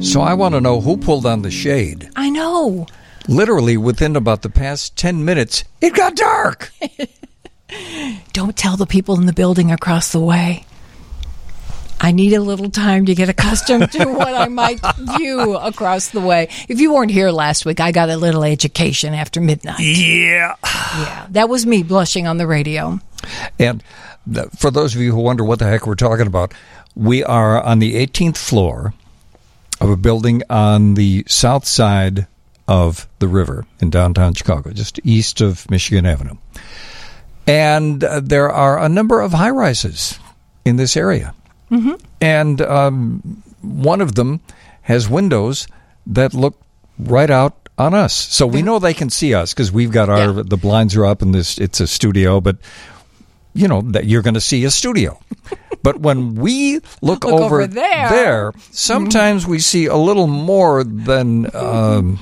So I want to know who pulled on the shade. I know. Literally within about the past 10 minutes, it got dark. Don't tell the people in the building across the way. I need a little time to get accustomed to what I might view across the way. If you weren't here last week, I got a little education after midnight. Yeah. Yeah, that was me blushing on the radio. And th- for those of you who wonder what the heck we're talking about, we are on the 18th floor of a building on the south side of the river in downtown Chicago, just east of Michigan Avenue. And uh, there are a number of high rises in this area. Mm-hmm. And um, one of them has windows that look right out on us. So we know they can see us because we've got our Yeah. the blinds are up and this it's a studio, but you know that you're going to see a studio. but when we look, Look over there. there, sometimes we see a little more than. Um,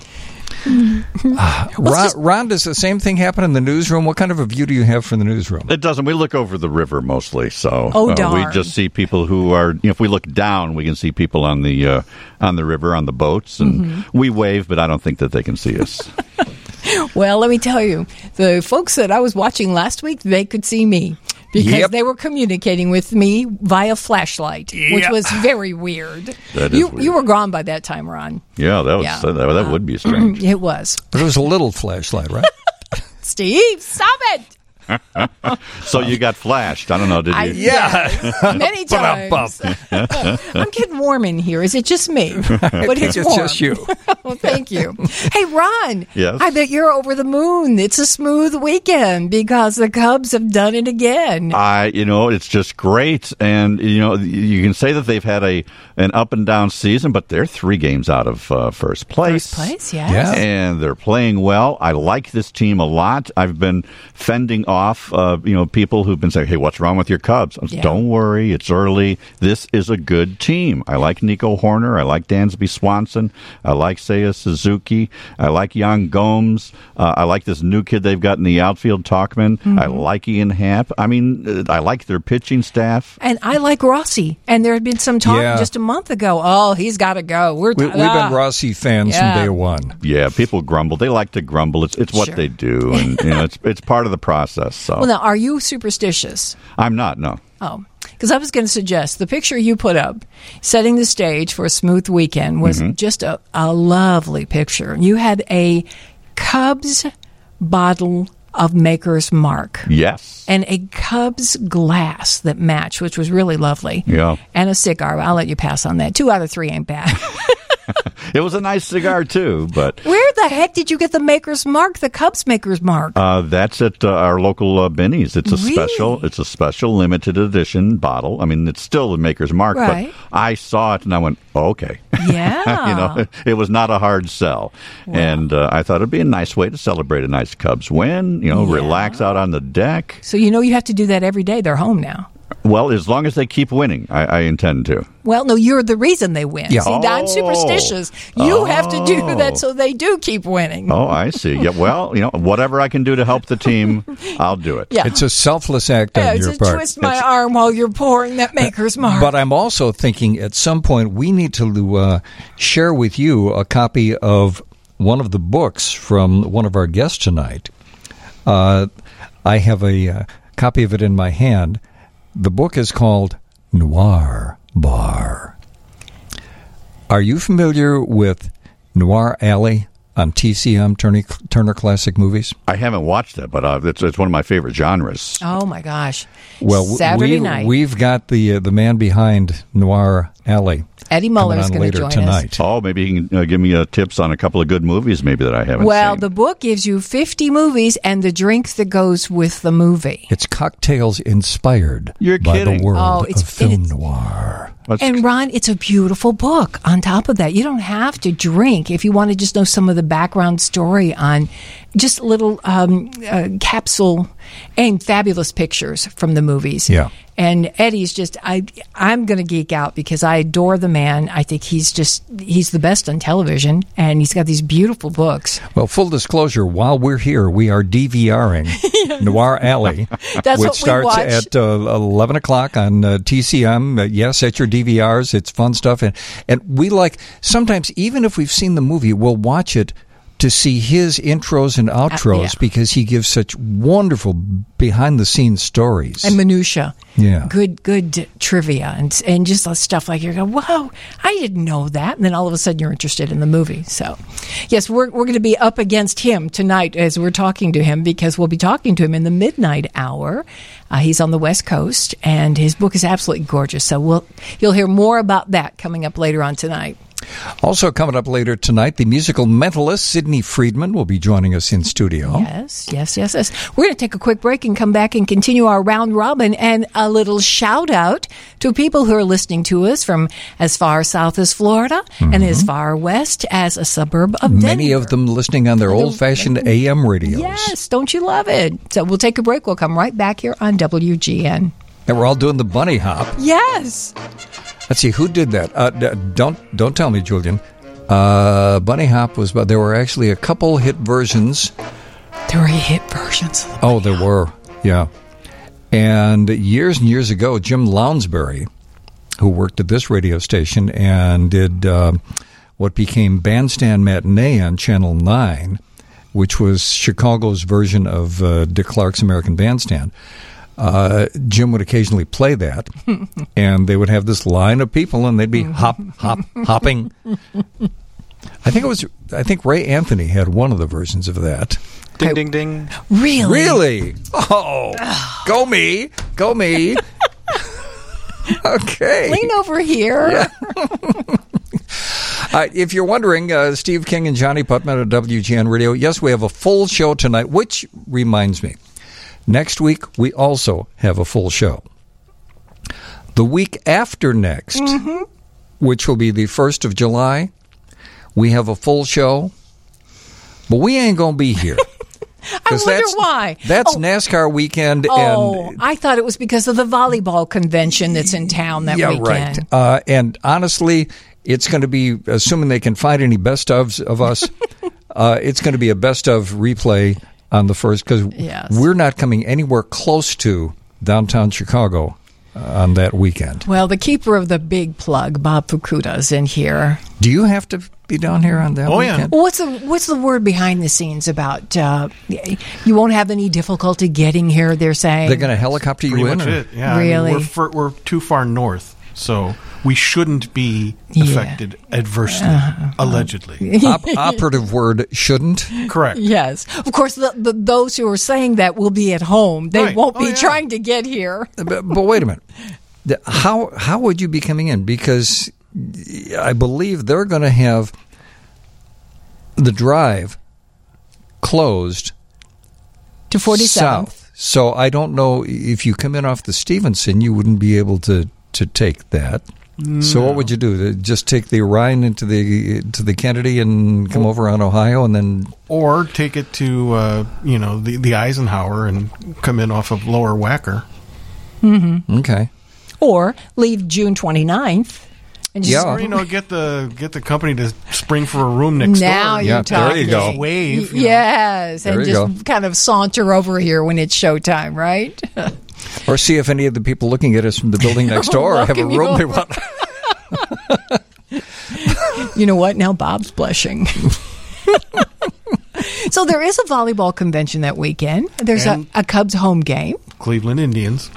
ah, Ron, Ron, does the same thing happen in the newsroom? What kind of a view do you have from the newsroom? It doesn't. We look over the river mostly, so Oh, uh, we just see people who are. You know, if we look down, we can see people on the uh, on the river on the boats, and Mm-hmm. we wave, but I don't think that they can see us. Well, let me tell you, the folks that I was watching last week, they could see me because Yep. they were communicating with me via flashlight, which was very weird. That is you weird. you were gone by that time, Ron. yeah, that was Yeah. that, that would be uh, strange. It was. But it was a little flashlight, right? Steve, stop it. So you got flashed. I don't know. Did you? I, Yeah. many times. I'm getting warm in here. Is it just me? But it's, it's warm. just you. well, thank you. Hey, Ron. Yes? I bet you're over the moon. It's a smooth weekend because the Cubs have done it again. I, you know, it's just great, and you know, you can say that they've had a an up and down season, but they're three games out of uh, first place. First place, yes. Yeah. and they're playing well. I like this team a lot. I've been fending off, uh, you know, people who've been saying, "Hey, what's wrong with your Cubs?" I Yeah. Don't worry, it's early. This is a good team. I like Nico Hoerner. I like Dansby Swanson. I like Seiya Suzuki. I like Yan Gomes. Uh, I like this new kid they've got in the outfield, Tauchman. Mm-hmm. I like Ian Happ. I mean, uh, I like their pitching staff. And I like Rossi. And there had been some talk Yeah. just a month ago. Oh, he's got to go. We're We, t- we've ah. been Rossi fans Yeah. from day one. Yeah, people grumble. They like to grumble. It's it's what Sure. they do, and you know, it's it's part of the process. So Well, now, are you superstitious? I'm not. No. Oh, because I was going to suggest the picture you put up, setting the stage for a smooth weekend, was Mm-hmm. just a, a lovely picture. You had a Cubs bottle of Maker's Mark Yes. and a Cubs glass that matched, which was really lovely. Yeah. And a cigar. I'll let you pass on that. Two out of three ain't bad. It was a nice cigar too, but Where the heck did you get the Maker's Mark, the Cubs Maker's Mark? uh, that's at uh, our local uh, Benny's. It's a Really? special. It's a special limited edition bottle. I mean, it's still the maker's mark, Right. but I saw it and I went, oh, okay. yeah. you know, it was not a hard sell, and uh, I thought it'd be a nice way to celebrate a nice Cubs win. You know, Yeah. relax out on the deck. So you know you have to do that every day. They're home now. Well, as long as they keep winning, I, I intend to. Well, no, you're the reason they win. Yeah. See, I'm Oh. superstitious. You have to do Oh. that so they do keep winning. Oh, I see. Yeah. Well, you know, whatever I can do to help the team, I'll do it. Yeah. It's a selfless act yeah, on it's your a part. twist my arm while you're pouring that maker's mark. But I'm also thinking at some point we need to uh, share with you a copy of one of the books from one of our guests tonight. Uh, I have a uh, copy of it in my hand. The book is called Noir Bar. Are you familiar with Noir Alley on TCM Turner, Turner Classic Movies? I haven't watched it, but uh, it's, it's one of my favorite genres. oh my gosh! Well, Saturday we, night, we've got the uh, the man behind Noir Alley. Eddie Muller is going to later join us. tonight. Oh, maybe you can uh, give me uh, tips on a couple of good movies, maybe that I haven't Well, seen. the book gives you 50 movies and the drink that goes with the movie. It's cocktails inspired You're by kidding. the world Oh, it's- of film it's- noir. Let's- And Ron, it's a beautiful book. On top of that, you don't have to drink if you want to just know some of the background story on just little um, uh, capsule and fabulous pictures from the movies. Yeah. And Eddie's just I I'm going to geek out because I adore the man. I think he's just he's the best on television, and he's got these beautiful books. Well, full disclosure, while we're here, we are DVRing Noir Alley, That's which what we starts watch. at uh, 11 o'clock on uh, TCM. Uh, yes, at your DVRs. It's fun stuff. And, and we like, sometimes, even if we've seen the movie, we'll watch it to see his intros and outros Uh, yeah. because he gives such wonderful behind the scenes stories. and minutia. Yeah. good, good trivia and and just stuff like you go, whoa, I didn't know that, and then all of a sudden you're interested in the movie. So, yes, we're we're going to be up against him tonight as we're talking to him because we'll be talking to him in the midnight hour. Uh, he's on the West Coast, and his book is absolutely gorgeous. So we'll you'll hear more about that coming up later on tonight. Also, coming up later tonight, the musical mentalist Sidney Friedman will be joining us in studio. Yes, yes, yes, yes. We're going to take a quick break and come back and continue our round robin and a little shout out to people who are listening to us from as far south as Florida and as mm-hmm. far west as a suburb of Denver. Many of them listening on their old fashioned AM radios. Yes, don't you love it? So we'll take a break. We'll come right back here on WGN. And we're all doing the bunny hop. Yes. Let's see who did that. Uh, d- don't don't tell me, Julian. Uh, bunny hop was, but there were actually a couple hit versions. There were hit versions. Oh, there were, yeah. And years and years ago, Jim Lounsbury, who worked at this radio station and did uh, what became Bandstand Matinee on Channel Nine, which was Chicago's version of uh, Dick Clark's American Bandstand. Uh, Jim would occasionally play that, and they would have this line of people, and they'd be hop, hop, hopping. I think it was. I think Ray Anthony had one of the versions of that. Ding, ding, ding. Really? Really? Oh, go me, go me. okay. Lean over here. Uh, if you're wondering, uh, Steve King and Johnnie Putman at WGN Radio. Yes, we have a full show tonight, which reminds me, next week we also have a full show. The week after next, which will be the 1st of July, we have a full show, but we ain't going to be here. I wonder that's, why. That's Oh. NASCAR weekend, Oh, and I thought it was because of the volleyball convention that's in town that yeah, weekend. right. Uh, and honestly, it's going to be assuming they can find any best ofs of us. uh, it's going to be a best of replay on the first because Yes. we're not coming anywhere close to downtown Chicago uh, on that weekend. Well, the keeper of the big plug, Bob Fukuda, is in here. Do you have to be down here on that Oh, yeah. weekend? Well, what's the what's the word behind the scenes about? Uh, you won't have any difficulty getting here. They're saying They're going to helicopter Pretty you in? much or- it. Yeah. I mean, Really? we're, fur- we're too far north, so we shouldn't be Yeah. Uh-huh. affected adversely, allegedly. Op- operative word shouldn't. Correct. Yes, of course. The, the, those who are saying that will be at home. They Right. won't Oh, be yeah. trying to get here. but, but wait a minute. The- How how would you be coming in? Because I believe they're going to have the drive closed To forty seventh. south. So I don't know if you come in off the Stevenson, you wouldn't be able to to take that. So what would you do? Just take the Orion into the to the Kennedy and come over on Ohio, and then Or take it to uh, you know the, the Eisenhower and come in off of Lower Wacker. okay, Or leave June 29th. And just, Yeah. Or you know get the get the company to spring for a room next Now door. you're Yeah, there you talking. go. Wave. you. Yes, There and you just kind of saunter over here when it's showtime, right? or see if any of the people looking at us from the building next door have a Welcome you room they want. You know what? Now Bob's blushing. so there is a volleyball convention that weekend. There's a, a Cubs home game. Cleveland Indians.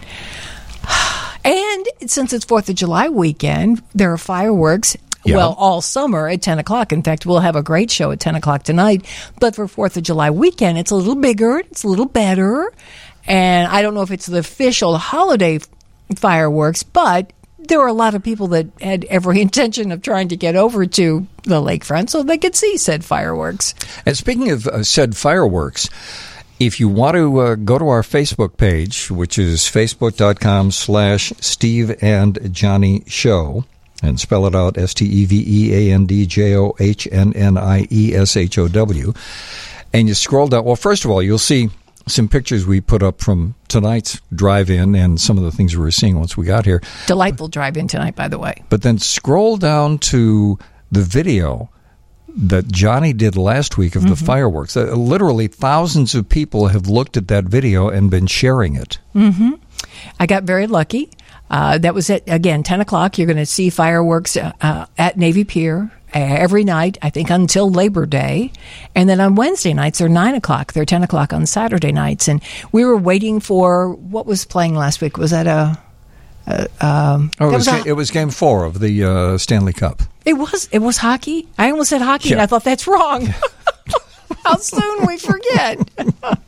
And since it's 4th of July weekend, there are fireworks. Yeah. Well, all summer at 10 o'clock. In fact, we'll have a great show at 10 o'clock tonight. But for 4th of July weekend, it's a little bigger, it's a little better. And I don't know if it's the official holiday fireworks, but there were a lot of people that had every intention of trying to get over to the lakefront so they could see said fireworks. And speaking of uh, said fireworks, if you want to uh, go to our Facebook page, which is facebook.com slash Steve and Johnnie Show, and spell it out S T E V E A N D J O H N N I E S H O W, and you scroll down. Well, first of all, you'll see some pictures we put up from tonight's drive-in and some of the things we were seeing once we got here. Delightful drive in tonight, by the way. But then scroll down to the video that Johnnie did last week of the fireworks. Uh, literally, thousands of people have looked at that video and been sharing it. I got very lucky. Uh, that was at again ten o'clock. You're going to see fireworks uh, uh, at Navy Pier every night. I think until Labor Day, and then on Wednesday nights they're nine o'clock. They're ten o'clock on Saturday nights. And we were waiting for what was playing last week. Was that a? a um, Oh, it was, a- ga- it was Game Four of the uh, Stanley Cup. it was it was hockey. I almost said hockey, and I thought that's wrong. How soon we forget.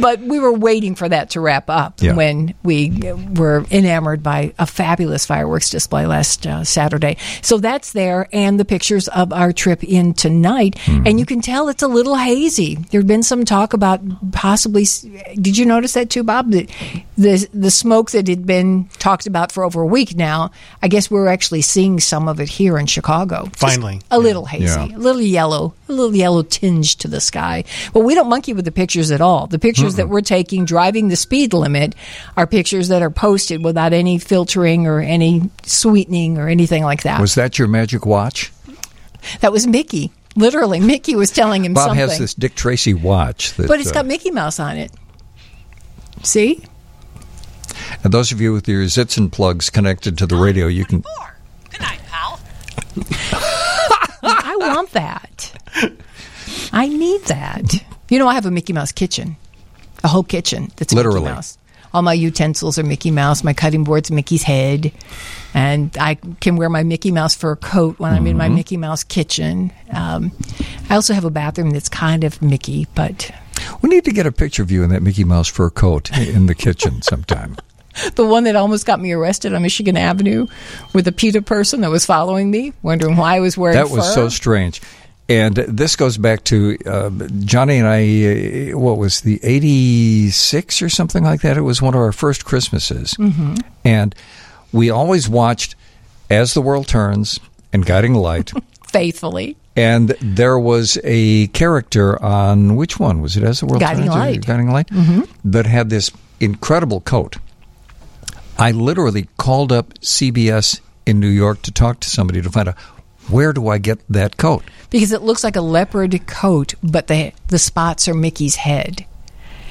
but we were waiting for that to wrap up Yeah. when we were enamored by a fabulous fireworks display last uh, Saturday. So that's there, and the pictures of our trip in tonight. And you can tell it's a little hazy. There had been some talk about possibly. Did you notice that too, Bob? The the, the smoke that had been talked about for over a week now. I guess we're actually seeing some of it here in Chicago. Just Finally. a little hazy, Yeah. a little yellow, a little yellow tinge to the sky. But we don't monkey with the pictures at all. The pictures that we're taking driving the speed limit are pictures that are posted without any filtering or any sweetening or anything like that. Was that your magic watch? that was Mickey. Literally, Mickey was telling him Bob something. has this Dick Tracy watch. That, but it's uh, got Mickey Mouse on it. See? and those of you with your Zitzen plugs connected to the radio, you can. Good night, pal. I want that. I need that. You know, I have a Mickey Mouse kitchen, a whole kitchen that's Literally. Mickey Mouse. All my utensils are Mickey Mouse. My cutting board's Mickey's head, and I can wear my Mickey Mouse fur coat when I'm in my Mickey Mouse kitchen. Um, I also have a bathroom that's kind of Mickey, but We need to get a picture of you in that Mickey Mouse fur coat in the kitchen sometime. the one that almost got me arrested on Michigan Avenue with a PETA person that was following me, wondering why I was wearing That was fur. so strange. And this goes back to uh, Johnnie and I. Uh, what was the '86 or something like that? It was one of our first Christmases, mm-hmm. and we always watched "As the World Turns" and "Guiding Light." faithfully. and there was a character on which one was it? "As the World Guiding Turns" or Light. "Guiding Light" that had this incredible coat. I literally called up CBS in New York to talk to somebody to find out where do I get that coat. because it looks like a leopard coat, but the the spots are Mickey's head.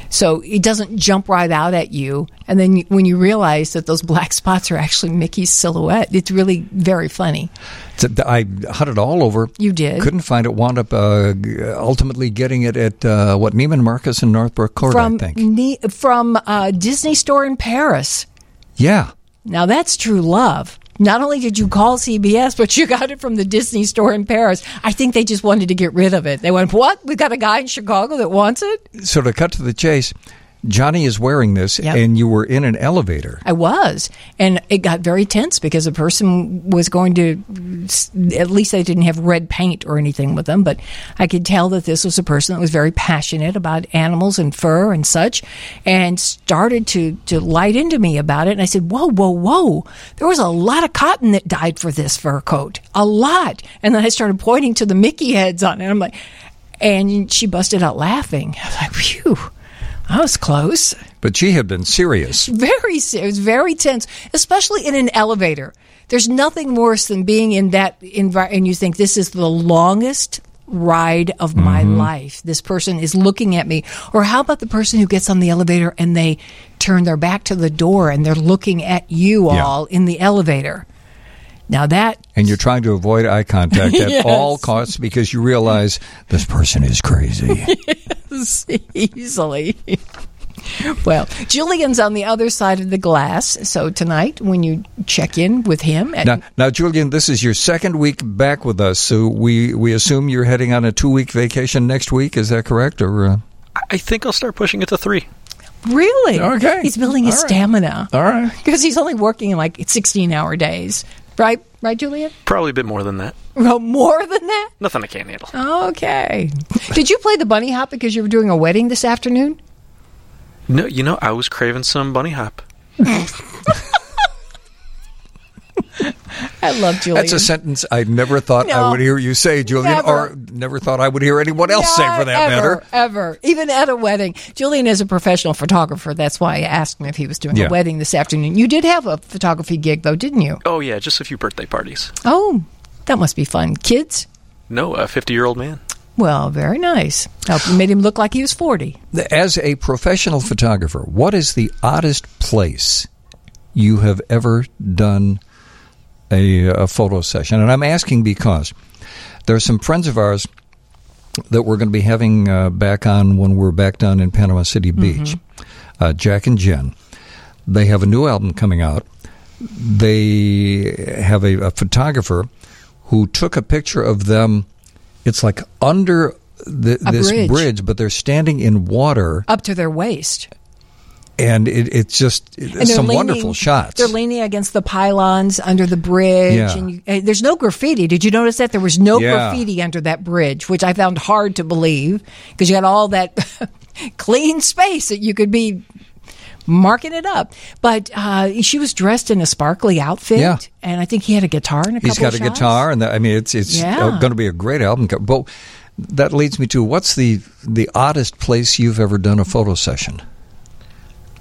So it doesn't jump right out at you, and then when you realize that those black spots are actually Mickey's silhouette, it's really very funny. So I hunted all over. You did. Couldn't find it. Wound up uh, ultimately getting it at uh, what Neiman Marcus in Northbrook Court, from I think. Ne- from uh, Disney Store in Paris. Yeah. Now that's true love. Not only did you call CBS, but you got it from the Disney Store in Paris. I think they just wanted to get rid of it. They went, "What? We got a guy in Chicago that wants it." So to cut to the chase, Johnnie is wearing this, Yep. and you were in an elevator. I was, and it got very tense because the person was going to. At least they didn't have red paint or anything with them, but I could tell that this was a person that was very passionate about animals and fur and such, and started to to light into me about it. And I said, "Whoa, whoa, whoa! There was a lot of cotton that died for this fur coat, a lot." And then I started pointing to the Mickey heads on it. I'm like, and she busted out laughing. I was like, "Phew." I was close But she had been serious. very serious, very tense especially in an elevator there's nothing worse than being in that environment and you think this is the longest ride of my mm-hmm. life this person is looking at me or how about the person who gets on the elevator and they turn their back to the door and they're looking at you Yeah. all in the elevator now that And you're trying to avoid eye contact at Yes. all costs because you realize this person is crazy. easily. well, Julian's on the other side of the glass. So tonight, when you check in with him, at, now, now, Julian, this is your second week back with us, so we, we assume you're heading on a two week vacation next week. Is that correct? Or uh... I think I'll start pushing it to three. really, Okay. he's building his All right. stamina all right? because he's only working like sixteen-hour days, right? Right, Julian? Probably a bit more than that. Well, more than that. Nothing I can't handle. Okay. Did you play the bunny hop because you were doing a wedding this afternoon? No, you know, I was craving some bunny hop. I love Julian. That's a sentence I never thought I would hear you say, Julian, Never. or never thought I would hear anyone else say for that ever, matter. Ever, even at a wedding. Julian is a professional photographer. That's why I asked him if he was doing Yeah. a wedding this afternoon. You did have a photography gig, though, didn't you? Oh yeah, just a few birthday parties. Oh, that must be fun. Kids? No, a 50 year old man. Well, very nice. Help- Made him look like he was 40. As a professional photographer, what is the oddest place you have ever done a, a photo session? And I'm asking because there are some friends of ours that we're going to be having uh, back on when we're back down in Panama City Beach. Uh, Jack and Jen. They have a new album coming out. They have a, a photographer who took a picture of them. It's like under the, this bridge. but they're standing in water, Up to their waist. and it, it's just And they're some leaning- wonderful shots. They're leaning against the pylons under the bridge. Yeah. And you, uh, there's no graffiti. Did you notice that? There was no Yeah. graffiti under that bridge, which I found hard to believe because you had all that clean space that you could be marking it up. But uh, she was dressed in a sparkly outfit. Yeah. And I think he had a guitar and a He's couple got a shots. guitar, and the, I mean, it's it's Yeah. going to be a great album. co- But that leads me to what's the the oddest place you've ever done a photo session?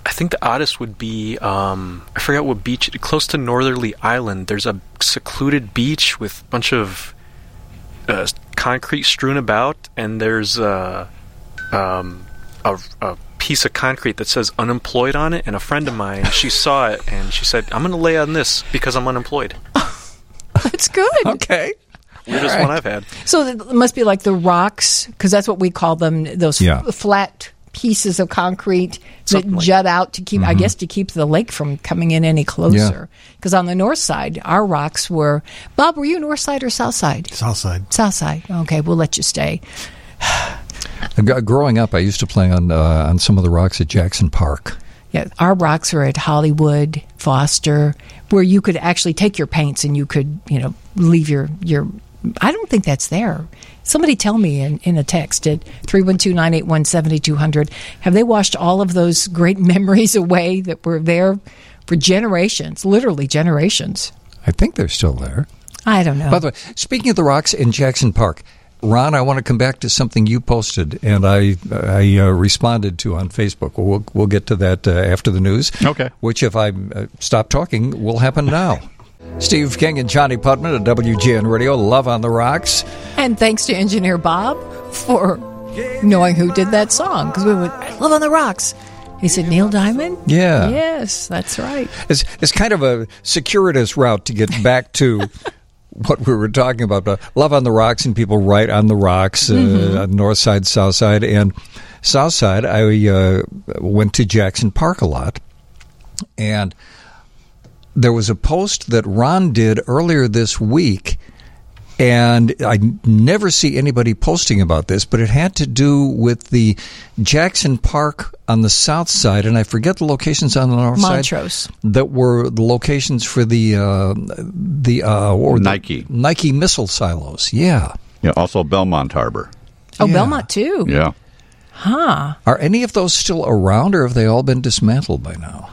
I think the oddest would be um, I forgot what beach close to Northerly Island. There's a secluded beach with a bunch of uh, concrete strewn about, and there's uh, um, a, a piece of concrete that says unemployed on it. And a friend of mine, she saw it and she said, "I'm going to lay on this because I'm unemployed." That's good. Okay. Weirdest one I've had. So it must be like the rocks, because that's what we call them. Those Yeah. f- flat pieces of concrete Something that like jut out to keep, I Mm-hmm. guess, to keep the lake from coming in any closer. Because on the north side, our rocks were. Bob, were you north side or south side? South side. South side. Okay, we'll let you stay. Growing up, I used to play on uh, on some of the rocks at Jackson Park. Yeah, our rocks are at Hollywood, Foster, where you could actually take your paints and you could, you know, leave your your. I don't think that's there. Somebody tell me in, in a text at 312-981-7200, have they washed all of those great memories away that were there for generations, literally generations? I think they're still there. I don't know. By the way, speaking of the rocks in Jackson Park, Ron, I want to come back to something you posted and I I uh, responded to on Facebook. We'll we'll get to that uh, after the news. Okay. Which, if I uh, stop talking, will happen now. Steve King and Johnnie Putman at WGN Radio. Love on the rocks. and thanks to engineer Bob for knowing who did that song because we went, love on the rocks. He said, Neil Diamond? Yeah. Yes, that's right. It's, it's kind of a circuitous route to get back to what we were talking about. But love on the rocks and people right on the rocks, uh, on north side, south side, and south side. I uh, went to Jackson Park a lot, and there was a post that Ron did earlier this week. And I never see anybody posting about this, but it had to do with the Jackson Park on the south side, and I forget the locations on the north Montrose. side that were the locations for the uh, the uh, or the Nike. Nike missile silos. Yeah, Yeah, also Belmont Harbor. Oh, Yeah. Belmont too. Yeah. Huh. are any of those still around, or have they all been dismantled by now?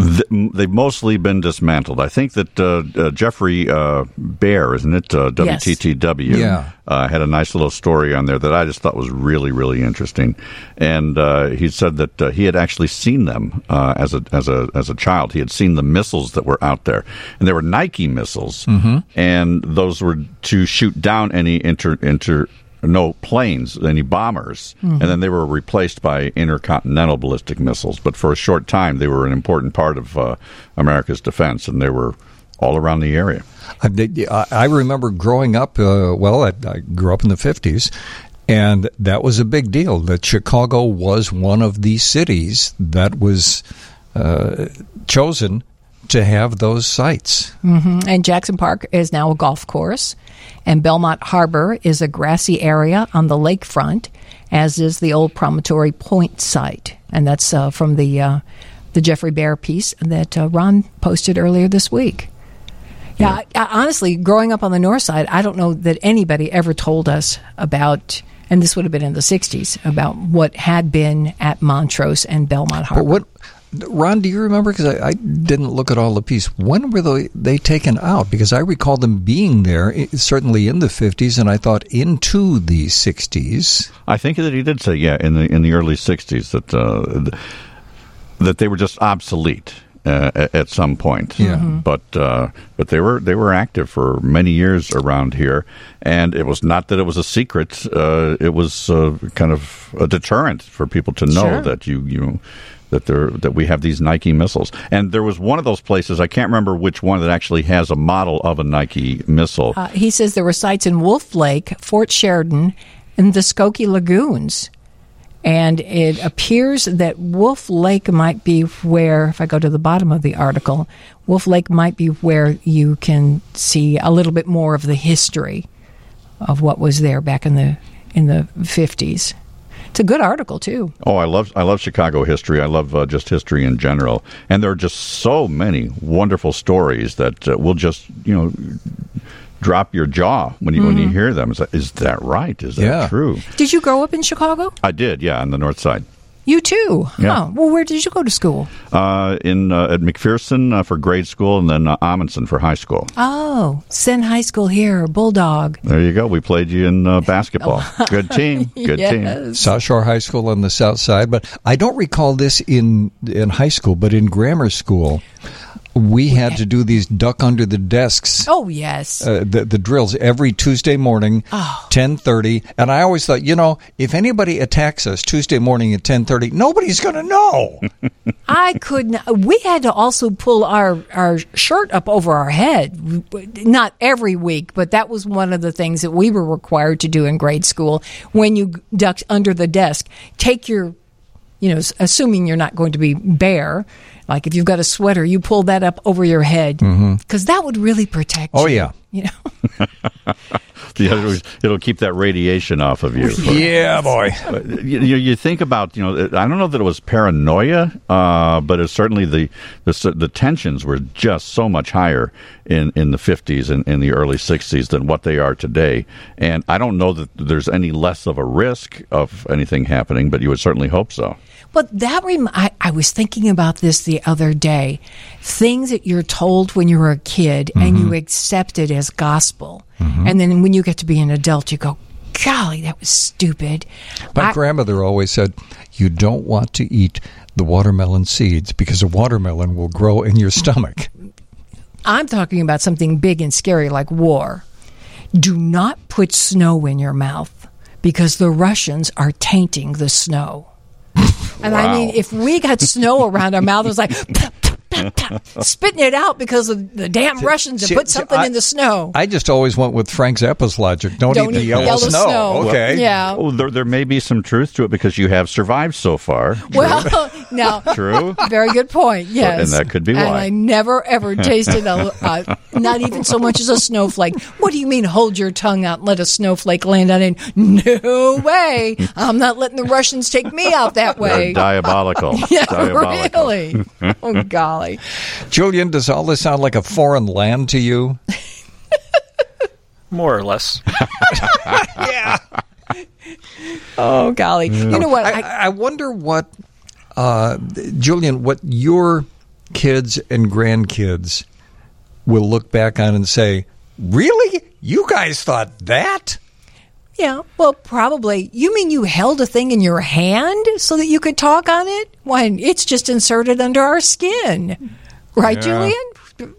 Th- They've mostly been dismantled. I think that uh, uh, Geoffrey uh, Baer, isn't it? Uh, Yes. WTTW. Yeah. Uh, had a nice little story on there that I just thought was really, really interesting. And uh, he said that uh, he had actually seen them uh, as a as a as a child. He had seen the missiles that were out there, and they were Nike missiles, and those were to shoot down any inter inter no planes, any bombers, and then they were replaced by intercontinental ballistic missiles. But for a short time, they were an important part of uh, America's defense, and they were all around the area. I, I I remember growing up. Uh, well, I, I grew up in the fifties, and that was a big deal. That Chicago was one of the cities that was uh, chosen to have those sites. And Jackson Park is now a golf course, and Belmont Harbor is a grassy area on the lakefront, as is the old Promontory Point site, and that's uh, from the uh, the Geoffrey Baer piece that uh, Ron posted earlier this week. Yeah, I, I, honestly, growing up on the north side, I don't know that anybody ever told us about, and this would have been in the '60s, about what had been at Montrose and Belmont Harbor. But what Ron, do you remember? Because I, I didn't look at all the piece. When were they, they taken out? Because I recall them being there, certainly in the 50s, and I thought into the 60s. I think that he did say, yeah, in the in the early '60s that uh, that they were just obsolete uh, at, at some point. Yeah. Mhm. but uh, but they were they were active for many years around here, and it was not that it was a secret. Uh, it was uh, kind of a deterrent for people to know Sure. that you you. That there, that we have these Nike missiles, and there was one of those places I can't remember which one that actually has a model of a Nike missile. Uh, he says there were sites in Wolf Lake, Fort Sheridan, and the Skokie Lagoons. And it appears that Wolf Lake might be where, if I go to the bottom of the article, Wolf Lake might be where you can see a little bit more of the history of what was there back in the in the fifties. It's a good article too. Oh, I love I love Chicago history. I love uh, just history in general, and there are just so many wonderful stories that uh, will just you know drop your jaw when you when you hear them. Is that, is that right? Is that Yeah. true? Did you grow up in Chicago? I did, yeah, on the north side. You too. Yeah. Huh. Well, where did you go to school? Uh, in uh, at McPherson uh, for grade school, and then uh, Amundsen for high school. Oh, Senn High School here, Bulldog. There you go. We played you in uh, basketball. Good team. Good team. Yes. South Shore High School on the south side, but I don't recall this in in high school, but in grammar school, we had to do these duck under the desks. Oh yes. Uh, the, the drills every Tuesday morning, Oh. ten thirty, and I always thought, you know, if anybody attacks us Tuesday morning at ten thirty, nobody's going to know. I could not. We had to also pull our our shirt up over our head. Not every week, but that was one of the things that we were required to do in grade school. When you ducked under the desk, take your, you know, assuming you're not going to be bare. Like if you've got a sweater, you pull that up over your head because that would really protect. Oh, you, yeah. You know. Yeah, it'll, it'll keep that radiation off of you. yeah, boy. You, you you think about you know I don't know that it was paranoia, uh, but it's certainly the, the the tensions were just so much higher in, in the fifties and in the early sixties than what they are today. And I don't know that there's any less of a risk of anything happening, but you would certainly hope so. But that rem- I, I was thinking about this the other day. Things that you're told when you were a kid and Mm-hmm. you accept it as gospel. And then when you get to be an adult, you go, golly, that was stupid. My I- grandmother always said, "You don't want to eat the watermelon seeds because a watermelon will grow in your stomach." I'm talking about something big and scary like war. Do not put snow in your mouth because the Russians are tainting the snow. And I mean, if we got snow around our mouth, it was like spitting it out because of the damn Russians see- have put see, something I- in the snow. I just always went with Frank Zappa's logic. Don't, Don't eat the yellow, yellow snow. snow. Okay. Yeah. Oh, there, there may be some truth to it because you have survived so far. Well, now, True. very good point. Yes, and that could be And why. I never ever tasted a, uh, not even so much as a snowflake. What do you mean? Hold your tongue out and let a snowflake land on it? No way! I'm not letting the Russians take me out that They're way. diabolical. Yeah, diabolical. really. Oh golly. Julian, does all this sound like a foreign land to you? More or less. Yeah. Oh golly. You know what? I, I, I wonder what, uh, Julian, what your kids and grandkids will look back on and say, "Really, you guys thought that?" Yeah. Well, probably. You mean you held a thing in your hand so that you could talk on it? When it's just inserted under our skin, right, Julian?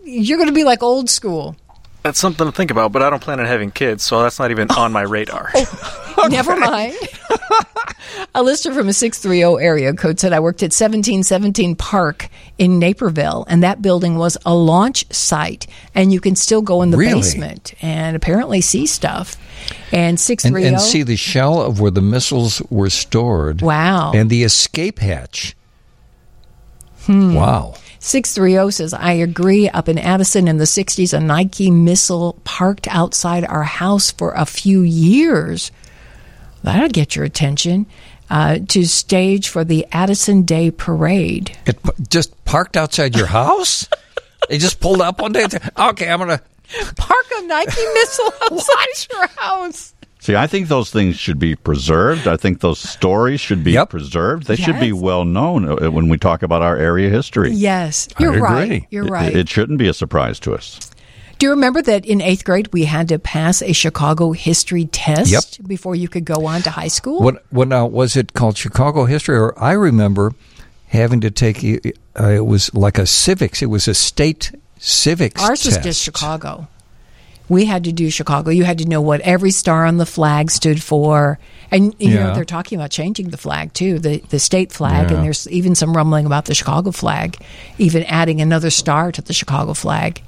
You're going to be like old school. That's something to think about, but I don't plan on having kids, so that's not even oh. on my radar. Oh, never mind. a listener from a 630 area code said I worked at 1717 Park in Naperville, and that building was a launch site, and you can still go in the Really? basement and apparently see stuff. And And, 630. and see the shell of where the missiles were stored. Wow. And the escape hatch. Wow. 630 says, I agree. Up in Addison in the 60s, a Nike missile parked outside our house for a few years. That'll get your attention. Uh, to stage for the Addison Day Parade. It p- just parked outside your house? they just pulled up one day. and said, Okay, I'm going to. Park a Nike missile outside your house. See, I think those things should be preserved. I think those stories should be Yep. preserved. They should be well known uh, when we talk about our area history. Yes, I you're right. agree. You're It- right. It, shouldn't be a surprise to us. Do you remember that in eighth grade we had to pass a Chicago history test Yep. before you could go on to high school? What what now was it called Chicago history or I remember having to take uh, it was like a civics. It was a state civics. Ours was just Chicago. We had to do Chicago. You had to know what every star on the flag stood for. And you know they're talking about changing the flag too, the the state flag, Yeah. and there's even some rumbling about the Chicago flag, even adding another star to the Chicago flag.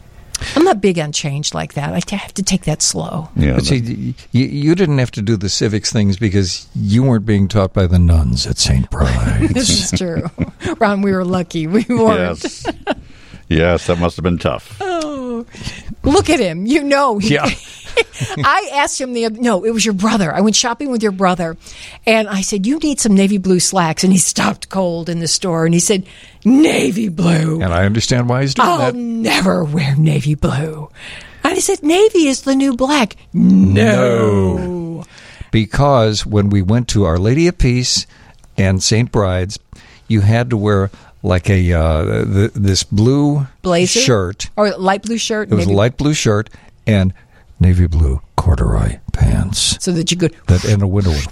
I'm not big on change like that. I have to take that slow. Yeah, But see, you, you didn't have to do the civics things because you weren't being taught by the nuns at St. Bride's. This is true, Ron. We were lucky. We weren't. yes, yes, that must have been tough. Oh, look at him. You know. Yeah. I asked him the no, it was your brother. I went shopping with your brother, and I said, "You need some navy blue slacks." And he stopped cold in the store, and he said, "Navy blue. and I understand why he's doing I'll that. never wear navy blue." And I said, "Navy is the new black." No. Because when we went to Our Lady of Peace and St. Bride's, you had to wear like a uh, the, this blue Blazer shirt. or light blue shirt, It was a light blue shirt and navy blue corduroy pants. so that you could. That in a window.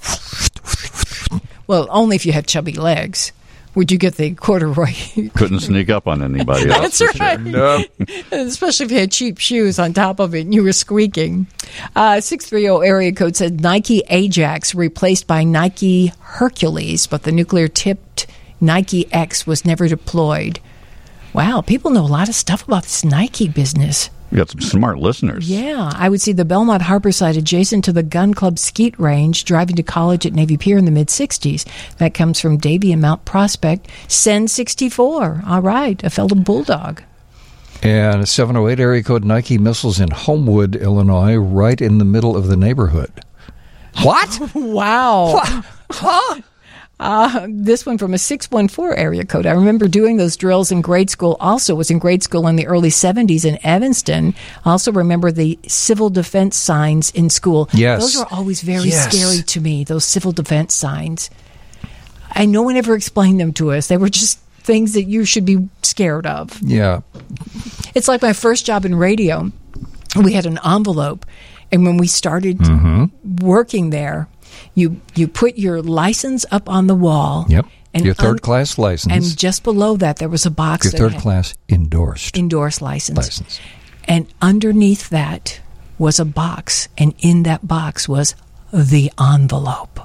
Well, only if you had chubby legs would you get the corduroy. Couldn't sneak up on anybody else. That's for sure. right. No. especially if you had cheap shoes on top of it and you were squeaking. Uh, 630 area code said Nike Ajax replaced by Nike Hercules, but the nuclear tipped Nike X was never deployed. Wow, people know a lot of stuff about this Nike business. We got some smart listeners. Yeah, I would see the Belmont Harborside adjacent to the Gun Club Skeet Range, driving to college at Navy Pier in the mid 60s. That comes from Davy and Mount Prospect. Senn 64. All right, a fellow bulldog. And a 708 area code Nike missiles in Homewood, Illinois, right in the middle of the neighborhood. What? Wow. Uh, this one from a 614 area code. I remember doing those drills in grade school. Also, was in grade school in the early 70s in Evanston. Also, remember the civil defense signs in school. Yes. Those were always very Yes. scary to me, those civil defense signs. And no one ever explained them to us. They were just things that you should be scared of. Yeah. It's like my first job in radio. We had an envelope, and when we started working there, you you put your license up on the wall. Yep. And Your third un- class license. And just below that, there was a box. your third class endorsed endorsed license. license. And underneath that was a box, and in that box was the envelope.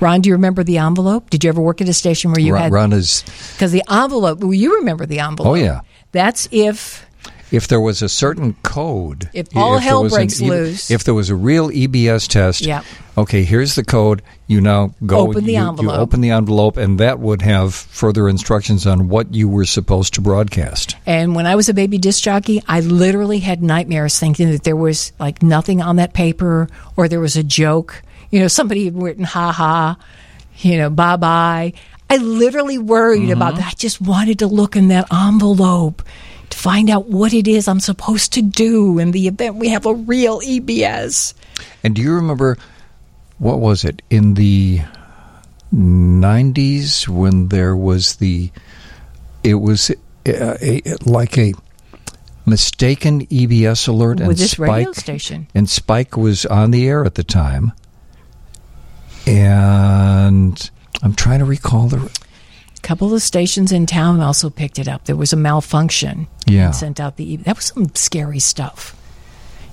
Ron, do you remember the envelope? Did you ever work at a station where you Ron, had Ron is because the envelope? Well, you remember the envelope? Oh, yeah. That's if if there was a certain code, If all there hell an breaks E- loose. if there was a real EBS test, okay, here's the code. You now go Open the you, envelope. You open the envelope, and that would have further instructions on what you were supposed to broadcast. And when I was a baby disc jockey, I literally had nightmares thinking that there was like nothing on that paper or there was a joke. You know, somebody had written ha ha, you know, bye bye. I literally worried mm-hmm. about that. I just wanted to look in that envelope to find out what it is I'm supposed to do in the event we have a real EBS. And do you remember what was it in the '90s when there was the? It was uh, a, like a mistaken EBS alert, and this Spike radio station. and Spike was on the air at the time, and I'm trying to recall the. Couple of stations in town also picked it up. There was a malfunction. Yeah. And sent out the. That was some scary stuff.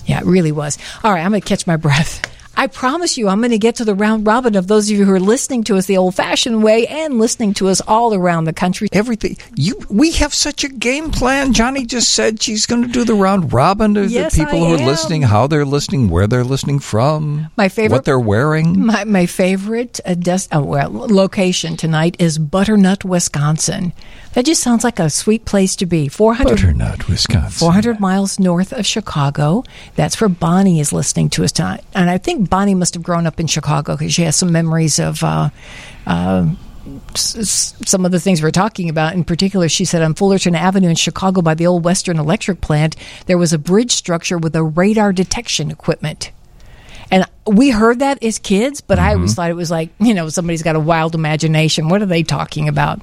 Yeah, it really was. All right, I'm going to catch my breath. I promise you, I'm going to get to the round robin of those of you who are listening to us the old fashioned way and listening to us all around the country. Everything you, we have such a game plan. Johnnie just said she's going to do the round robin of Yes, the people I who are listening, how they're listening, where they're listening from, My favorite- what they're wearing. My, my favorite uh, des- oh, well, location tonight is Butternut, Wisconsin. That just sounds like a sweet place to be. 400, Butternut, Wisconsin. 400 miles north of Chicago. That's where Bonnie is listening to us tonight. And I think Bonnie must have grown up in Chicago because she has some memories of uh, uh, s- s- some of the things we're talking about. In particular, she said on Fullerton Avenue in Chicago by the old Western Electric plant, there was a bridge structure with a radar detection equipment. And we heard that as kids, but I always thought it was like, you know, somebody's got a wild imagination. What are they talking about?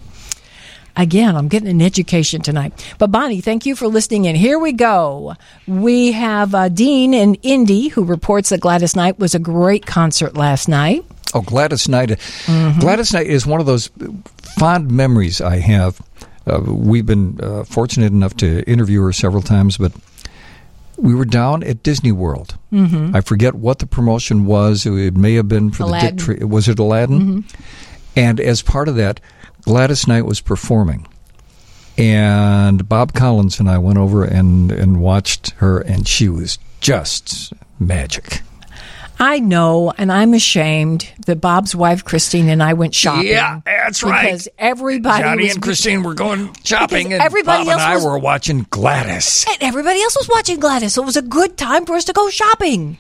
Again, I'm getting an education tonight. But Bonnie, thank you for listening in. Here we go. We have uh, Dean in Indy who reports that Gladys Knight was a great concert last night. Oh, Gladys Knight. Gladys Knight is one of those fond memories I have. Uh, we've been uh, fortunate enough to interview her several times, but we were down at Disney World. Mm-hmm. I forget what the promotion was. It may have been for Aladdin. the Dick Tra- was it Aladdin? And as part of that, Gladys Knight was performing. And Bob Collins and I went over and, and watched her, and she was just magic. I know, and I'm ashamed that Bob's wife Christine and I went shopping. Yeah, that's right. because everybody Johnnie and Christine were going shopping, and everybody Bob and else I was- were watching Gladys. and everybody else was watching Gladys, so it was a good time for us to go shopping.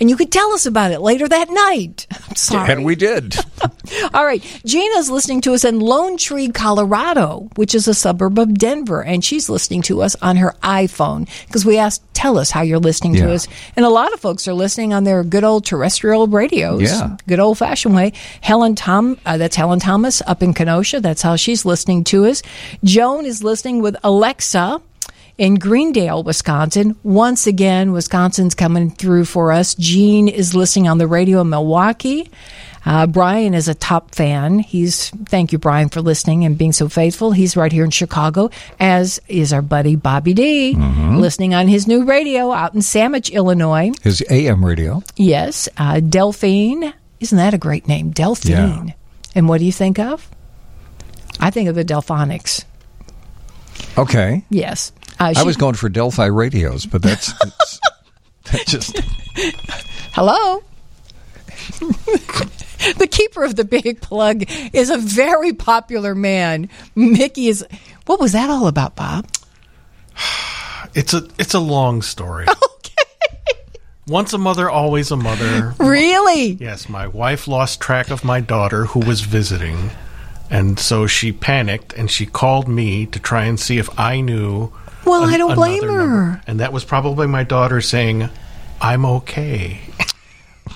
And you could tell us about it later that night. I'm sorry. And we did. All right. Gina's listening to us in Lone Tree, Colorado, which is a suburb of Denver. And she's listening to us on her iPhone because we asked, tell us how you're listening to us. And a lot of folks are listening on their good old terrestrial radios. Yeah. Good old fashioned way. Helen Tom, uh, that's Helen Thomas up in Kenosha. That's how she's listening to us. Joan is listening with Alexa in Greendale, Wisconsin. Once again, Wisconsin's coming through for us. Gene is listening on the radio in Milwaukee. Uh, Brian is a top fan. He's thank you, Brian, for listening and being so faithful. He's right here in Chicago, as is our buddy Bobby D, listening on his new radio out in Sandwich, Illinois. His AM radio. Yes, uh, Delphine. Isn't that a great name, Delphine? And what do you think of? I think of the Delfonics. Okay. Yes, uh, I was going for Delphi radios, but that's, that's that just Hello. the keeper of the big plug is a very popular man. Mickey is. What was that all about, Bob? It's a it's a long story. Okay. Once a mother, always a mother. Really? Yes, my wife lost track of my daughter who was visiting, and so she panicked and she called me to try and see if I knew. Well, I don't blame her. number. And that was probably my daughter saying, "I'm okay."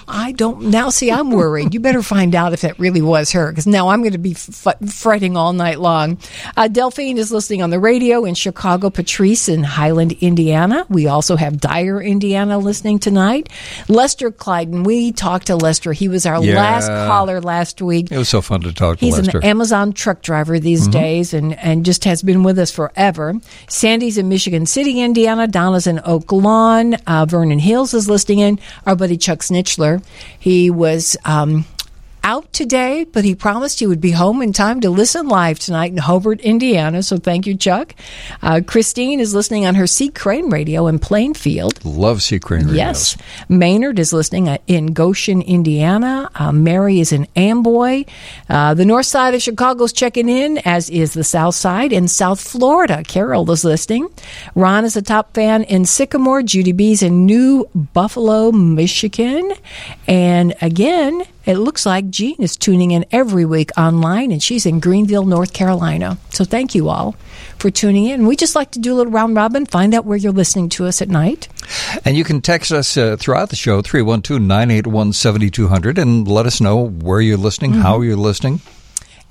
I don't. Now, see, I'm worried. You better find out if that really was her, because now I'm going to be f- fretting all night long. Uh, Delphine is listening on the radio in Chicago. Patrice in Highland, Indiana. We also have Dyer, Indiana, listening tonight. Lester Clyden. We talked to Lester. He was our Yeah. last caller last week. it was so fun to talk to He's Lester. an Amazon truck driver these days and, and just has been with us forever. Sandy's in Michigan City, Indiana. Donna's in Oak Lawn. Uh, Vernon Hills is listening in. Our buddy Chuck Snitchler. He was um, out today, but he promised he would be home in time to listen live tonight in Hobart, Indiana. So thank you, Chuck. Uh, Christine is listening on her C Crane radio in Plainfield. Love C Crane radio. Yes. Maynard is listening uh, in Goshen, Indiana. Uh, Mary is in Amboy. Uh, the north side of Chicago's checking in, as is the south side. In South Florida, Carol is listening. Ron is a top fan in Sycamore. Judy B's in New Buffalo, Michigan. And again, it looks like Jean is tuning in every week online, and she's in Greenville, North Carolina. So thank you all for tuning in. We just like to do a little round robin, find out where you're listening to us at night. And you can text us uh, throughout the show, 312 981 7200, and let us know where you're listening, Mm-hmm. how you're listening.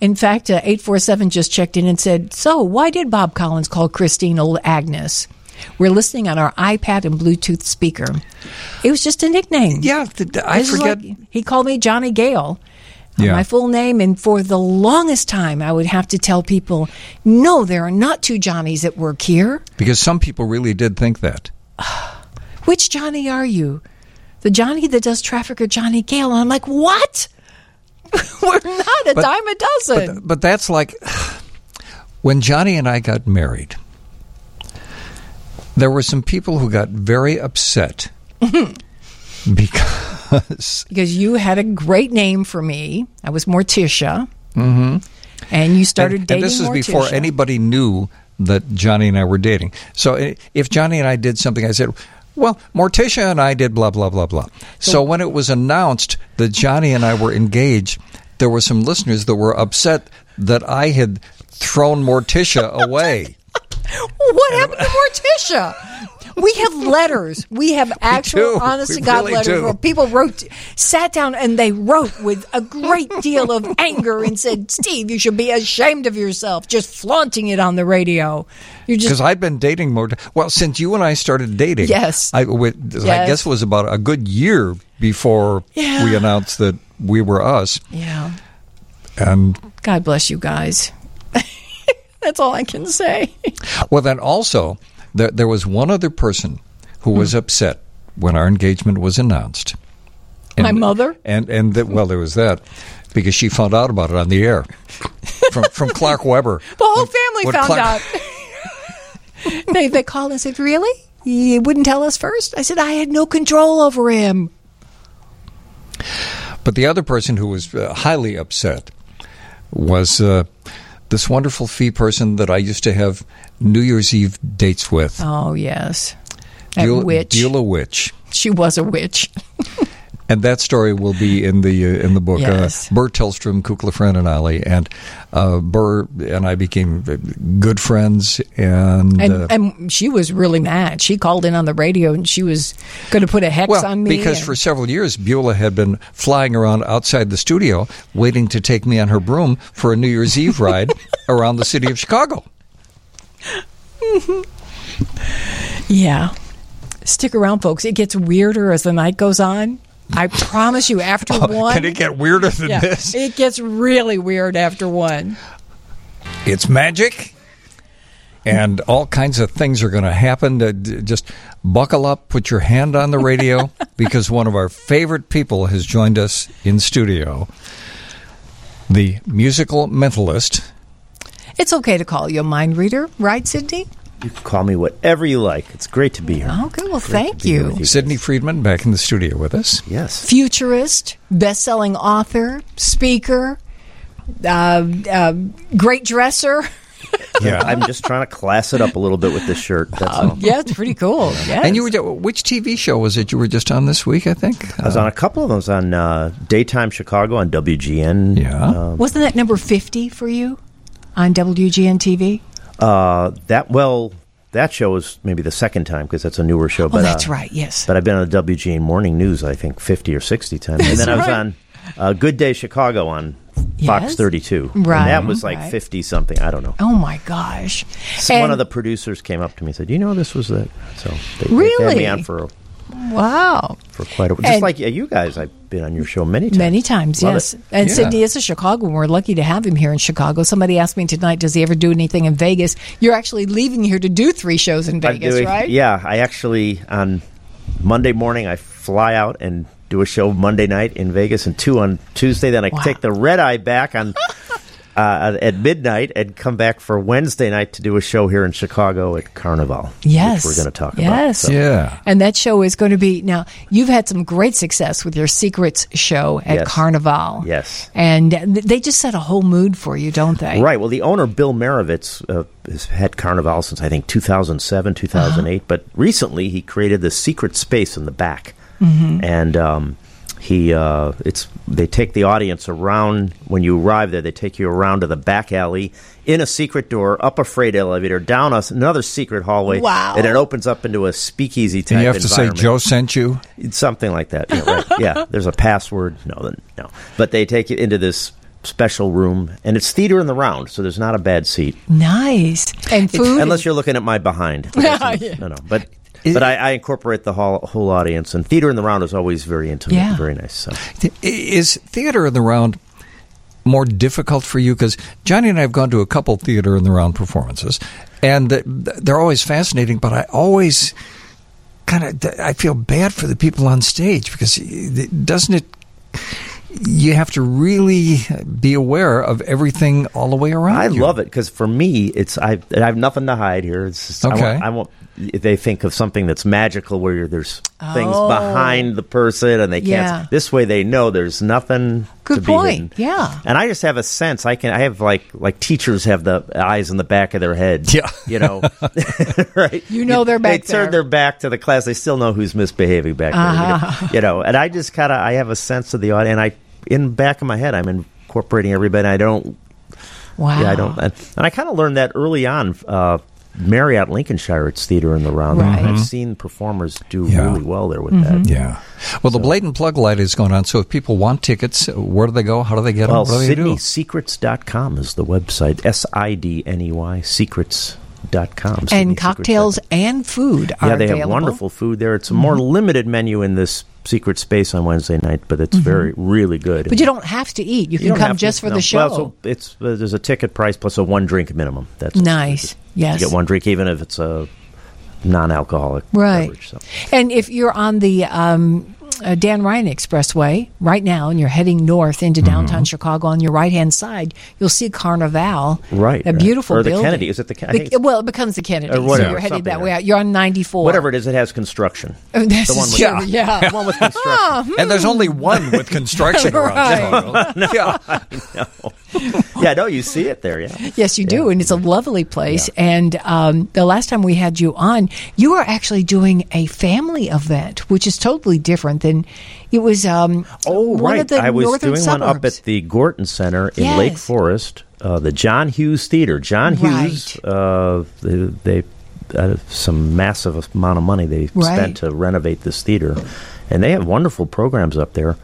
In fact, uh, 847 just checked in and said, So, why did Bob Collins call Christine Old Agnes? We're listening on our iPad and Bluetooth speaker. It was just a nickname. Yeah, th- I This forget. like- he called me Johnny Gale. Yeah. My full name, and for the longest time, I would have to tell people, no, there are not two Johnnies at work here. because some people really did think that. Which Johnny are you? The Johnny that does traffic or Johnny Gale? And I'm like, what? We're not a But- dime a dozen. But, but that's like when Johnnie and I got married, there were some people who got very upset because because you had a great name for me. I was Morticia. Mm-hmm. And you started and, dating and this is Morticia. before anybody knew that Johnnie and I were dating. So if Johnnie and I did something, I said, "Well, Morticia and I did blah blah blah blah." So when it was announced that Johnnie and I were engaged, there were some listeners that were upset that I had thrown Morticia away. What happened to Morticia? we have letters. We have actual, do. honest We to God really letters do. where people wrote, sat down and they wrote with a great deal of anger and said, "Steve, you should be ashamed of yourself, just flaunting it on the radio. You're Because I've been dating more. Well, since you and I started dating, Yes. I, with, I guess it was about a good year before Yeah. we announced that we were us. yeah. And God bless you guys. That's all I can say. well, then also there, there was one other person who was Hmm. upset when our engagement was announced. My mother? and and that well, there was that because she found out about it on the air from from Clark Weber. The whole family when found Clark- out. they they called and said, "Really? You wouldn't tell us first? I said, "I had no control over him." But the other person who was uh, highly upset was uh, this wonderful fee person that I used to have New Year's Eve dates with. Oh yes, Beulah- witch. a Witch. She was a witch. And that story will be in the uh, in the book. Yes. Uh, Burr Tillstrom, Kukla Fran, and Ollie, and uh, Burr and I became uh, good friends. And, And uh, and she was really mad. She called in on the radio and she was going to put a hex well, on me. because and- for several years Beulah had been flying around outside the studio, waiting to take me on her broom for a New Year's Eve ride around the city of Chicago. yeah, stick around, folks. It gets weirder as the night goes on. I promise you. After one, Oh, Can it get weirder than yeah, this? it gets really weird after one. It's magic. And all kinds of things are going to happen. To just buckle up, put your hand on the radio, because one of our favorite people has joined us in studio. The musical mentalist. It's okay to call you a mind reader, right, Sidney? You can call me whatever you like. It's great to be here. Okay, well, Great thank you. you. Sidney Friedman back in the studio with us. Yes. Futurist, best-selling author, speaker, uh, uh, great dresser. Yeah. I'm just trying to class it up a little bit with this shirt. That's all. Yeah, it's pretty cool. Yes. And you were which TV show was it you were just on this week? I think. I was on a couple of those on uh, Daytime Chicago on WGN. Yeah. Uh, Wasn't that number 50 for you on WGN TV? Uh, that well, that show was maybe the second time because that's a newer show. Oh, But that's uh, right. Yes. But I've been on the WGN Morning News, I think, 50 or 60 times. and then I was on uh, Good Day Chicago on Fox Yes. 32. Right, And that was like right. 50 something. I don't know. oh, my gosh. So one of the producers came up to me and said, "You know, this was it." So they, they had Really? me on for Wow. for quite a while. just And- like you guys. I've been on your show many times. Many times, Love yes. it. And Yeah. Sidney is a Chicagoan. We're lucky to have him here in Chicago. Somebody asked me tonight, does he ever do anything in Vegas? You're actually leaving here to do three shows in Vegas, doing- right? Yeah, I actually on Monday morning I fly out and do a show Monday night in Vegas, and two on Tuesday. Then I Wow. take the red eye back on uh, at midnight and come back for Wednesday night to do a show here in Chicago at Carnivale. Yes. which we're going to talk about. Yes. So- Yeah. And that show is going to be now. You've had some great success with your secrets show at Yes. Carnivale. Yes. and they just set a whole mood for you, don't they? Right. Well, the owner, Bill Marovitz, uh, has had Carnivale since I think 2007, 2008. Uh-huh. But recently, he created the secret space in the back, Mm-hmm. and um, he uh, it's they take the audience around when you arrive there. They take you around to the back alley, in a secret door, up a freight elevator, down a, another secret hallway, Wow. and it opens up into a speakeasy type. And you have to say environment. Joe sent you. It's something like that. Yeah, right. yeah, there's a password. No, then no. But they take you into this special room, and it's theater in the round, so there's not a bad seat. Nice. And food. Unless you're looking at my behind. But Yeah. No, no. But but I, I incorporate the whole, whole audience, and theater in the round is always very intimate, Yeah. and very nice. So Is theater in the round more difficult for you? Because Johnnie and I have gone to a couple theater in the round performances, and they're always fascinating. But I always kind of I feel bad for the people on stage because doesn't it? You have to really be aware of everything all the way around. I you. love it because for me, it's I, I have nothing to hide here. It's just, Okay. I want, I want they think of something that's magical where you're, there's things Oh. behind the person and they can't. Yeah. This way, they know there's nothing. Good to be point. hidden. Yeah. and I just have a sense. I can. I have like like teachers have the eyes in the back of their head. Yeah. you know, right. You know they're back They turn their back to the class. They still know who's misbehaving back there. you know? Uh-huh. You know, and I just kind of I have a sense of the audience. And I in back of my head, I'm incorporating everybody. I don't wow. yeah, I don't. And, and I kind of learned that early on uh, Marriott Lincolnshire, it's theater in the round. Right. I've seen performers do Yeah. really well there with Mm-hmm. that. Yeah. Well, the blatant plug light is going on. So if people want tickets, where do they go? How do they get Well, them? What do they? SidneySecrets.com is the website. S I D N E Y, secrets.com. and cocktails and food are Yeah, they available. have wonderful food there. It's a more Mm-hmm. limited menu in this secret space on Wednesday night, but it's very, really good. Mm-hmm. But you don't have to eat. You You can come have to- just for no. the show. Well, so it's uh, there's a ticket price plus a one drink minimum. That's Nice. Yes. You get one drink, even if it's a non-alcoholic Right. beverage. So. And if you're on the um, uh, Dan Ryan Expressway right now and you're heading north into Mm-hmm. downtown Chicago on your right hand side, you'll see Carnivale. Right, A right. beautiful Or the building. Kennedy. Is it the Ken- I The- think it's- well, it becomes the Kennedy. Or so whatever, you're headed that way out. You're on 94. Whatever it is, it has construction. Oh, this The one with- true. Yeah. The one with construction. And there's only one with construction around. Right. Yeah. yeah, no, you see it there. Yeah. Yes, you do, and it's a lovely place. And um, the last time we had you on, you were actually doing a family event, which is totally different than it was. Um, Oh, one right. of the I was doing suburbs. one up at the Gorton Center in Yes. Lake Forest, uh, the John Hughes Theater. John Right. Hughes, uh, they, they uh, some massive amount of money they Right. spent to renovate this theater, and they have wonderful programs up there.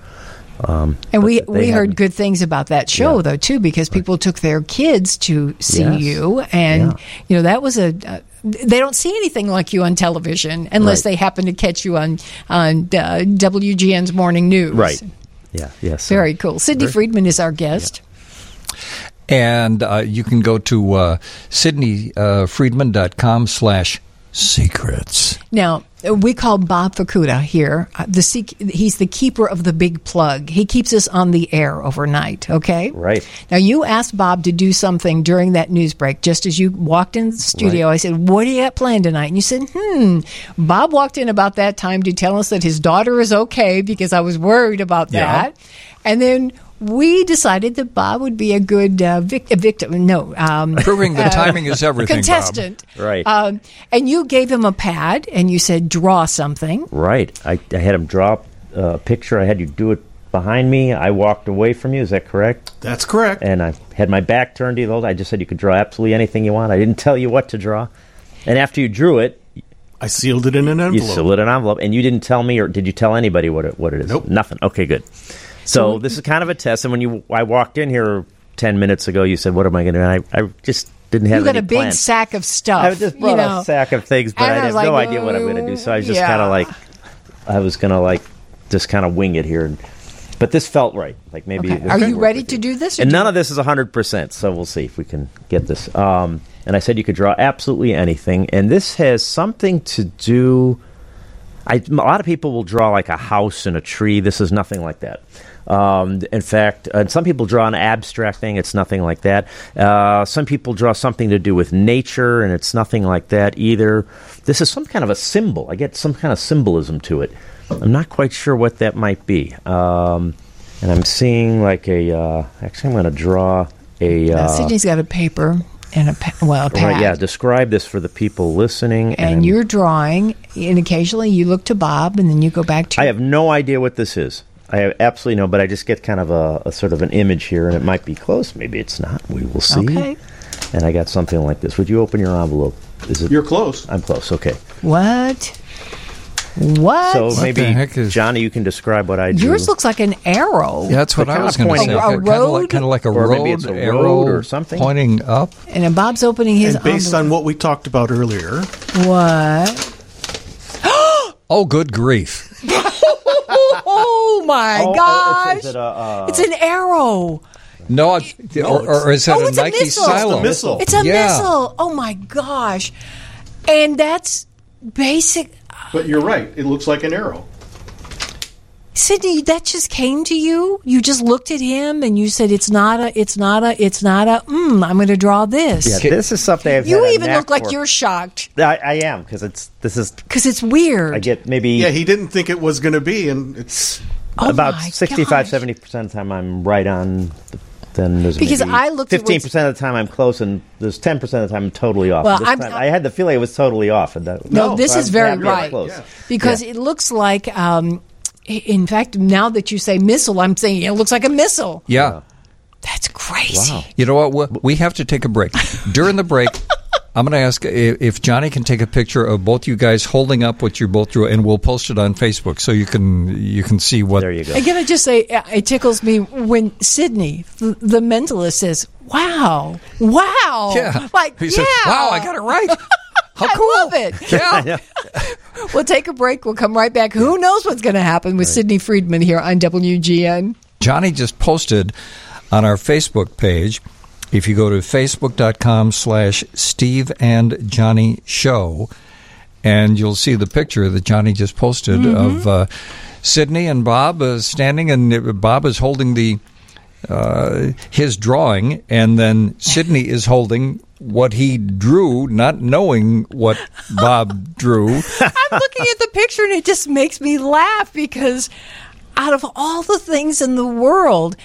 Um, And we, we heard good things about that show, Yeah. though, too, because people took their kids to see Yes. you. And, Yeah. you know, that was a. Uh, they don't see anything like you on television unless Right. they happen to catch you on, on uh, WGN's Morning News. Right. Yeah. Yes. Very cool. Sidney Very- Friedman is our guest. And uh, you can go to uh, sidneyfriedman.com slash secrets. Now, uh, we call Bob Fukuda here. Uh, the he's the keeper of the big plug. He keeps us on the air overnight, okay? Right. Now, you asked Bob to do something during that news break. Just as you walked in the studio, I said, What do you got planned tonight? And you said, Hmm. Bob walked in about that time to tell us that his daughter is okay because I was worried about Yeah. that. And then we decided that Bob would be a good uh, vic- a victim. No. Um, Proving that timing is everything, Bob. contestant. Right. Um, and you gave him a pad and you said, draw something. Right. I, I had him draw a picture. I had you do it behind me. I walked away from you. Is that correct? That's correct. And I had my back turned to you. I just said you could draw absolutely anything you want. I didn't tell you what to draw. And after you drew it, I sealed it in an envelope. you envelope. sealed it in an envelope, and you didn't tell me, or did you tell anybody what it what it is? Nope. Nothing. Okay, good. So this is kind of a test. And when you, I walked in here ten minutes ago, you said, "What am I going to do?" I, I just didn't have You got a big plans. sack of stuff. I just brought you know. a sack of things, but And I I had was no idea what I'm going to do. So I was just yeah. kind of like, I was going to like just kind of wing it here. And, but this felt right. Like maybe. Okay. Are you ready to you. do this? or And none of this is 100%, so we'll see if we can get this. Um, and I said you could draw absolutely anything. And this has something to do. I, a lot of people will draw like a house and a tree. This is nothing like that. Um, in fact, uh, some people draw an abstract thing. It's nothing like that. Uh, some people draw something to do with nature, and it's nothing like that either. This is some kind of a symbol. I get some kind of symbolism to it. I'm not quite sure what that might be. Um, and I'm seeing like a. Uh, actually, I'm going to draw a. Uh, Sidney's got a paper and a pa- well a pad. right, yeah, describe this for the people listening. and you're drawing, and occasionally you look to Bob, and then you go back to. I have no idea what this is. I have absolutely no, but I just get kind of a, a sort of an image here, and it might be close. Maybe it's not. We will see. Okay. And I got something like this. Would you open your envelope? Is it? You're close. I'm close. Okay. What? What? So the maybe heck is- Johnnie, you can describe what I do. Yours looks like an arrow. Yeah, that's what I was going to say. pointing up. A kind of like, road? kind of like a Or road, maybe it's a arrow road or something. pointing up. And then Bob's opening his And based on what we talked about earlier, what? Oh, good grief! Oh my Oh, gosh! Is it a, uh, it's an arrow. No, I- or, or is it Oh, a it's a missile. silo? It's a missile. It's a Yeah. missile. Oh my gosh! And that's basic. but you're right. It looks like an arrow. Sidney, that just came to you. You just looked at him and you said, "It's not a. It's not a. It's not a. Mm, I'm going to draw this." yeah, this is something I've You had a even knack look like for. you're shocked I, I am because it's this is because it's weird. I get maybe Yeah, he didn't think it was going to be, and it's Oh about my 65 70 percent of the time I'm right on. The, then there's Because I looked fifteen percent of the time I'm close, and there's 10 percent of the time I'm totally off. Well, This I'm- time, I had the feeling it was totally off. And that, No, No, this so is I'm very happy right close. Yeah. because Yeah. it looks like. Um, i- in fact, now that you say missile, I'm saying it looks like a missile. Yeah. That's crazy. Wow. You know what? We- We have to take a break. During the break, I'm going to ask if Johnnie can take a picture of both you guys holding up what you both drew, and we'll post it on Facebook so you can you can see what. There you go. Again, I gotta just say, uh, it tickles me when Sidney, the mentalist, says, "Wow, wow!" Yeah, like he yeah, said, "Wow, I got it right." How I cool! love it. Yeah. We'll take a break. We'll come right back. Who knows what's going to happen with Sidney Friedman here on WGN? Johnnie just posted on our Facebook page. If you go to facebook.com slash Steve and Johnnie Show, and you'll see the picture that Johnnie just posted of uh, Sidney and Bob uh, standing, and Bob is holding the uh, his drawing, and then Sidney is holding what he drew, not knowing what Bob drew. I'm looking at the picture and it just makes me laugh because out of all the things in the world,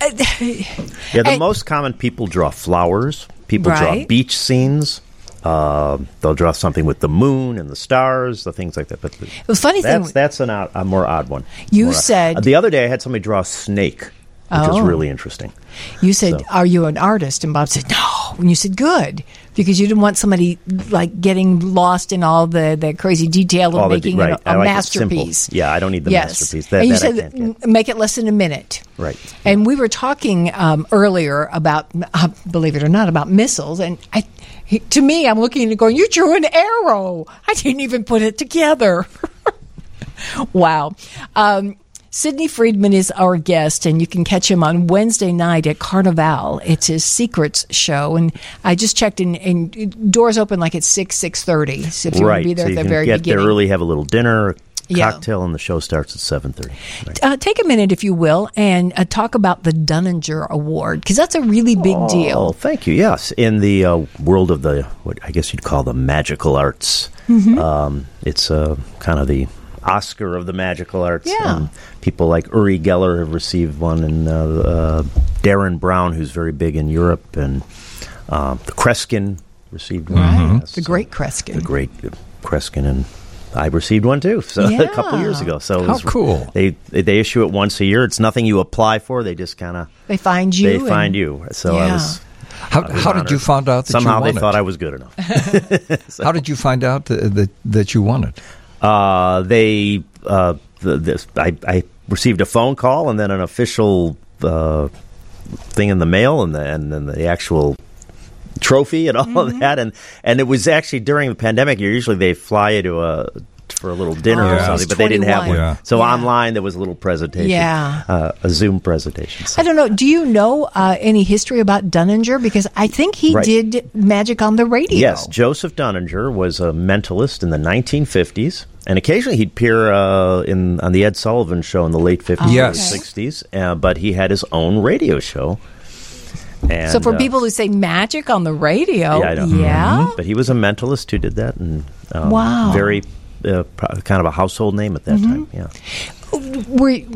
uh, Yeah, the And- most common people draw flowers. People draw beach scenes. Uh, they'll draw something with the moon and the stars, the things like that. But the, The funny thing- that's that's an odd, a more odd one. You More said- Uh, the other day I had somebody draw a snake, which was Oh. really interesting. you said, So- "Are you an artist?" And Bob said, "No." And you said, "Good," because you didn't want somebody like getting lost in all the, the crazy detail of All the- making right. a, a like masterpiece. Yeah, I don't need the yes. masterpiece. That- and you said, can't get. "M- make it less than a minute. Right. And we were talking um, earlier about, uh, believe it or not, about missiles. And I, he, to me, I'm looking and going, "You drew an arrow. I didn't even put it together." wow. Um, Sidney Friedman is our guest, and you can catch him on Wednesday night at Carnivale. It's his Secrets show, and I just checked, and, and doors open like at six six thirty. So if you want right. to be there so at you the can very get beginning, there early, have a little dinner, a Yeah. cocktail, and the show starts at seven thirty. uh, take a minute, if you will, and uh, talk about the Dunninger Award because that's a really big Oh, deal. thank you. Yes, in the uh, world of the what I guess you'd call the magical arts, Mm-hmm. um, it's uh, kind of the Oscar of the magical arts. Yeah. And people like Uri Geller have received one, and uh, uh, Derren Brown, who's very big in Europe, and uh, the Kreskin received one. Right. Yes, The great Kreskin. the great Kreskin, and I received one too. So a couple years ago. So it How was- cool. They they issue it once a year. It's nothing you apply for. They just kind of They find you. they and- find you. So I Yeah. was. How, I was how did you find out that Somehow you they won thought? I was good enough. How did you find out that that, that you won it? Uh, they, uh, this, I, I received a phone call and then an official uh, thing in the mail, and, the, and then the actual trophy and all Mm-hmm. of that. And and it was actually during the pandemic. Usually they fly you to a for a little dinner Oh, or something, but they didn't have one. Yeah. So Yeah. online there was a little presentation, Yeah. uh, a Zoom presentation. So- I don't know. Do you know uh, any history about Dunninger? Because I think he Right. did magic on the radio. Yes, Joseph Dunninger was a mentalist in the 1950s, and occasionally he'd appear uh, in on the Ed Sullivan Show in the late 50s Oh, Yes. 60s. Uh, but he had his own radio show. And, so for uh, people who say magic on the radio, yeah, I know. yeah? Mhm. but he was a mentalist who did that, and um, Wow. Mm-hmm. very uh, kind of a household name at that time. Yeah, we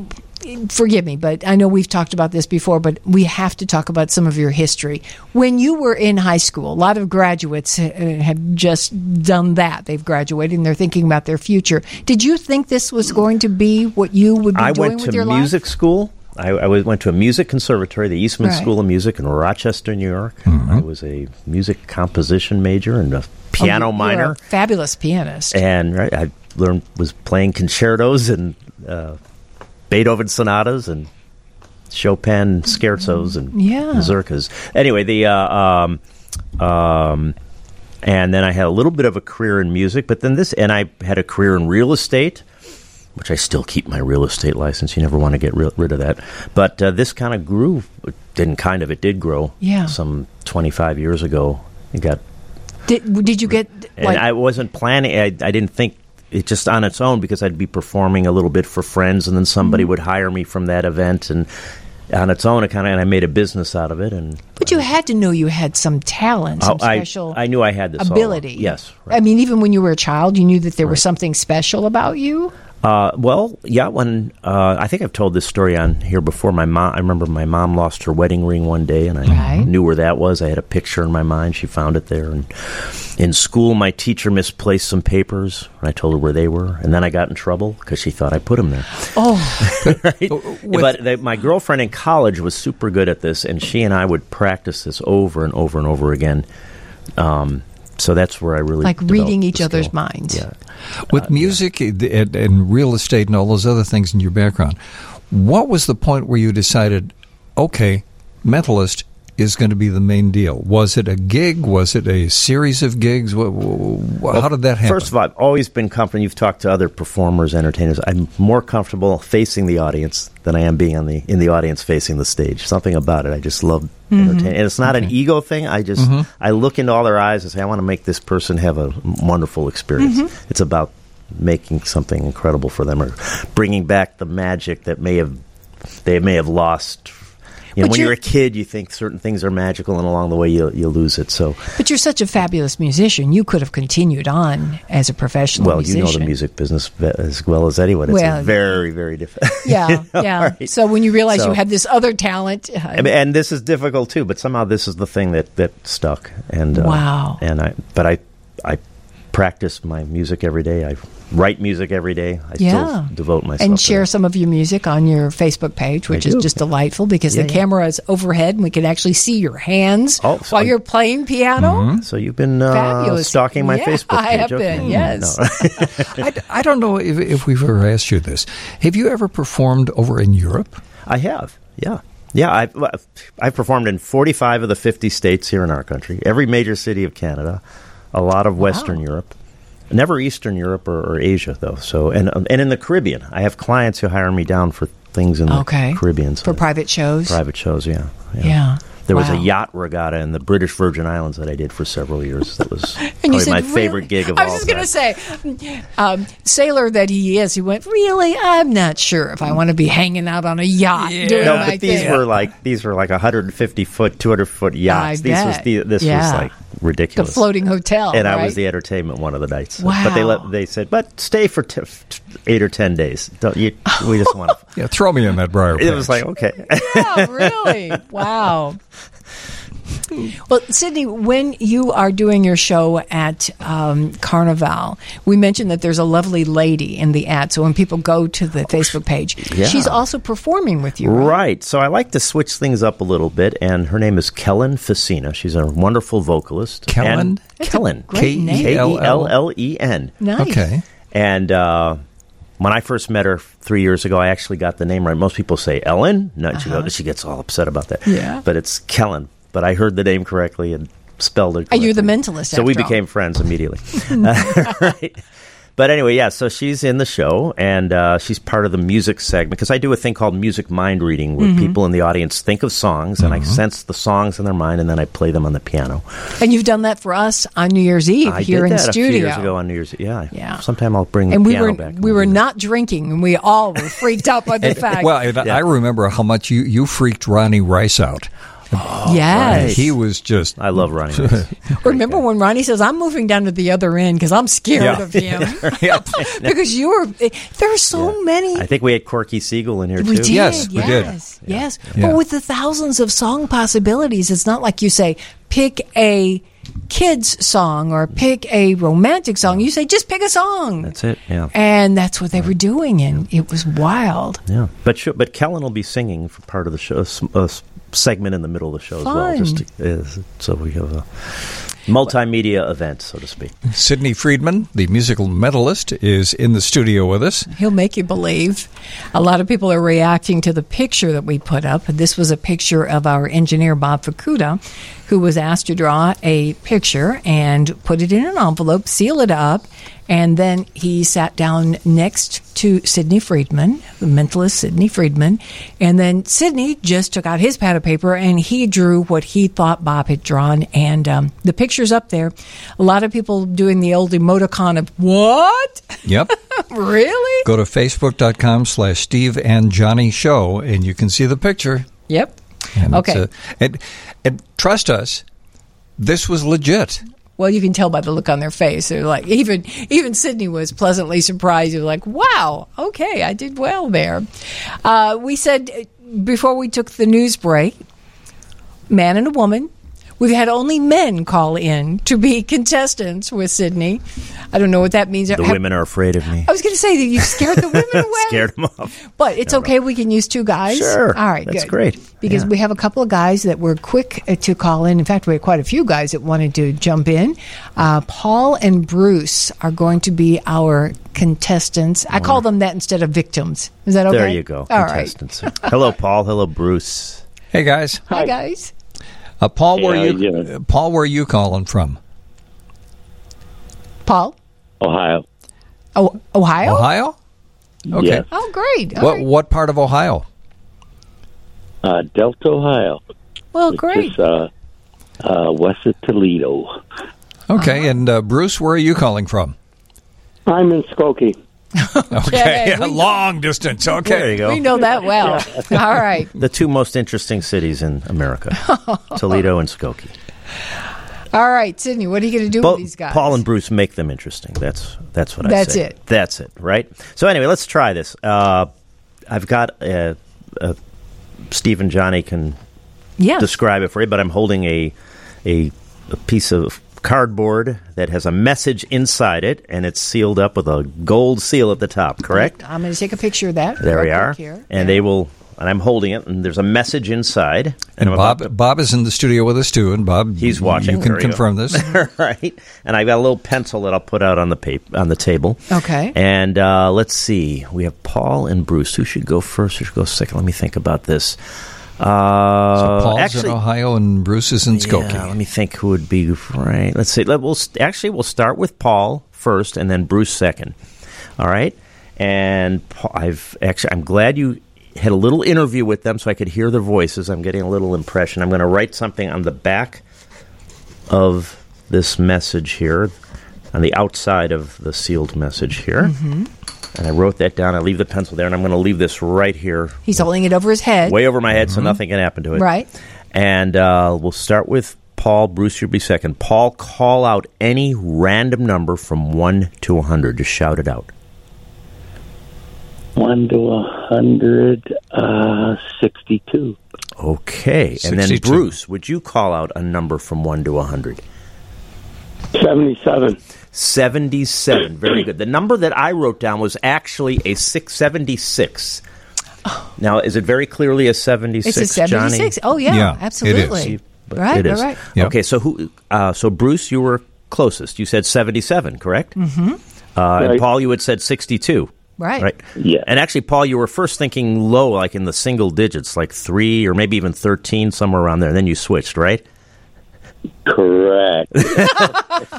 forgive me, but I know we've talked about this before, but we have to talk about some of your history. When you were in high school, a lot of graduates uh, have just done that. They've graduated and they're thinking about their future. Did you think this was going to be what you would be I doing went to music school. I, I went to a music conservatory, the Eastman Right. School of Music in Rochester, New York. Mm-hmm. I was a music composition major and a piano Oh, minor. a fabulous pianist. and right, I learned was playing concertos and uh, Beethoven sonatas and Chopin scherzos and Yeah. mazurkas. Anyway, the uh, um, um, and then I had a little bit of a career in music, but then this, and I had a career in real estate. Which I still keep my real estate license. You never want to get ri- rid of that. But uh, this kind of grew. It didn't kind of. It did grow. Yeah. Some twenty five years ago, it got Did, did you get and like I wasn't planning. I, I didn't think it just on its own because I'd be performing a little bit for friends, and then somebody Mm-hmm. would hire me from that event, and on its own, it kind of and I made a business out of it. And But you had to know you had some talent, some I, special I knew I had this all ability. Yes, I mean, even when you were a child, you knew that there was something special about you. Uh, well, yeah. When uh, I think I've told this story on here before. My mom. I remember my mom lost her wedding ring one day, and I Right. knew where that was. I had a picture in my mind. She found it there. And in school, my teacher misplaced some papers. And I told her where they were, and then I got in trouble because she thought I put them there. Oh, right? but the, my girlfriend in college was super good at this, and she and I would practice this over and over and over again. um, so that's where I really like reading the each other's minds. Yeah. With uh, music eh, and, and real estate and all those other things in your background, what was the point where you decided, okay, mentalist is going to be the main deal? Was it a gig? Was it a series of gigs? How did that happen? First of all, I've always been comfortable. You've talked to other performers, entertainers. I'm more comfortable facing the audience than I am being on the in the audience facing the stage. Something about it. I just love mm-hmm. entertaining, and it's not an ego thing. I just mm-hmm. I look into all their eyes and say, I want to make this person have a wonderful experience. Mm-hmm. It's about making something incredible for them, or bringing back the magic that may have they may have lost. You know, when you're- you're a kid, you think certain things are magical, and along the way, you you lose it. So, But you're such a fabulous musician. You could have continued on as a professional well, musician. you know the music business as well as anyone. It's Well, very, very difficult. Yeah, yeah. right. So when you realize So- you had this other talent, uh, mean, and this is difficult too, but somehow this is the thing that that stuck. And uh, Wow. And I, but I, I practice my music every day. I write music every day. I Yeah. still devote myself and share that. some of your music on your Facebook page, which is just delightful because Yeah, the yeah. camera is overhead and we can actually see your hands Oh, so while I'm- you're playing piano. So you've been uh, Fabulous. stalking my Yeah, Facebook page. I have okay. been, yes. No. I, I don't know if, if we've ever asked you this. Have you ever performed over in Europe? I have. Yeah. Yeah, I've, I've performed in 45 of the 50 states here in our country, every major city of Canada, a lot of Western Europe. Never Eastern Europe or, or Asia, though. So, and um, and in the Caribbean, I have clients who hire me down for things in the Caribbean. so- For private shows. private shows. Yeah, Yeah. There was a yacht regatta in the British Virgin Islands that I did for several years. That was probably said, my "Really?" favorite gig of all. I was all just going to say, um, sailor that he is, he went, Really? I'm not sure if I want to be hanging out on a yacht doing No, my but these thing. were like these were like 150 foot, 200 foot yachts. I these was the, this Yeah. was like the ridiculous. floating hotel. and I was the entertainment one of the nights. But they let they said, but stay for t- t- eight or ten days. Don't you? We just want to. Yeah, throw me in that briar. Patch. It was like okay. Oh, really? Wow. Well, Sidney, when you are doing your show at um, Carnivale, we mentioned that there's a lovely lady in the ad. So when people go to the Facebook page, Yeah. she's also performing with you. Right? Right. So I like to switch things up a little bit, and her name is Kellen Facina. She's a wonderful vocalist. Kellen? And Kellen. great. K E L L E N. Nice. Okay. And uh, when I first met her three years ago, I actually got the name right. Most people say Ellen. No, she, goes, she gets all upset about that. Uh-huh. Yeah. But it's Kellen. But I heard the name correctly and spelled it And you're the mentalist, So we after all. became friends immediately. right. But anyway, yeah, so she's in the show and uh, she's part of the music segment because I do a thing called music mind reading where Mm-hmm. people in the audience think of songs and I sense the songs in their mind and then I play them on the piano. And you've done that for us on New Year's Eve I here did in that studio. a few years ago on New Year's Yeah. Yeah. Sometime I'll bring and the we piano were back. and we were do that. not drinking, and we all were freaked out by the fact. Well, and I remember how much you, you freaked Ronnie Rice out. Oh, yes. He was just I love Ronnie. Remember when Ronnie says, "I'm moving down to the other end because I'm scared Yeah. of him," Yep. because you were eh, there are so many. I think we had Corky Siegel in here we too. did, Yes, we did. yes, yes. Yeah. But with the thousands of song possibilities, it's not like you say pick a kids song or pick a romantic song. You say just pick a song. That's it. Yeah. and that's what they were doing, and it was wild. Yeah, but sh- but Kellen will be singing for part of the show, a s- a s- segment in the middle of the show as well, just to, uh, so we have a multimedia event, so to speak. Sidney Friedman, the musical mentalist, is in the studio with us. He'll make you believe. A lot of people are reacting to the picture that we put up. This was a picture of our engineer, Bob Fukuda, who was asked to draw a picture and put it in an envelope, seal it up, and then he sat down next to Sidney Friedman, the mentalist Sidney Friedman, and then Sidney just took out his pad of paper and he drew what he thought Bob had drawn, and um, the picture's up there. A lot of people doing the old emoticon of what? Yep. really? Go to facebook.com slash Steve and Johnnie Show, and you can see the picture. Yep. And Okay. uh, and, and trust us, this was legit. Well, you can tell by the look on their face. They're like, even even Sidney was pleasantly surprised. Was like, "Wow, okay, I did well there." Uh, we said uh, before we took the news break, man and a woman We've had only men call in to be contestants with Sidney. I don't know what that means. The Have- women are afraid of me. I was going to say that you scared the women away. Scared them off. But it's okay. We can use two guys. Sure. All right. That's good. great. Because Yeah. we have a couple of guys that were quick uh, to call in. In fact, we had quite a few guys that wanted to jump in. Uh, Paul and Bruce are going to be our contestants. I call them that instead of victims. Is that okay? There you go. All right. contestants. Hello, Paul. Hello, Bruce. Hey guys, Hi, guys. Uh, Paul, where Hey, how you, you doing? uh, Paul, where are you calling from? Paul. Ohio. Oh, Ohio. Ohio. Okay. Yes. Oh, great. All What right. what part of Ohio? Uh, Delta, Ohio. Well, It's great. Just, uh, uh, west of Toledo. Okay, and uh, Bruce, where are you calling from? I'm in Skokie. Okay, we know. long distance. Okay, There you go. We know that well. All right. The two most interesting cities in America Toledo and Skokie. All right, Sidney, what are you going to do Bo- with these guys? Paul and Bruce make them interesting. That's that's what I That's it. That's it. Right. So anyway, let's try this. Uh, I've got uh, uh, Steve and Johnnie can yeah. describe it for you, but I'm holding a, a a piece of cardboard that has a message inside it, and it's sealed up with a gold seal at the top. Correct. I'm going to take a picture of that. There we are. Here. And they will. And I'm holding it, and there's a message inside. And I'm about Bob Bob is in the studio with us too, and Bob, He's watching. You can There you confirm this. right? And I've got a little pencil that I'll put out on the paper on the table. Okay. And uh, let's see, we have Paul and Bruce. Who should go first? Who should go second? Let me think about this. Uh, So Paul's actually, in Ohio and Bruce is in Skokie. yeah, let me think who would be right. Let's see. Let, we'll actually we'll start with Paul first, and then Bruce second. All right. And Paul, I've actually I'm glad you had a little interview with them so I could hear their voices. I'm getting a little impression. I'm going to write something on the back of this message here, on the outside of the sealed message here. Mm-hmm. And I wrote that down. I leave the pencil there, and I'm going to leave this right here He's holding it over his head. way over my head so nothing can happen to it. Right. And uh, we'll start with Paul. Bruce, you'll be second. Paul, call out any random number from 1 to 100. Just shout it out. 1 to a 100, uh, 62. Okay. And then Bruce, would you call out a number from 1 to 100? 77. 77. Very good. The number that I wrote down was actually a 676. Now, is it very clearly a 76, It's a 76. Johnnie? Oh, yeah, Yeah, it is. absolutely. See, but Right, it is. right, right. Yep. Okay, so who? Uh, so Bruce, you were closest. You said seventy-seven, correct? Mm-hmm. Uh, And Paul, you had said sixty-two. Right. Right. Yeah. And actually, Paul, you were first thinking low, like in the single digits, like three or maybe even thirteen, somewhere around there. And then you switched, right? Correct.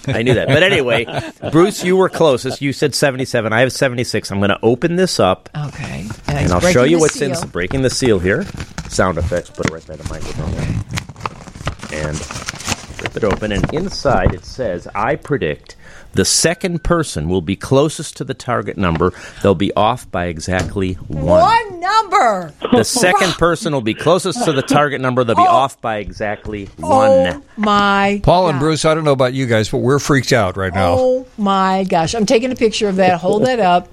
I knew that. But anyway, Bruce, you were closest. You said seventy-seven. I have seventy-six. I'm going to open this up. Okay. he's And I'll show you what's seal. in breaking the seal here. Sound effects. Put it right by the microphone. And rip it open. And inside it says, "I predict the second person will be closest to the target number. They'll be off by exactly one. One number. The second person will be closest to the target number. They'll be oh. off by exactly oh one. Oh my. Paul and God. Bruce, I don't know about you guys, but we're freaked out right now. Oh my gosh. I'm taking a picture of that. Hold that up.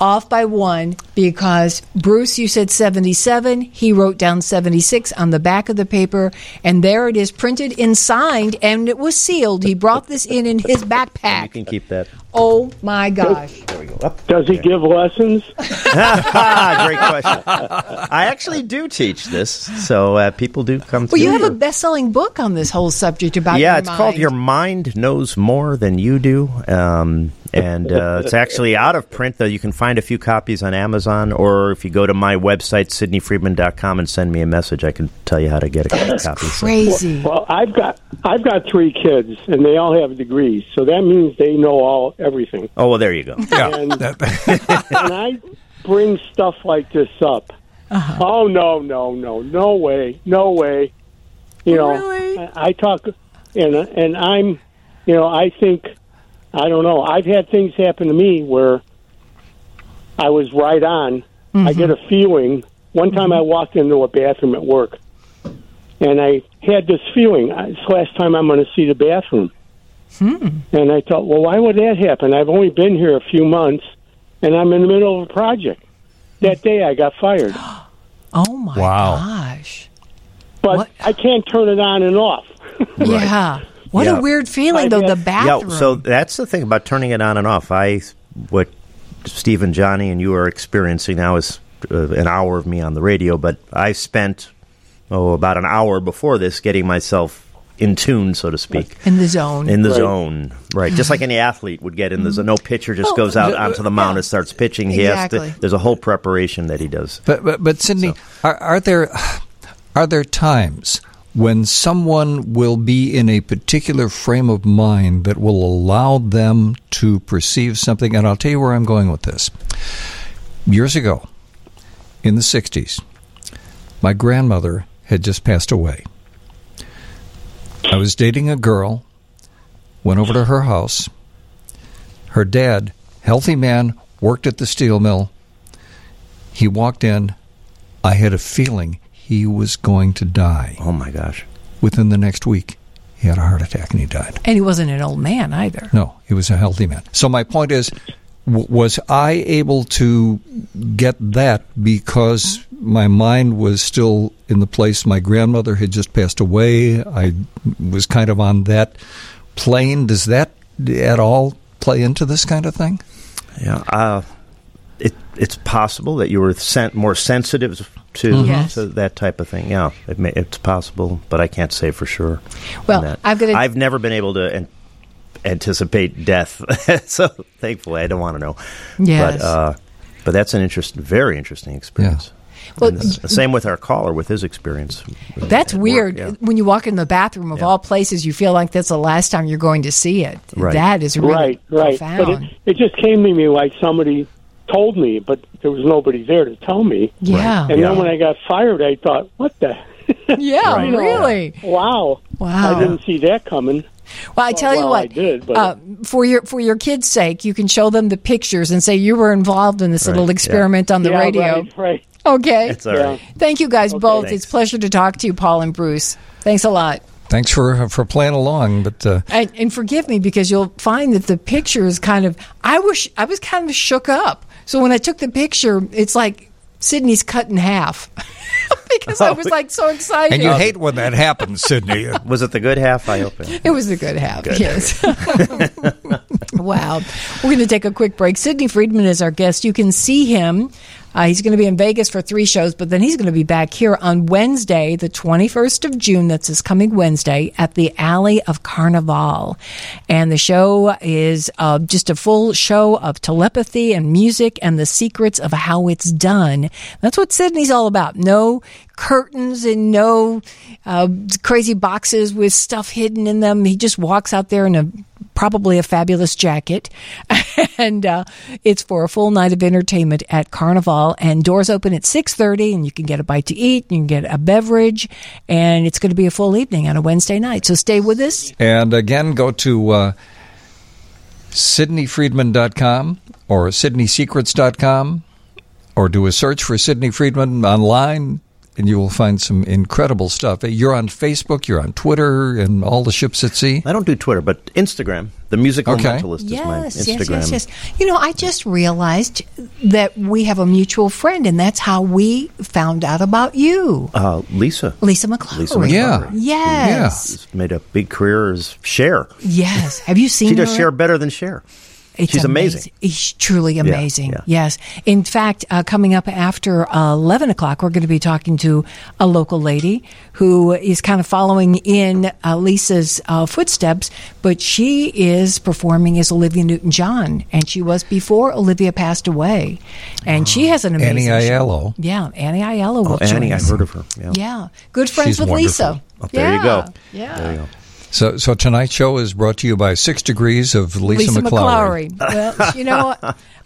Off by one because Bruce, you said 77. He wrote down 76 on the back of the paper, and there it is printed and signed, and it was sealed. He brought this in in his backpack. You can keep that. Oh my gosh. There we go. Up. Does he give lessons? Great question. I actually do teach this, so uh, people do come. To Well, to you me. have a best selling book on this whole subject about it. yeah, your it's called. Your Mind Knows More Than You Do. Um, and uh, it's actually out of print, though. You can find a few copies on Amazon, or if you go to my website, sidneyfriedman.com, and send me a message, I can tell you how to get a copy. So- Crazy. Well, I've got I've got three kids, and they all have degrees, so that means they know all everything. Oh, well, there you go. Yeah, And- that- when I bring stuff like this up, oh no, no, no, no way, no way. You know, Really? I, I talk, and and I'm, you know, I think, I don't know. I've had things happen to me where I was right on. I get a feeling. One time I walked into a bathroom at work, and I had this feeling. "Uh, It's the last time I'm going to see the bathroom. And I thought, well, why would that happen? I've only been here a few months, and I'm in the middle of a project. That day, I got fired, oh my Wow. gosh. but What? I can't turn it on and off. Yeah. What Yeah. a weird feeling, I though. The guess- bathroom. Yeah, so that's the thing about turning it on and off. I, what Steve and Johnnie and you are experiencing now is uh, an hour of me on the radio, but I spent oh about an hour before this getting myself in tune, so to speak. in the zone. In the Right. zone, right? Just like any athlete would get in the mm-hmm. zone. No pitcher just Oh, goes out onto the mound yeah. and starts pitching. He has to. There's a whole preparation that he does. But but, but Sidney, are, are there are there times when someone will be in a particular frame of mind that will allow them to perceive something? And I'll tell you where I'm going with this. Years ago, in the '60s, my grandmother had just passed away. I was dating a girl, went over to her house. Her dad, healthy man, worked at the steel mill. He walked in. I had a feeling he was going to die. Oh my gosh! Within the next week, he had a heart attack and he died. and he wasn't an old man either. No, he was a healthy man. So my point is, w- was I able to get that because my mind was still in the place my grandmother had just passed away? I was kind of on that plane. Does that at all play into this kind of thing? Yeah, uh, it it's possible that you were sen- more sensitive to, Yes. to that type of thing. Yeah, it may, it's possible, but I can't say for sure. Well. I've got to- I've never been able to an- anticipate death, so thankfully I don't want to know. Yes. but uh, but that's an interest, very interesting experience. Well, the same with our caller with his experience. That's at work, weird. yeah. When you walk in the bathroom of Yeah. all places, you feel like that's the last time you're going to see it. Right. That is really right, right. profound. But it, it just came to me like somebody told me, but there was nobody there to tell me. yeah. And Yeah. then when I got fired, I thought, what the? Yeah, You know, really. Wow. Wow. I didn't see that coming. Well, I tell you well, what, I did, but- uh, for your for your kids' sake, you can show them the pictures and say you were involved in this Right, little yeah. experiment on the yeah, radio. Right, right. Okay. It's all Yeah. Thank you guys both. Thanks. It's a pleasure to talk to you, Paul and Bruce. Thanks a lot. Thanks for for playing along, but uh, And, and forgive me because you'll find that the picture is kind of. I was I was kind of shook up. So when I took the picture, it's like Sidney's cut in half because I was oh. like so excited. and you hate when that happens, Sidney. Was it the good half? I hope. it- It was the good half, yes. wow. We're going to take a quick break. Sidney Friedman is our guest. You can see him. Uh, he's going to be in Vegas for three shows, but then he's going to be back here on Wednesday, the 21st of June. That's this coming Wednesday at the Alley of Carnivale. And the show is uh, just a full show of telepathy and music and the secrets of how it's done. That's what Sidney's all about. No curtains and no uh, crazy boxes with stuff hidden in them. He just walks out there in a probably a fabulous jacket, and uh, it's for a full night of entertainment at Carnivale. And doors open at six thirty, and you can get a bite to eat, you can get a beverage, and it's going to be a full evening on a Wednesday night. So stay with us. And again, go to uh, SidneyFriedman.com or SidneySecrets.com or do a search for Sidney Friedman online, and you will find some incredible stuff. You're on Facebook, you're on Twitter, and all the ships at sea. I don't do Twitter, but Instagram. The musical Okay. mentalist is my Yes, yes, yes, yes. You know, I just realized that we have a mutual friend, and that's how we found out about you, Uh, Lisa. Lisa McClowry. Lisa McClowry. Yeah. Yes. She's made a big career as Cher. Yes. Have you seen She does her? Cher better than Cher. It's She's amazing. It's truly amazing. yeah. Yes. In fact, uh, coming up after uh, 11 o'clock, we're going to be talking to a local lady who is kind of following in uh, Lisa's uh, footsteps, but she is performing as Olivia Newton John, and she was before Olivia passed away. And she has an amazing Annie. Aiello. Yeah, Annie Aiello will Oh, Annie. I've heard of her. Yeah. Yeah. Good friends She's with Lisa. wonderful. Oh, there you go. Yeah. There you go. So, so tonight's show is brought to you by Six Degrees of Lisa, Lisa McClowry. McClowry. Well, you know,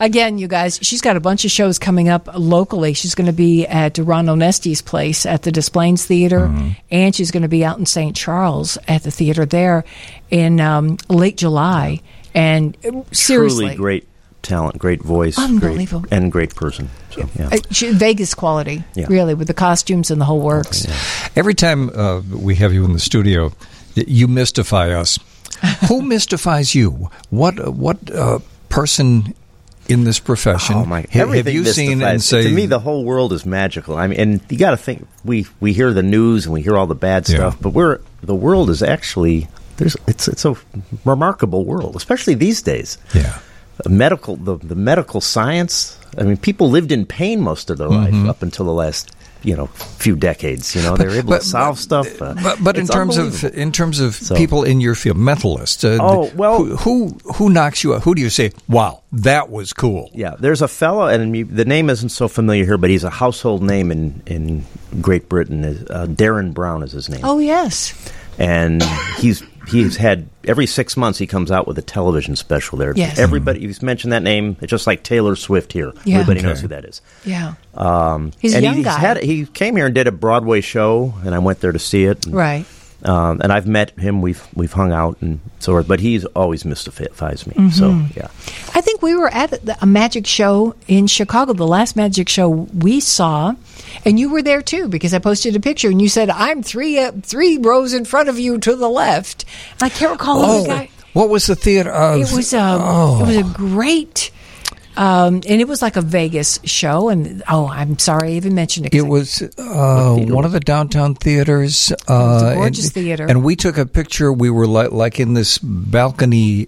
again, you guys, she's got a bunch of shows coming up locally. She's going to be at Ron Onesti's place at the Des Plaines Theater, Mm-hmm. and she's going to be out in St. Charles at the theater there in um, late July. And uh, seriously, Truly great talent, great voice, Unbelievable. great, and great person. So, yeah. uh, Vegas quality, Yeah. really, with the costumes and the whole works. Every time uh, we have you in the studio, y- you mystify us. Who mystifies you? What what uh, person in this profession. Oh my! Ha- have Everything you seen mystifies- and say to me the whole world is magical. I mean, and you got to think we we hear the news and we hear all the bad Yeah. stuff, but we're the world is actually there's it's it's a remarkable world, especially these days. yeah. Medical the the medical science. I mean, people lived in pain most of their Mm-hmm. life up until the last you know few decades. You know, they're able but- to solve stuff. uh, But, but in terms of in terms of So- people in your field, mentalists. Uh, Oh, well- who, who who knocks you out? Who do you say? Wow, that was cool. Yeah, there's a fellow, and the name isn't so familiar here, but he's a household name in in Great Britain. Uh, Derren Brown is his name. Oh yes. and he's he's had every six months he comes out with a television special there. Yes. Everybody, he's mentioned that name. It's just like Taylor Swift here. Yeah. Everybody Okay. knows who that is. Yeah. Um, He's a and young he's guy. Had, he came here and did a Broadway show, and I went there to see it. And, Right. Um, and I've met him. We've we've hung out and so forth. But he's always mystifies me. So Mm-hmm. yeah. I think we were at a magic show in Chicago, the last magic show we saw, and you were there too because I posted a picture and you said, "I'm three uh, three rows in front of you to the left." I can't recall who Oh, the guy. what was the theater? Of, It was um, oh. it was a great. Um, and it was like a Vegas show, and oh, I'm sorry I even mentioned it. It was uh, one of the downtown theaters. Uh, a gorgeous and, theater. and we took a picture. We were like, like in this balcony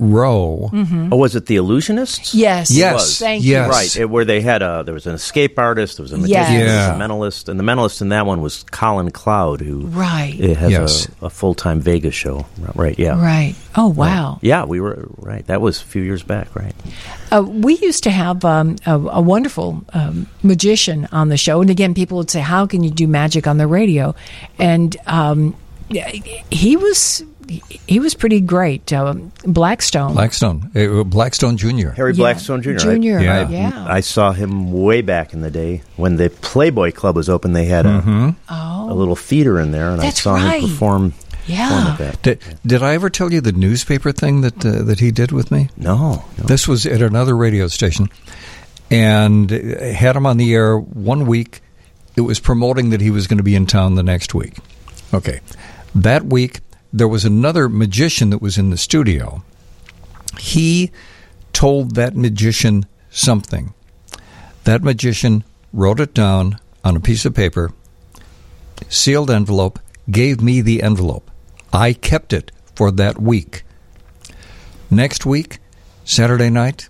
row. Oh, was it the Illusionists? Yes, Yes, was. Thank yes. you. Right, it, where they had a there was an escape artist, there was a magician, Yes. there was a mentalist, and the mentalist in that one was Colin Cloud, who Right. it has Yes. a, a full time Vegas show. Right, yeah, Right. Oh wow. yeah. We were right. That was a few years back, right? Uh, we used to have um, a, a wonderful um, magician on the show, and again, people would say, "How can you do magic on the radio?" And um, he was he was pretty great. Um, Blackstone. Blackstone, uh, Blackstone Jr. Harry Yeah. Blackstone Jr. Jr., I, Yeah. yeah. I saw him way back in the day when the Playboy Club was open. They had a, a little theater in there, and Oh. That's I saw right. him perform. perform Yeah. Did, did I ever tell you the newspaper thing that uh, that he did with me? No, no. This was at another radio station, and had him on the air one week. It was promoting that he was going to be in town the next week. Okay, that week there was another magician that was in the studio. He told that magician something. That magician wrote it down on a piece of paper, sealed envelope, gave me the envelope. I kept it for that week. Next week, Saturday night,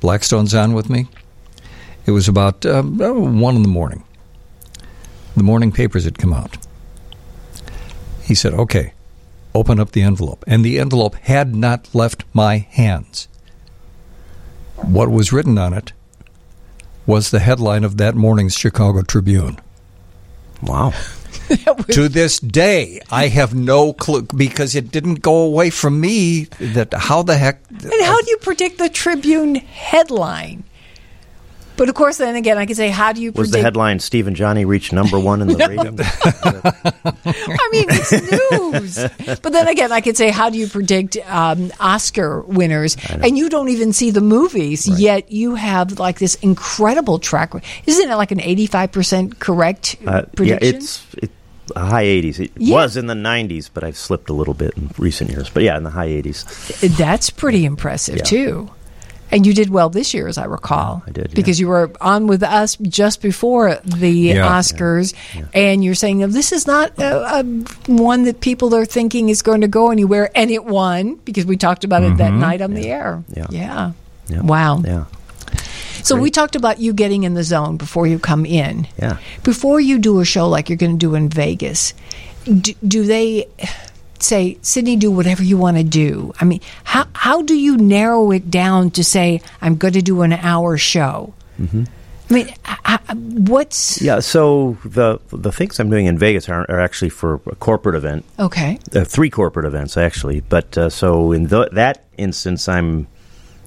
Blackstone's on with me. It was about um, oh, one in the morning. The morning papers had come out. He said, "Okay, open up the envelope," and the envelope had not left my hands. What was written on it was the headline of that morning's Chicago Tribune. Wow. to this day, I have no clue because it didn't go away from me. That how the heck? And how do you predict the Tribune headline? But of course, then again, I could say, how do you Was predict? the headline Steve and Johnnie reached number one in the ratings? I mean, it's news. But then again, I could say, how do you predict um, Oscar winners? And you don't even see the movies, yet you have like this incredible track. Isn't it like an eighty-five percent correct Uh, yeah, it's it, high 80s. It Yeah. was in the 90s, but I've slipped a little bit in recent years. But yeah, in the high 80s. That's pretty impressive Yeah. too. And you did well this year, as I recall. I did, yeah. because you were on with us just before the Yeah. Oscars, and you're saying "Oh, this is not a, a one that people are thinking is going to go anywhere, and it won because we talked about it that night on the air. Mm-hmm. Yeah. yeah. Yeah. Wow. Yeah. So we talked about you getting in the zone before you come in. Yeah. Before you do a show like you're going to do in Vegas, do, do they say, Sidney, do whatever you want to do? I mean, how how do you narrow it down to say I'm going to do an hour show? Mm-hmm. I mean, h- h- what's Yeah, so the the things I'm doing in Vegas are, are actually for a corporate event, okay? uh, three corporate events actually. But uh, so in the, that instance, I'm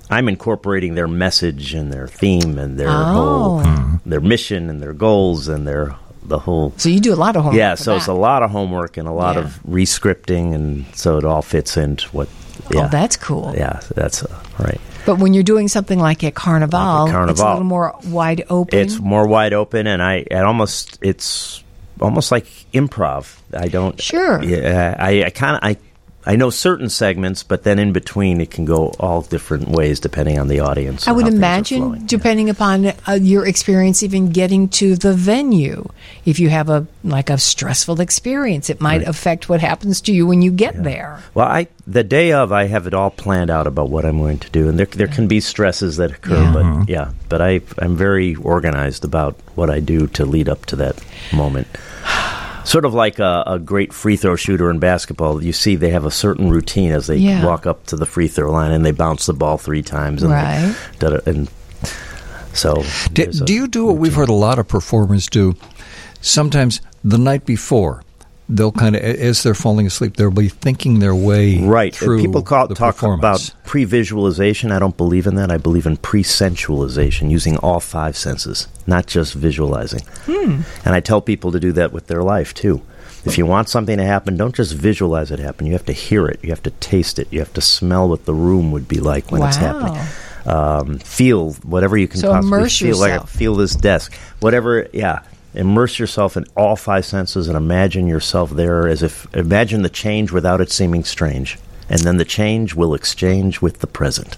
I'm incorporating their message and their theme and their Oh. whole their mission and their goals and their the whole So you do a lot of homework. yeah. So it's a lot of homework and a lot Yeah. of rescripting, and so it all fits into what. Yeah, Oh, that's cool. yeah, that's uh, right. But when you're doing something like at Carnivale, Like at it's a little more wide open. It's more wide open, and I it almost it's almost like improv. I don't Sure. Yeah, I, I kind of I I know certain segments, but then in between it can go all different ways depending on the audience. I would how things are imagine, flowing. depending upon uh, your experience, even getting to the venue. If you have a like a stressful experience, it might affect what happens to you when you get there. Well, I the day of I have it all planned out about what I'm going to do, and there there can be stresses that occur, Yeah. but yeah, but I I'm very organized about what I do to lead up to that moment. Sort of like a, a great free throw shooter in basketball. You see, they have a certain routine as they Yeah. walk up to the free throw line and they bounce the ball three times, and, Right. da-da, and so. Do, do you do what we've heard a lot of performers do? Sometimes the night before, they'll kind of, as they're falling asleep, they'll be thinking their way Right. Through people call, the talk about pre-visualization. I don't believe in that. I believe in pre-sensualization, using all five senses, not just visualizing. Hmm. And I tell people to do that with their life too. If you want something to happen, don't just visualize it happen. You have to hear it. You have to taste it. You have to smell what the room would be like when it's happening. Um, feel whatever you can So possibly immerse feel. Like yourself. feel this desk. Whatever. Yeah. Immerse yourself in all five senses and imagine yourself there as if imagine the change without it seeming strange, and then the change will exchange with the present.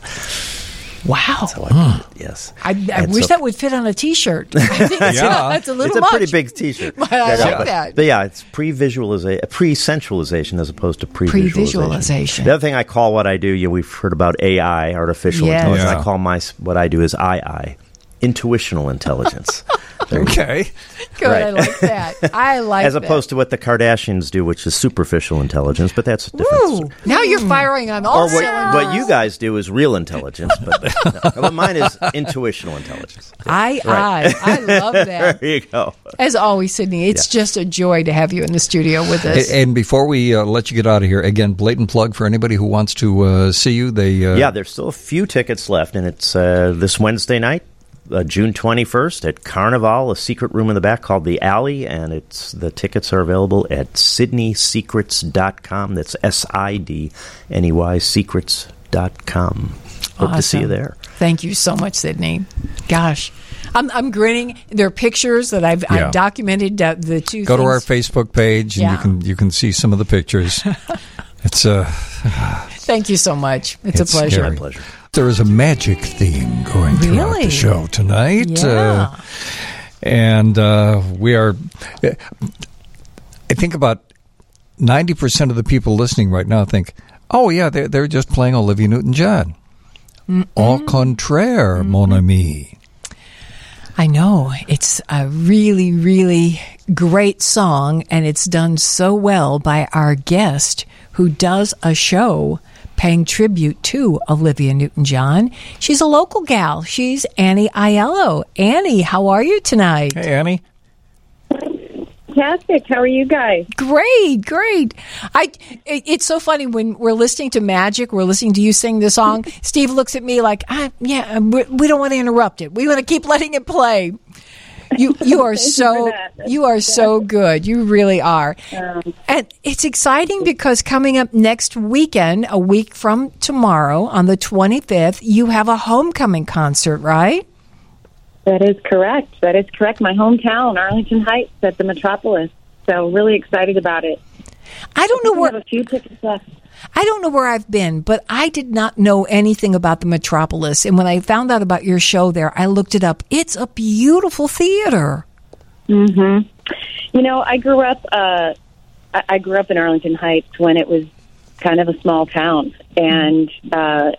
Wow. So I, yes, I, I wish so- that would fit on a T-shirt. I think Yeah. that's a little it's a much. pretty big T-shirt. But I Yeah, like but, that. But yeah, it's pre-visualization, pre-sensualization as opposed to pre-visualization. Pre-visualization. The other thing I call what I do, you know, we've heard about AI, artificial Yes. intelligence. Yeah. I call my what I do is II, intuitional intelligence. There you go. Okay. Good. I like that. I like As that. opposed to what the Kardashians do, which is superficial intelligence, but that's a different. Woo! Now you're firing on all Or what, cylinders. what you guys do is real intelligence, but no, but mine is intuitional intelligence. I, Right. I, I love that. There you go. As always, Sidney, it's just a joy to have you in the studio with us. A- And before we uh, let you get out of here, again, blatant plug for anybody who wants to uh, see you. They uh, Yeah, there's still a few tickets left, and it's uh, this Wednesday night, uh, June 21st, at Carnivale, a secret room in the back called the Alley, and it's the tickets are available at sidneysecrets.com. That's S I D N E Y secrets.com. Hope to see you there. Thank you so much, Sidney. Gosh, I'm, I'm grinning. There are pictures that I've, Yeah. I've documented. Uh, the two go to our. Facebook page and you can you can see some of the pictures. it's uh, Thank you so much. It's, It's a pleasure. scary. My pleasure. There is a magic theme going throughout the show tonight. Yeah. Uh, and uh, we are, I think about 90% of the people listening right now think, oh, yeah, they're, they're just playing Olivia Newton John. Au contraire, mon ami. I know. It's a really, really great song, and it's done so well by our guest who does a show paying tribute to Olivia Newton John. She's a local gal. She's Annie Aiello. Annie, how are you tonight? Hey, Annie. Fantastic. How are you guys? Great, great. I. It, it's so funny when we're listening to Magic. We're listening to you sing the song. Steve looks at me like, ah, "Yeah, we, we don't want to interrupt it. We want to keep letting it play." You you are so you are so good. You really are. Um, and it's exciting because coming up next weekend, a week from tomorrow, on the twenty fifth, you have a homecoming concert, right? That is correct. That is correct. My hometown, Arlington Heights, at the Metropolis. So really excited about it. I don't know We where have a few tickets left. I don't know where I've been, but I did not know anything about the Metropolis. And when I found out about your show there, I looked it up. It's a beautiful theater. Hmm You know, I grew up. Uh, I grew up in Arlington Heights when it was kind of a small town, and uh,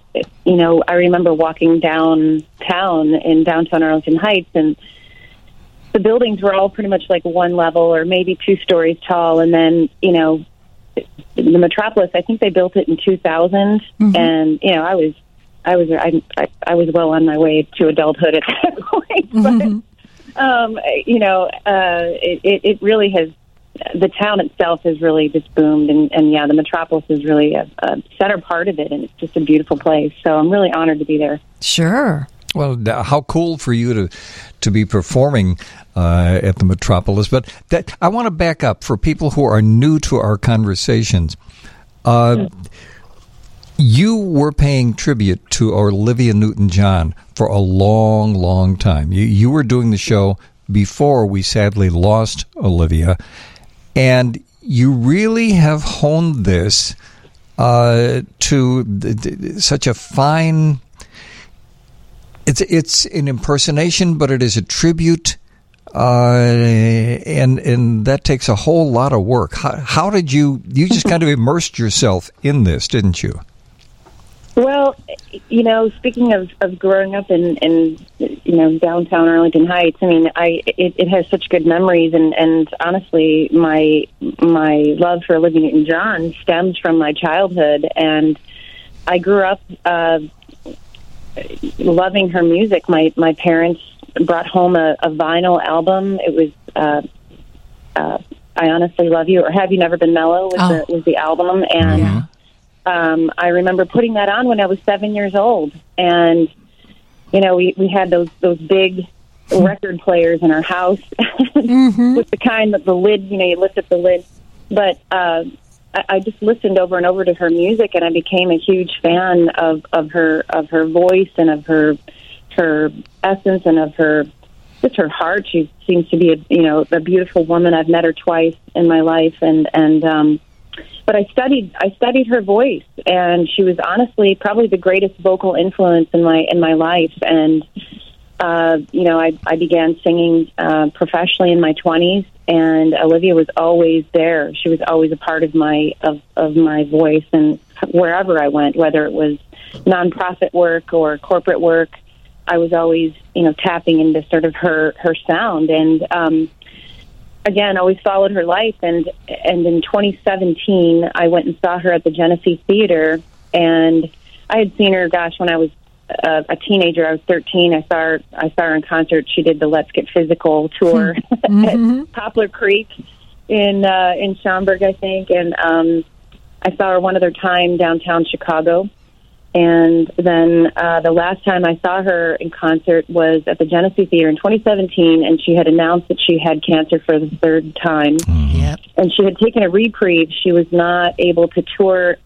you know, I remember walking downtown in downtown Arlington Heights, and the buildings were all pretty much like one level or maybe two stories tall, and then you know, the Metropolis. I think they built it in 2000, and you know, I was. I was I, I, I was well on my way to adulthood at that point, but um, you know, uh, it, it, it really has. The town itself has really just boomed, and, and yeah, the metropolis is really a, a center part of it, and it's just a beautiful place. So I'm really honored to be there. Sure. Well, how cool for you to to be performing uh, at the Metropolis. But that, I want to back up for people who are new to our conversations. Uh, you were paying tribute to Olivia Newton John for a long, long time. You, you were doing the show before we sadly lost Olivia, and you really have honed this uh, to th- th- such a fine. It's it's an impersonation, but it is a tribute, uh, and and that takes a whole lot of work. How, how did you you just kind of immersed yourself in this, didn't you? Well, you know, speaking of, of growing up in, in you know downtown Arlington Heights, I mean, I it, it has such good memories, and and honestly, my my love for Olivia Newton John stems from my childhood, and I grew up uh, loving her music. My my parents brought home a, a vinyl album. It was uh, uh, "I Honestly Love You" or "Have You Never Been Mellow" was Oh. the was the album, and Yeah. um, I remember putting that on when I was seven years old, and you know we we had those those big record players in our house with the kind that the lid you know you lift up the lid, but uh, I, just listened over and over to her music, and I became a huge fan of of her of her voice and of her her essence and of her just her heart. She seems to be a you know a beautiful woman. I've met her twice in my life, and and um, but I studied I studied her voice, and she was honestly probably the greatest vocal influence in my in my life. And uh, you know, I I began singing uh, professionally in my twenties, and Olivia was always there. She was always a part of my of of my voice, and wherever I went, whether it was nonprofit work or corporate work, I was always you know tapping into sort of her her sound and. um again always followed her life and and in 2017 I went and saw her at the Genesee Theater and I had seen her gosh when I was uh, a teenager I was 13 I saw her I saw her in concert. She did the Let's Get Physical tour at Poplar Creek in uh in Schaumburg I think. And um I saw her one other time downtown Chicago and then uh, the last time I saw her in concert was at the Genesee Theater in 2017, and she had announced that she had cancer for the third time. Yep. And she had taken a reprieve. She was not able to tour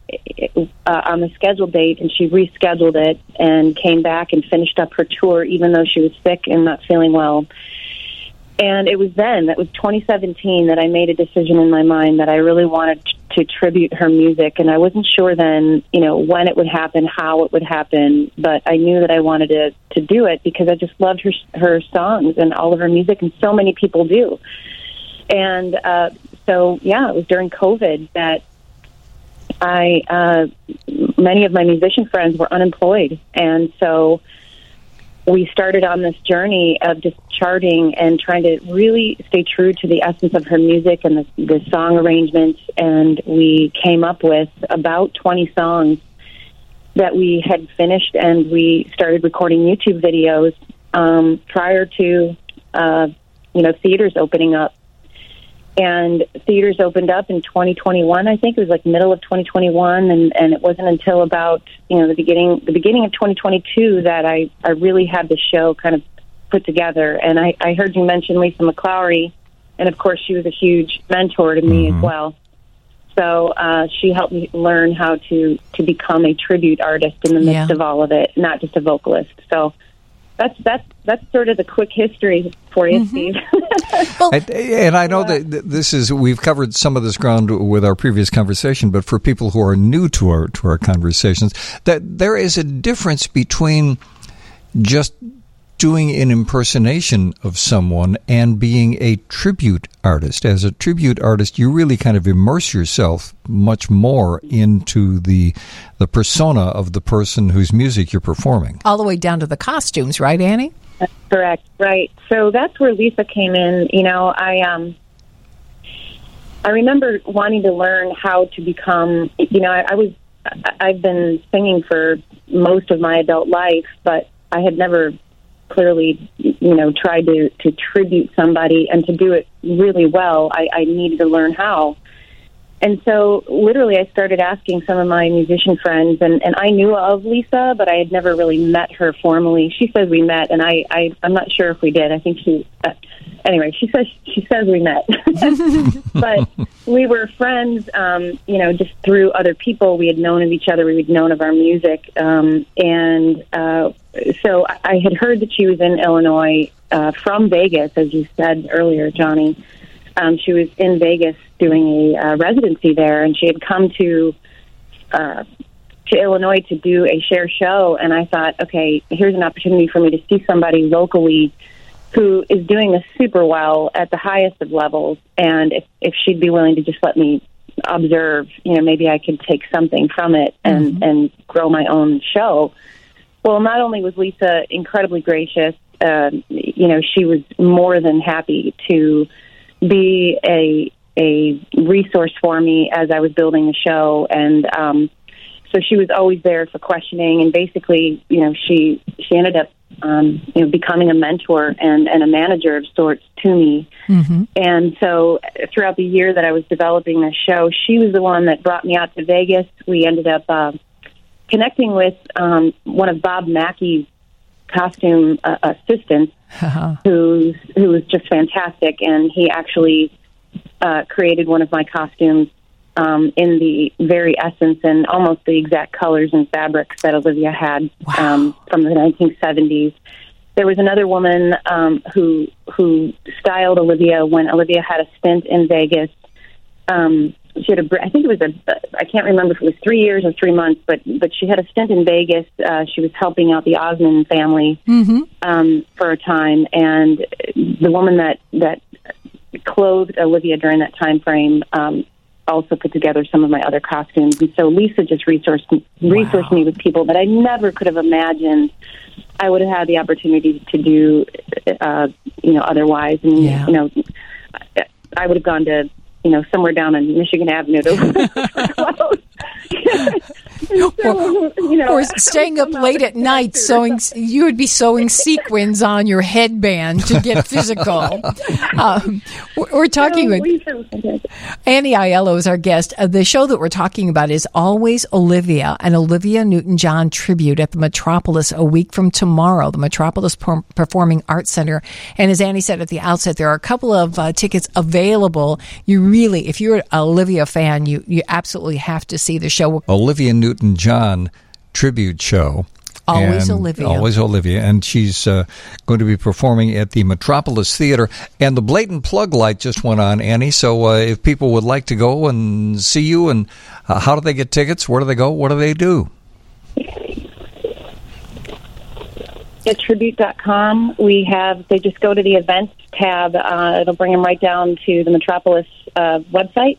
uh, on the scheduled date, and she rescheduled it and came back and finished up her tour, even though she was sick and not feeling well. And it was then, that was 2017, that I made a decision in my mind that I really wanted to tribute her music. And I wasn't sure then, you know, when it would happen, how it would happen, but I knew that I wanted to, to do it because I just loved her, her songs and all of her music, and so many people do. And uh, so, yeah, it was during COVID that I, uh, many of my musician friends were unemployed. And so, we started on this journey of just charting and trying to really stay true to the essence of her music and the, the song arrangements. And we came up with about 20 songs that we had finished, and we started recording YouTube videos um, prior to, uh, you know, theaters opening up. And theaters opened up in 2021. I think it was like middle of 2021, and and it wasn't until about you know the beginning the beginning of 2022 that I I really had the show kind of put together. And I I heard you mention Lisa McClowry, and of course she was a huge mentor to me as well. So uh, she helped me learn how to to become a tribute artist in the midst Yeah. of all of it, not just a vocalist. So that's that's that's sort of the quick history for you, mm-hmm. Steve. And, and I know that this is we've covered some of this ground with our previous conversation, but for people who are new to our to our conversations, that there is a difference between just doing an impersonation of someone and being a tribute artist. As a tribute artist, you really kind of immerse yourself much more into the the persona of the person whose music you're performing. All the way down to the costumes, right, Annie? Correct. Right. So that's where Lisa came in. You know, I um I remember wanting to learn how to become, you know, I, I was I've been singing for most of my adult life, but I had never clearly, you know, tried to to tribute somebody and to do it really well. I, I needed to learn how. And so, literally, I started asking some of my musician friends, and, and I knew of Lisa, but I had never really met her formally. She says we met, and I, I I'm not sure if we did. I think she, uh, anyway, she says she says we met, but we were friends. Um, you know, just through other people, we had known of each other. We had known of our music, um, and uh, so I I had heard that she was in Illinois uh, from Vegas, as you said earlier, Johnnie um, she was in Vegas doing a uh, residency there, and she had come to uh, to Illinois to do a Cher show, and I thought, okay, here's an opportunity for me to see somebody locally who is doing this super well at the highest of levels, and if if she'd be willing to just let me observe, you know, maybe I could take something from it and and grow my own show. Well, not only was Lisa incredibly gracious, um, you know, she was more than happy to be a a resource for me as I was building the show, and um, so she was always there for questioning. And basically, you know, she she ended up, um, you know, becoming a mentor and and a manager of sorts to me. And so, throughout the year that I was developing the show, she was the one that brought me out to Vegas. We ended up uh, connecting with um, one of Bob Mackie's costume uh, assistants who's who was just fantastic, and he actually uh, created one of my costumes um, in the very essence and almost the exact colors and fabrics that Olivia had um, from the 1970s. There was another woman um, who who styled Olivia when Olivia had a stint in Vegas. Um, she had a, br- I think it was a, I can't remember if it was three years or three months, but but she had a stint in Vegas. Uh, she was helping out the Osmond family um, for a time, and the woman that that clothed Olivia during that time frame um, also put together some of my other costumes. And so Lisa just resourced resourced me with people that I never could have imagined I would have had the opportunity to do, uh, you know, otherwise. And Yeah. you know, I- I would have gone to. You know, somewhere down on Michigan Avenue So, you know, or staying up late at night sewing you would be sewing sequins on your headband to get physical um, we're we're talking with Annie Aiello is our guest. Uh, the show that we're talking about is Always Olivia, an Olivia Newton John tribute at the Metropolis a week from tomorrow, the Metropolis Per- Performing Arts Center. And as Annie said at the outset, there are a couple of uh, tickets available. You really, if you're an Olivia fan, you, you absolutely have to see the show. Olivia Newton John tribute show. Always And- Olivia. Always Olivia. And she's uh, going to be performing at the Metropolis Theater. And the blatant plug light just went on, Annie. So uh, if people would like to go and see you, and uh, how do they get tickets? Where do they go? What do they do? at tribute.com. We have, they just go to the events tab. Uh, it'll bring them right down to the Metropolis uh, website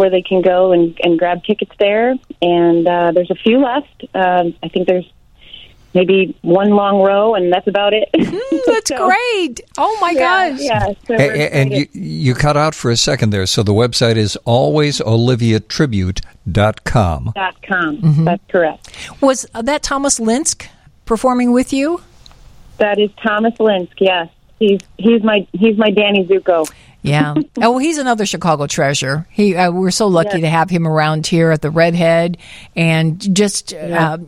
where they can go and, and grab tickets there. And uh, there's a few left. Um, I think there's maybe one long row, and that's about it. That's So, great. Oh my Yeah, gosh. yeah. So A- and you, you cut out for a second there. So the website is alwaysoliviatribute.com. Dot com. Mm-hmm. That's correct. Was that Thomas Linsk performing with you? That is Thomas Linsk. Yes, he's he's my he's my Danny Zuko. Yeah. oh, well, he's another Chicago treasure. He, uh, we're so lucky Yes. to have him around here at the Redhead, and just, uh,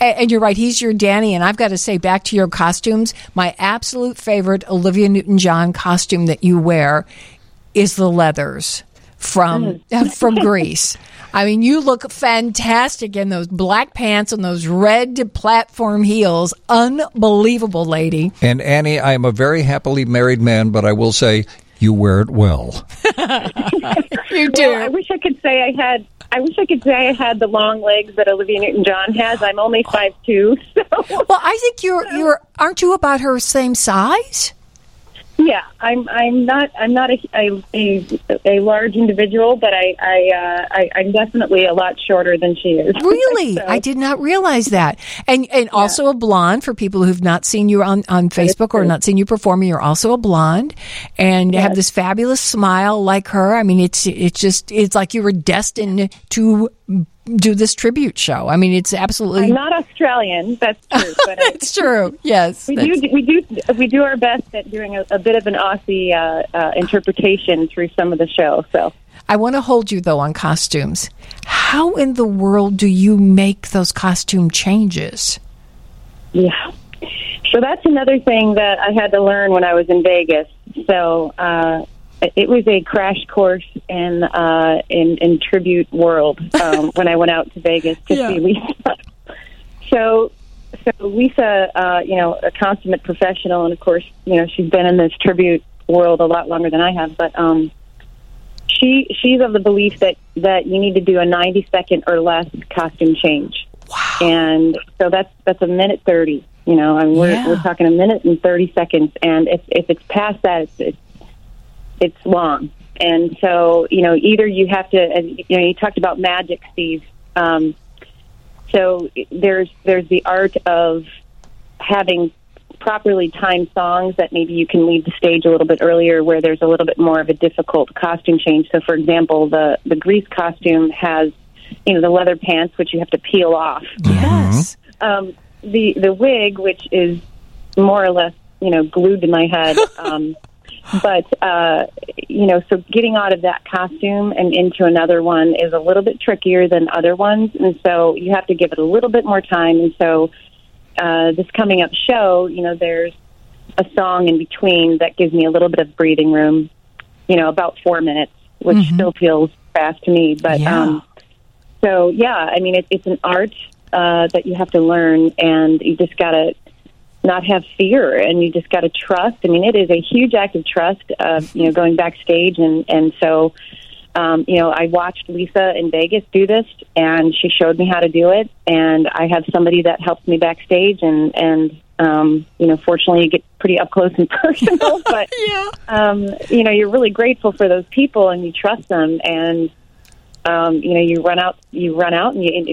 and, and you're right. He's your Danny, and I've got to say, back to your costumes, my absolute favorite Olivia Newton-John costume that you wear is the leathers from from Grease. I mean, you look fantastic in those black pants and those red platform heels. Unbelievable, lady. And Annie, I am a very happily married man, but I will say you wear it well. You do. Well, I wish I could say I had. I wish I could say I had the long legs that Olivia Newton-John has. I'm only five two, so Well, I think you're you're aren't you about her same size? Yeah, I'm. I'm not. I'm not a a, a, a large individual, but I I, uh, I I'm definitely a lot shorter than she is. Really? So- I did not realize that. And and also a blonde for people who've not seen you on, on Facebook or not seen you performing, you're also a blonde and you have this fabulous smile like her. I mean it's it's just it's like you were destined to do this tribute show. I mean it's absolutely I'm not Australian. That's true, but it's true. Yes. we That's- do we do we do our best at doing a, a bit of an Aussie uh, uh, interpretation through some of the show. So. I want to hold you though on costumes. How in the world do you make those costume changes? Yeah. So that's another thing that I had to learn when I was in Vegas. So uh, it was a crash course in uh, in, in tribute world um, when I went out to Vegas to Yeah. see Lisa. So. So Lisa, uh, you know, a consummate professional, and of course, you know, she's been in this tribute world a lot longer than I have. But um, she she's of the belief that that you need to do a 90 second or less costume change. Wow. And so that's that's a minute 30. You know, I mean, we're Yeah. we're talking a minute and 30 seconds. And if if it's past that, it's it's, it's long. And so you know, either you have to, you know, you talked about magic, Steve. Um, so there's there's the art of having properly timed songs that maybe you can leave the stage a little bit earlier where there's a little bit more of a difficult costume change. So for example, the the grease costume has you know the leather pants which you have to peel off. Yes. Um, the the wig which is more or less you know glued to my head. Um, but uh, you know, so getting out of that costume and into another one is a little bit trickier than other ones, and so you have to give it a little bit more time. And so uh, this coming up show, you know, there's a song in between that gives me a little bit of breathing room. You know, about four minutes, which still feels fast to me. But Yeah. um, so yeah, I mean, it, it's an art uh, that you have to learn, and you just gotta not have fear, and you just gotta trust. I mean, it is a huge act of trust. Uh, you know, going backstage, and and so. Um, you know, I watched Lisa in Vegas do this, and she showed me how to do it. And I have somebody that helps me backstage, and and um, you know, fortunately, you get pretty up close and personal. but Yeah. um, you know, you're really grateful for those people, and you trust them, and um, you know, you run out, you run out, and you and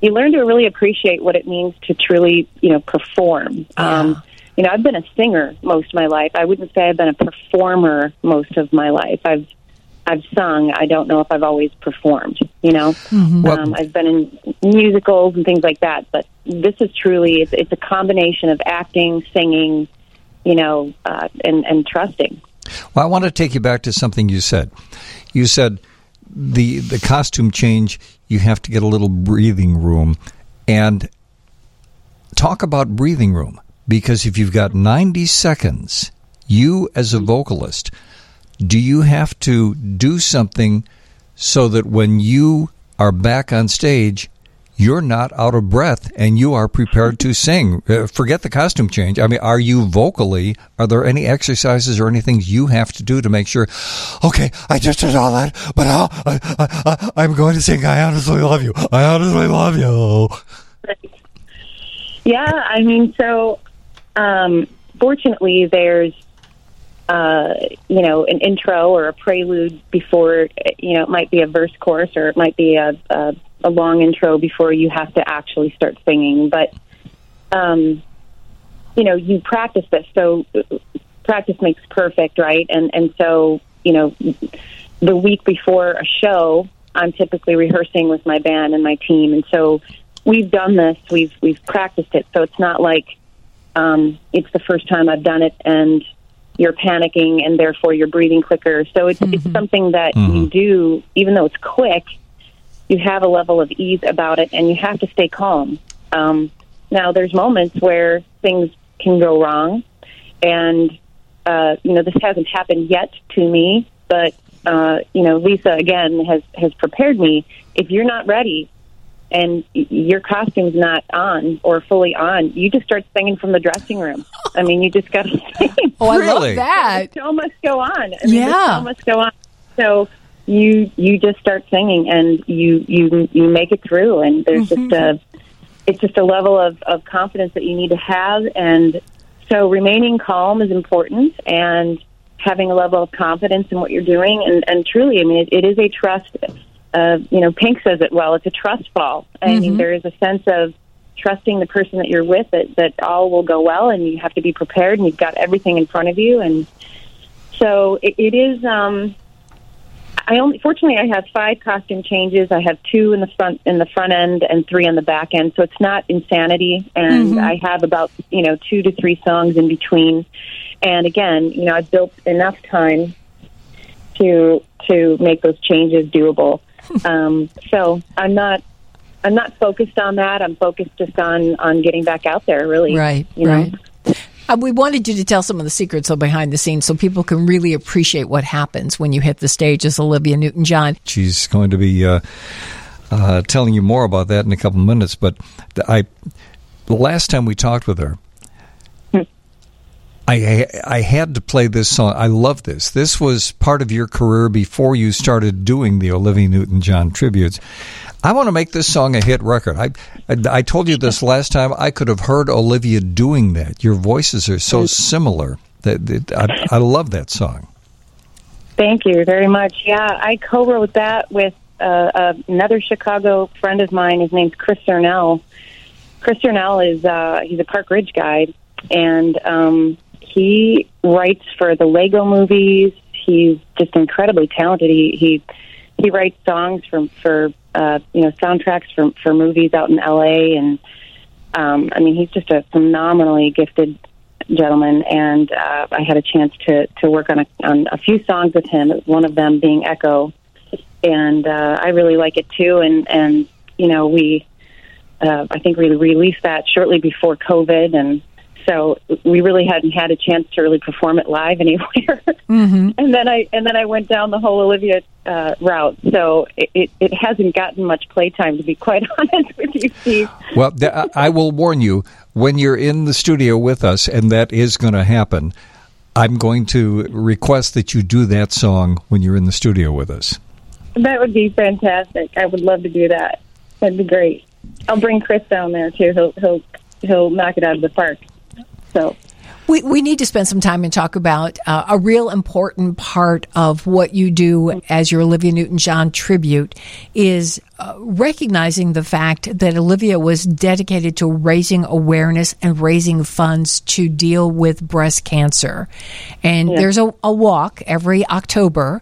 you learn to really appreciate what it means to truly, you know, perform. Um, you know, I've been a singer most of my life. I wouldn't say I've been a performer most of my life. I've I've sung. I don't know if I've always performed. You know, Well- um, I've been in musicals and things like that. But this is truly it's, it's a combination of acting, singing, you know, uh, and and trusting. Well, I want to take you back to something you said. You said the the costume change. You have to get a little breathing room, and talk about breathing room because if you've got ninety seconds, you as a vocalist, do you have to do something so that when you are back on stage? You're not out of breath and you are prepared to sing. Uh, forget the costume change. I mean, are you vocally? Are there any exercises or anything you have to do to make sure, okay, I just did all that, but I, I, I, I'm going to sing I Honestly Love You. I Honestly Love You. Yeah, I mean, so um, fortunately, there's uh, you know an intro or a prelude before. You know, it might be a verse chorus or it might be a, a, a long intro before you have to actually start singing. But um, you know, you practice this, so practice makes perfect, right? And and so you know, the week before a show, I'm typically rehearsing with my band and my team, and so we've done this. We've we've practiced it, so it's not like um, it's the first time I've done it and you're panicking and therefore you're breathing quicker. So it's it's something that you do, even though it's quick. You have a level of ease about it, and you have to stay calm. Um, now, there's moments where things can go wrong, and uh, you know this hasn't happened yet to me, but uh, you know Lisa again has has prepared me. If you're not ready, and your costume's not on or fully on, you just start singing from the dressing room. I mean, you just got to sing. Oh, I Really? love that. The show must go on. I mean, Yeah. the show must go on. So you you just start singing and you you you make it through, and there's just a it's just a level of of confidence that you need to have, and so remaining calm is important and having a level of confidence in what you're doing, and and truly, I mean, it, it is a trust. Uh, you know, Pink says it well. It's a trust fall. I mean, there is a sense of trusting the person that you're with that that all will go well, and you have to be prepared, and you've got everything in front of you, and so it, it is. Um, I only fortunately I have five costume changes. I have two in the front in the front end and three on the back end. So it's not insanity, and I have about you know two to three songs in between. And again, you know, I've built enough time to to make those changes doable. um, so I'm not I'm not focused on that. I'm focused just on on getting back out there. Really, Right, You know? right. Uh, we wanted you to tell some of the secrets behind the scenes so people can really appreciate what happens when you hit the stage as Olivia Newton John. She's going to be uh, uh, telling you more about that in a couple minutes. But I, the last time we talked with her, I I had to play this song. I love this. This was part of your career before you started doing the Olivia Newton-John tributes. I want to make this song a hit record. I, I, told you this last time. I could have heard Olivia doing that. Your voices are so similar. That, that I, I love that song. Thank you very much. Yeah, I co-wrote that with uh, another Chicago friend of mine. His name's Chris Cernell. Chris Cernell is uh, he's a Park Ridge guide, and um, he writes for the Lego movies. He's just incredibly talented. He he he writes songs from for uh, you know soundtracks for for movies out in L.A. and um, I mean he's just a phenomenally gifted gentleman. And uh, I had a chance to to work on a on a few songs with him. One of them being Echo, and uh, I really like it too. And and you know we uh, I think we released that shortly before COVID, and so we really hadn't had a chance to really perform it live anywhere. Mm-hmm. and then I and then I went down the whole Olivia uh, route, so it, it, it hasn't gotten much playtime to be quite honest with you, Steve. Well, th- I- I will warn you when you're in the studio with us, and that is going to happen. I'm going to request that you do that song when you're in the studio with us. That would be fantastic. I would love to do that. That'd be great. I'll bring Chris down there too. He'll he'll he'll knock it out of the park. So. We, we need to spend some time and talk about uh, a real important part of what you do as your Olivia Newton John tribute is uh, recognizing the fact that Olivia was dedicated to raising awareness and raising funds to deal with breast cancer. And there's a, a walk every October.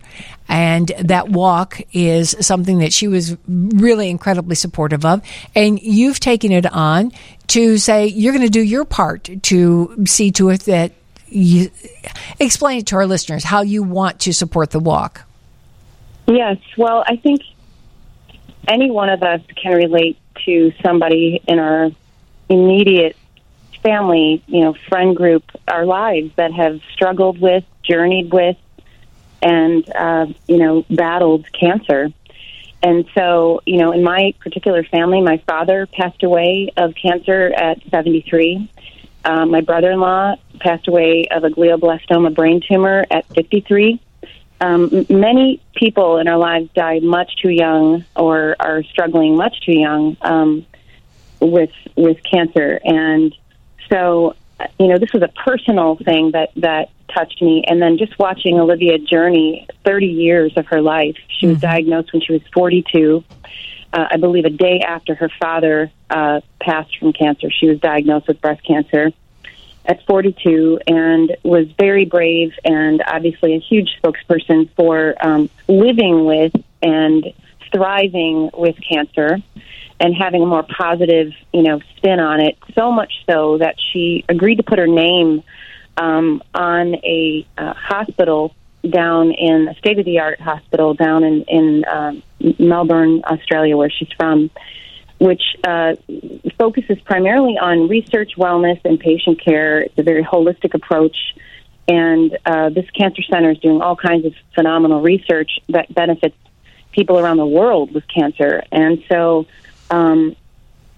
And that walk is something that she was really incredibly supportive of. And you've taken it on to say you're going to do your part to see to it that you explain it to our listeners how you want to support the walk. yes, well, I think any one of us can relate to somebody in our immediate family, you know, friend group, our lives that have struggled with, journeyed with, and uh, you know, battled cancer. And so, you know, in my particular family, my father passed away of cancer at 73. Uh, my brother-in-law passed away of a glioblastoma brain tumor at 53. Um, many people in our lives die much too young or are struggling much too young um, with with cancer, and so uh, you know this was a personal thing that that touched me. And then just watching Olivia journey 30 years of her life. She was diagnosed when she was 42. Uh, I believe a day after her father uh, passed from cancer, she was diagnosed with breast cancer at 42 and was very brave and obviously a huge spokesperson for um, living with and thriving with cancer and having a more positive, you know, spin on it. So much so that she agreed to put her name um, on a uh, hospital down in a state of the art hospital down in in um, Melbourne, Australia, where she's from, which uh, focuses primarily on research, wellness, and patient care. It's a very holistic approach. And uh, this cancer center is doing all kinds of phenomenal research that benefits people around the world with cancer. And so um,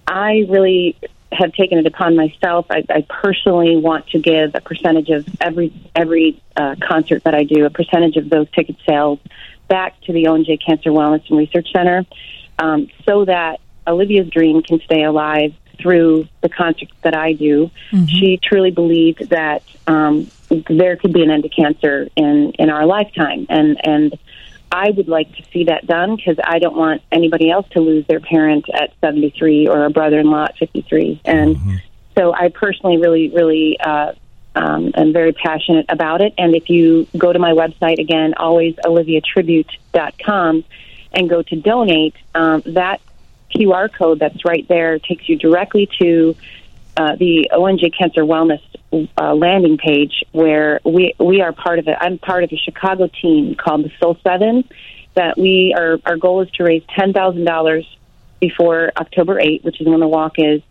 I really have taken it upon myself. I, I personally want to give a percentage of every every uh, concert that I do, a percentage of those ticket sales back to the ONJ Cancer Wellness and Research Center, um, so that Olivia's dream can stay alive through the concerts that I do. She truly believed that um, there could be an end to cancer in in our lifetime, and and I would like to see that done because I don't want anybody else to lose their parent at 73 or a brother-in-law at 53. And so I personally really, really uh, um, am very passionate about it. And if you go to my website again, always oliviatribute.com, and go to donate, um, that QR code that's right there takes you directly to uh, the ONJ Cancer Wellness uh, landing page where we we are part of it. I'm part of a Chicago team called the Soul Seven. That we are our goal is to raise ten thousand dollars before October 8, which is when the walk is,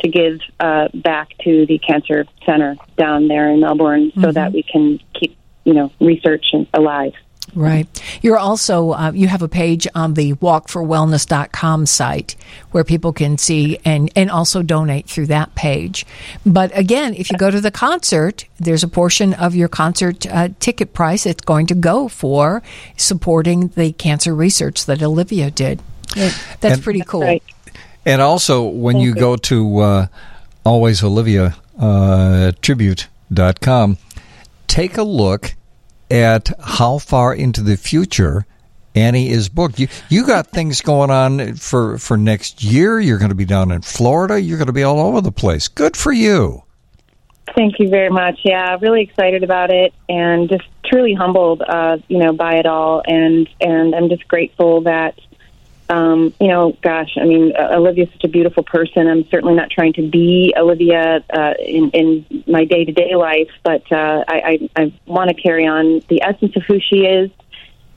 to give uh, back to the cancer center down there in Melbourne, so that we can keep you know research alive. Right. You're also, uh, you have a page on the walkforwellness.com site where people can see and, and also donate through that page. But again, if you go to the concert, there's a portion of your concert uh, ticket price that's going to go for supporting the cancer research that Olivia did. That's And- pretty cool. Right. And also, when you go to uh, Always Olivia uh, take a look at how far into the future Annie is booked. You you got things going on for for next year. You're going to be down in Florida. You're going to be all over the place. Good for you. Thank you very much. Yeah, really excited about it, and just truly humbled, uh, you know, by it all, and and I'm just grateful that, um, you know, gosh, I mean, uh, Olivia's such a beautiful person. I'm certainly not trying to be Olivia uh, in in my day to day life, but uh, I I, I want to carry on the essence of who she is,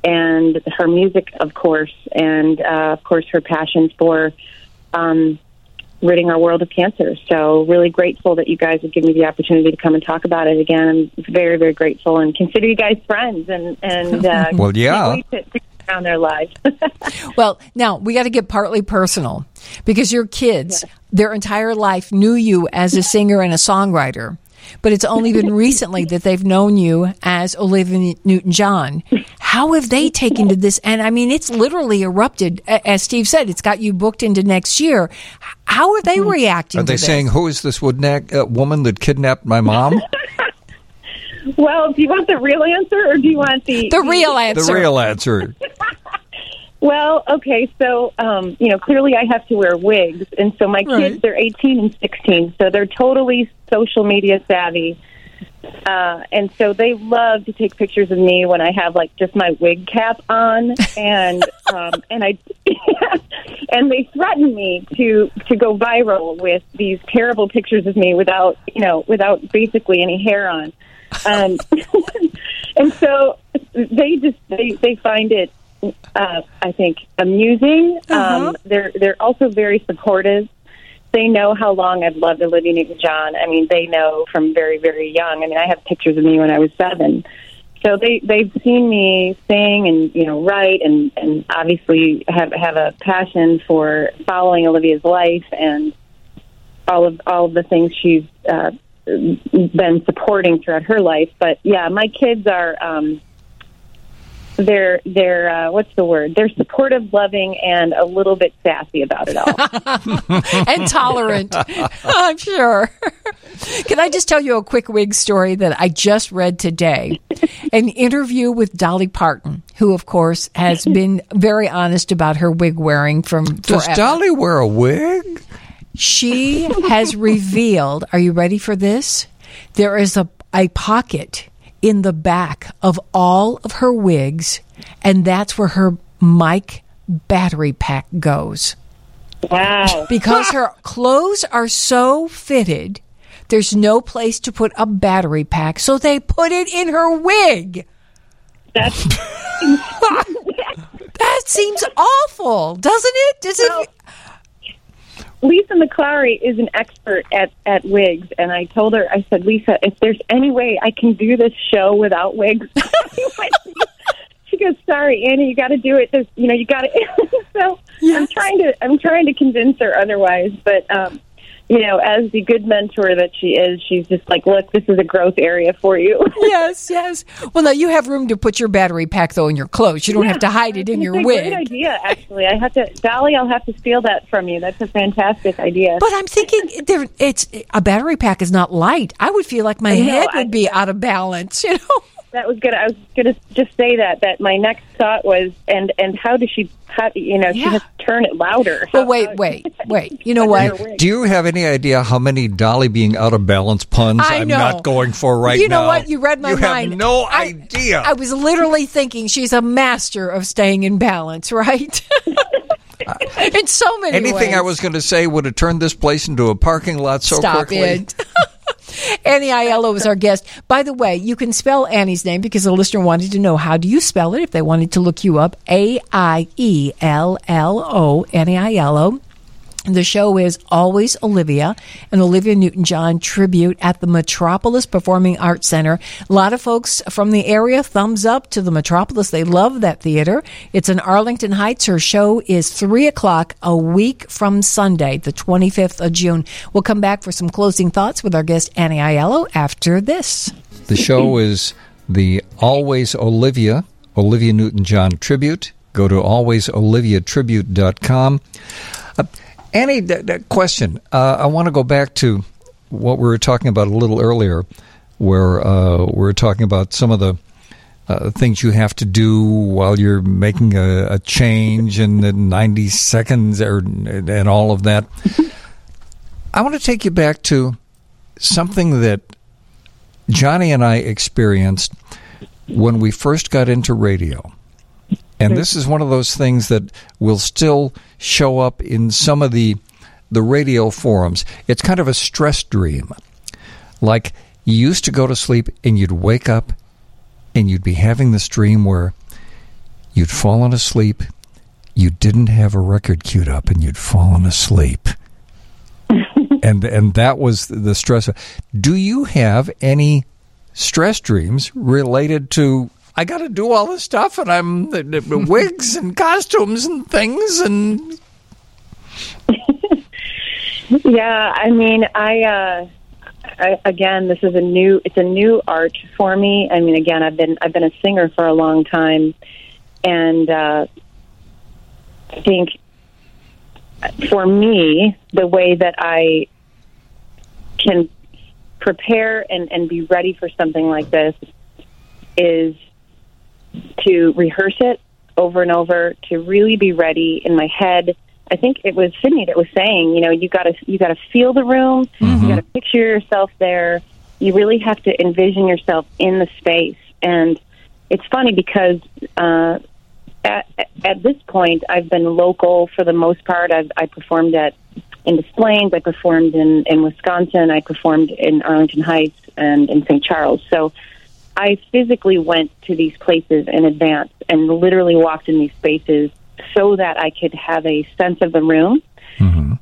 and her music, of course, and uh, of course her passion for. Um, ridding our world of cancer. So really grateful that you guys have given me the opportunity to come and talk about it again. I'm very, very grateful and consider you guys friends and, and, uh, Well, yeah. can't wait to, to get around their lives. Well, now we got to get partly personal because your kids, their entire life, knew you as a singer and a songwriter. But it's only been recently that they've known you as Olivia Newton John. How have they taken to this? And I mean, it's literally erupted. As Steve said, it's got you booked into next year. How are they reacting Are they to this? saying who is this woodneck uh, woman that kidnapped my mom? well, do you want the real answer or do you want the the real answer? the real answer. Well, okay, so um, you know, clearly I have to wear wigs, and so my Right. kids they're 18 and 16, so they're totally social media savvy. Uh, and so they love to take pictures of me when I have like just my wig cap on, and um, and I and they threaten me to to go viral with these terrible pictures of me without you know without basically any hair on, um, and so they just they they find it uh, I think amusing. Uh-huh. Um, they're they're also very supportive. They know how long I've loved Olivia Newton-John. I mean, they know from very very young. I mean, I have pictures of me when I was seven. So they they've seen me sing and you know write and and obviously have have a passion for following Olivia's life and all of all of the things she's uh, been supporting throughout her life. But yeah, my kids are. Um, they're they're uh, what's the word? They're supportive, loving, and a little bit sassy about it all. and tolerant, I'm sure. Can I just tell you a quick wig story that I just read today? An interview with Dolly Parton, who, of course, has been very honest about her wig wearing from Does forever. Dolly wear a wig? She has revealed, are you ready for this? There is a, a pocket in the back of all of her wigs, and that's where her mic battery pack goes. wow. Because her clothes are so fitted, there's no place to put a battery pack, so they put it in her wig. That's That seems awful, doesn't it? Does it? Lisa McClowry is an expert at, at wigs, and I told her, I said, Lisa, if there's any way I can do this show without wigs, she goes, "Sorry, Annie, you got to do it. There's, you know, you got to." so I'm trying to, I'm trying to convince her otherwise, but um, you know, as the good mentor that she is, she's just like, "Look, this is a growth area for you." yes, yes. Well, now you have room to put your battery pack though in your clothes. You don't have to hide it in your a wig. Great idea, actually. I have to, Dolly. I'll have to steal that from you. That's a fantastic idea. But I'm thinking there, it's a battery pack is not light. I would feel like my know, head I- would be out of balance. You know. That was good. I was going to just say that. That my next thought was, and and how does she? How you know she has to turn it louder? Well, How- wait, how- wait, wait. You know what? Do you have any idea how many Dolly being out of balance puns I am not going for right now? you know what? You read my you mind. have no I- idea. I was literally thinking she's a master of staying in balance, right? in so many Anything I was going to say would have turned this place into a parking lot so Stop quickly. it. Annie Aiello is our guest. By the way, you can spell Annie's name because a listener wanted to know how do you spell it if they wanted to look you up. A I E L L O, Annie Aiello. The show is Always Olivia, an Olivia Newton John tribute at the Metropolis Performing Arts Center. A lot of folks from the area, thumbs up to the Metropolis. They love that theater. It's in Arlington Heights. Her show is 3 o'clock a week from Sunday, the 25th of June. We'll come back for some closing thoughts with our guest, Annie Aiello, after this. The show is the Always Olivia, Olivia Newton John tribute. Go to alwaysoliviatribute.com. Annie, that question. Uh, I want to go back to what we were talking about a little earlier, where uh, we were talking about some of the uh, things you have to do while you're making a, a change in the 90 seconds or, and all of that. I want to take you back to something that Johnny and I experienced when we first got into radio. And this is one of those things that will still show up in some of the the radio forums. It's kind of a stress dream. Like you used to go to sleep and you'd wake up and you'd be having this dream where you'd fallen asleep, you didn't have a record queued up and you'd fallen asleep. and and that was the stress. Do you have any stress dreams related to I got to do all this stuff, and I'm the, the wigs and costumes and things, and yeah, I mean, I, uh, I again, this is a new. It's a new art for me. I mean, again, I've been I've been a singer for a long time, and uh, I think for me, the way that I can prepare and, and be ready for something like this is to rehearse it over and over, to really be ready in my head. I think it was Sidney that was saying, you know, you got to you got to feel the room, Mm-hmm. you got to picture yourself there. You really have to envision yourself in the space, and it's funny because uh, at at this point, I've been local for the most part. I've I performed at in Des Plaines, I performed in in Wisconsin, I performed in Arlington Heights and in St. Charles. So I physically went to these places in advance and literally walked in these spaces so that I could have a sense of the room.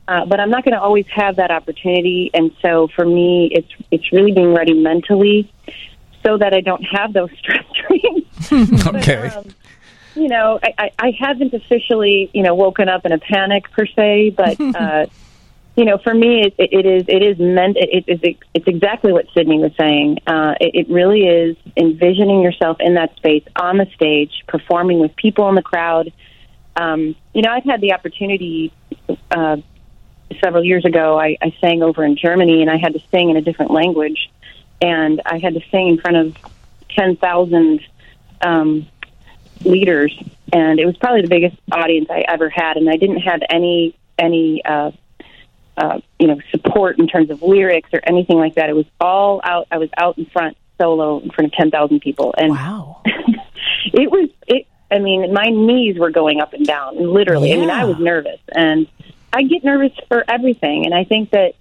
Uh, but I'm not going to always have that opportunity, and so for me, it's it's really being ready mentally, so that I don't have those stress dreams. okay. um, you know, I, I, I haven't officially, you know, woken up in a panic per se, but uh, you know, for me, it, it is it is meant. It, it, it's exactly what Sidney was saying. Uh, it, it really is envisioning yourself in that space on the stage, performing with people in the crowd. Um, you know, I've had the opportunity uh, several years ago. I, I sang over in Germany, and I had to sing in a different language, and I had to sing in front of ten thousand um, leaders, and it was probably the biggest audience I ever had. And I didn't have any any uh, uh, you know support in terms of lyrics or anything like that. It was all out. I was out in front solo in front of ten thousand people, and Wow. it was it. I mean, my knees were going up and down, literally. I mean, I was nervous, and I get nervous for everything. And I think that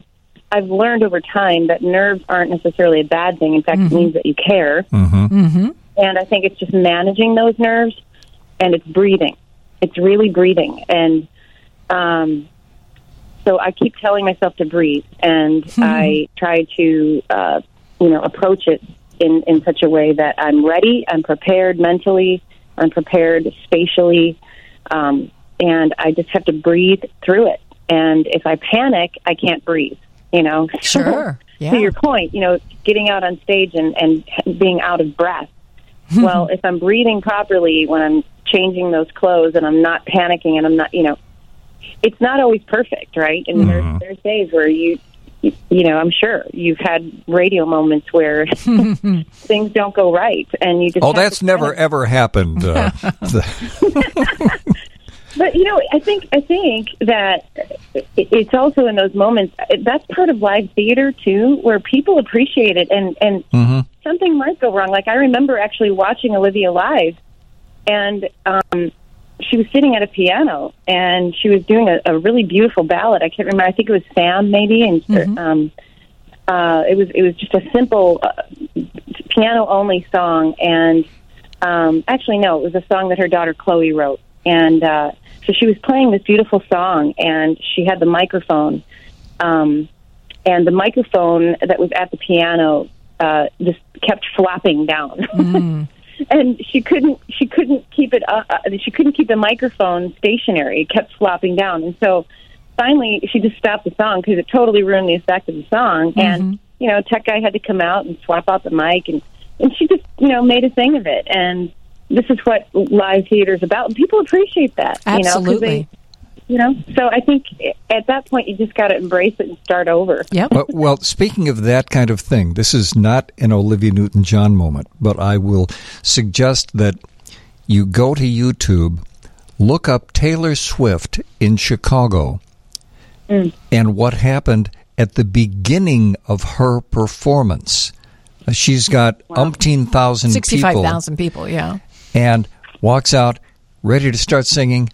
I've learned over time that nerves aren't necessarily a bad thing. In fact, it means that you care. Mm-hmm. And I think it's just managing those nerves, and it's breathing. It's really breathing, and um, so I keep telling myself to breathe, and I try to, uh, you know, approach it in in such a way that I'm ready, I'm prepared mentally, I'm prepared spatially, um, and I just have to breathe through it. And if I panic, I can't breathe. You know, Sure. Yeah. to your point, you know, getting out on stage and, and being out of breath. well, if I'm breathing properly when I'm changing those clothes and I'm not panicking and I'm not, you know, it's not always perfect, right? And there's, there's days where you, you, you know, I'm sure you've had radio moments where things don't go right and you just Oh, that's never ever happened. Uh, But you know, I think I think that it's also in those moments. That's part of live theater too, where people appreciate it, and and something might go wrong. Like I remember actually watching Olivia live, and um, she was sitting at a piano, and she was doing a, a really beautiful ballad. I can't remember. I think it was Sam, maybe, and um, uh, it was it was just a simple uh, piano only song, and um, actually no, it was a song that her daughter Chloe wrote, and uh, so she was playing this beautiful song, and she had the microphone, um, and the microphone that was at the piano uh, just kept flopping down. and she couldn't she couldn't keep it up uh, she couldn't keep the microphone stationary. It kept flopping down. And so finally she just stopped the song because it totally ruined the effect of the song. And you know tech guy had to come out and swap out the mic. And and she just you know made a thing of it. And this is what live theater is about. And people appreciate that you know Absolutely. You know so i think at that point you just got to embrace it and start over yeah well, well, speaking of that kind of thing, this is not an Olivia Newton John moment, but I will suggest that you go to YouTube, look up Taylor Swift in Chicago, and what happened at the beginning of her performance. Uh, She's got umpteen thousand people. 65,000 people, yeah. and walks out ready to start singing.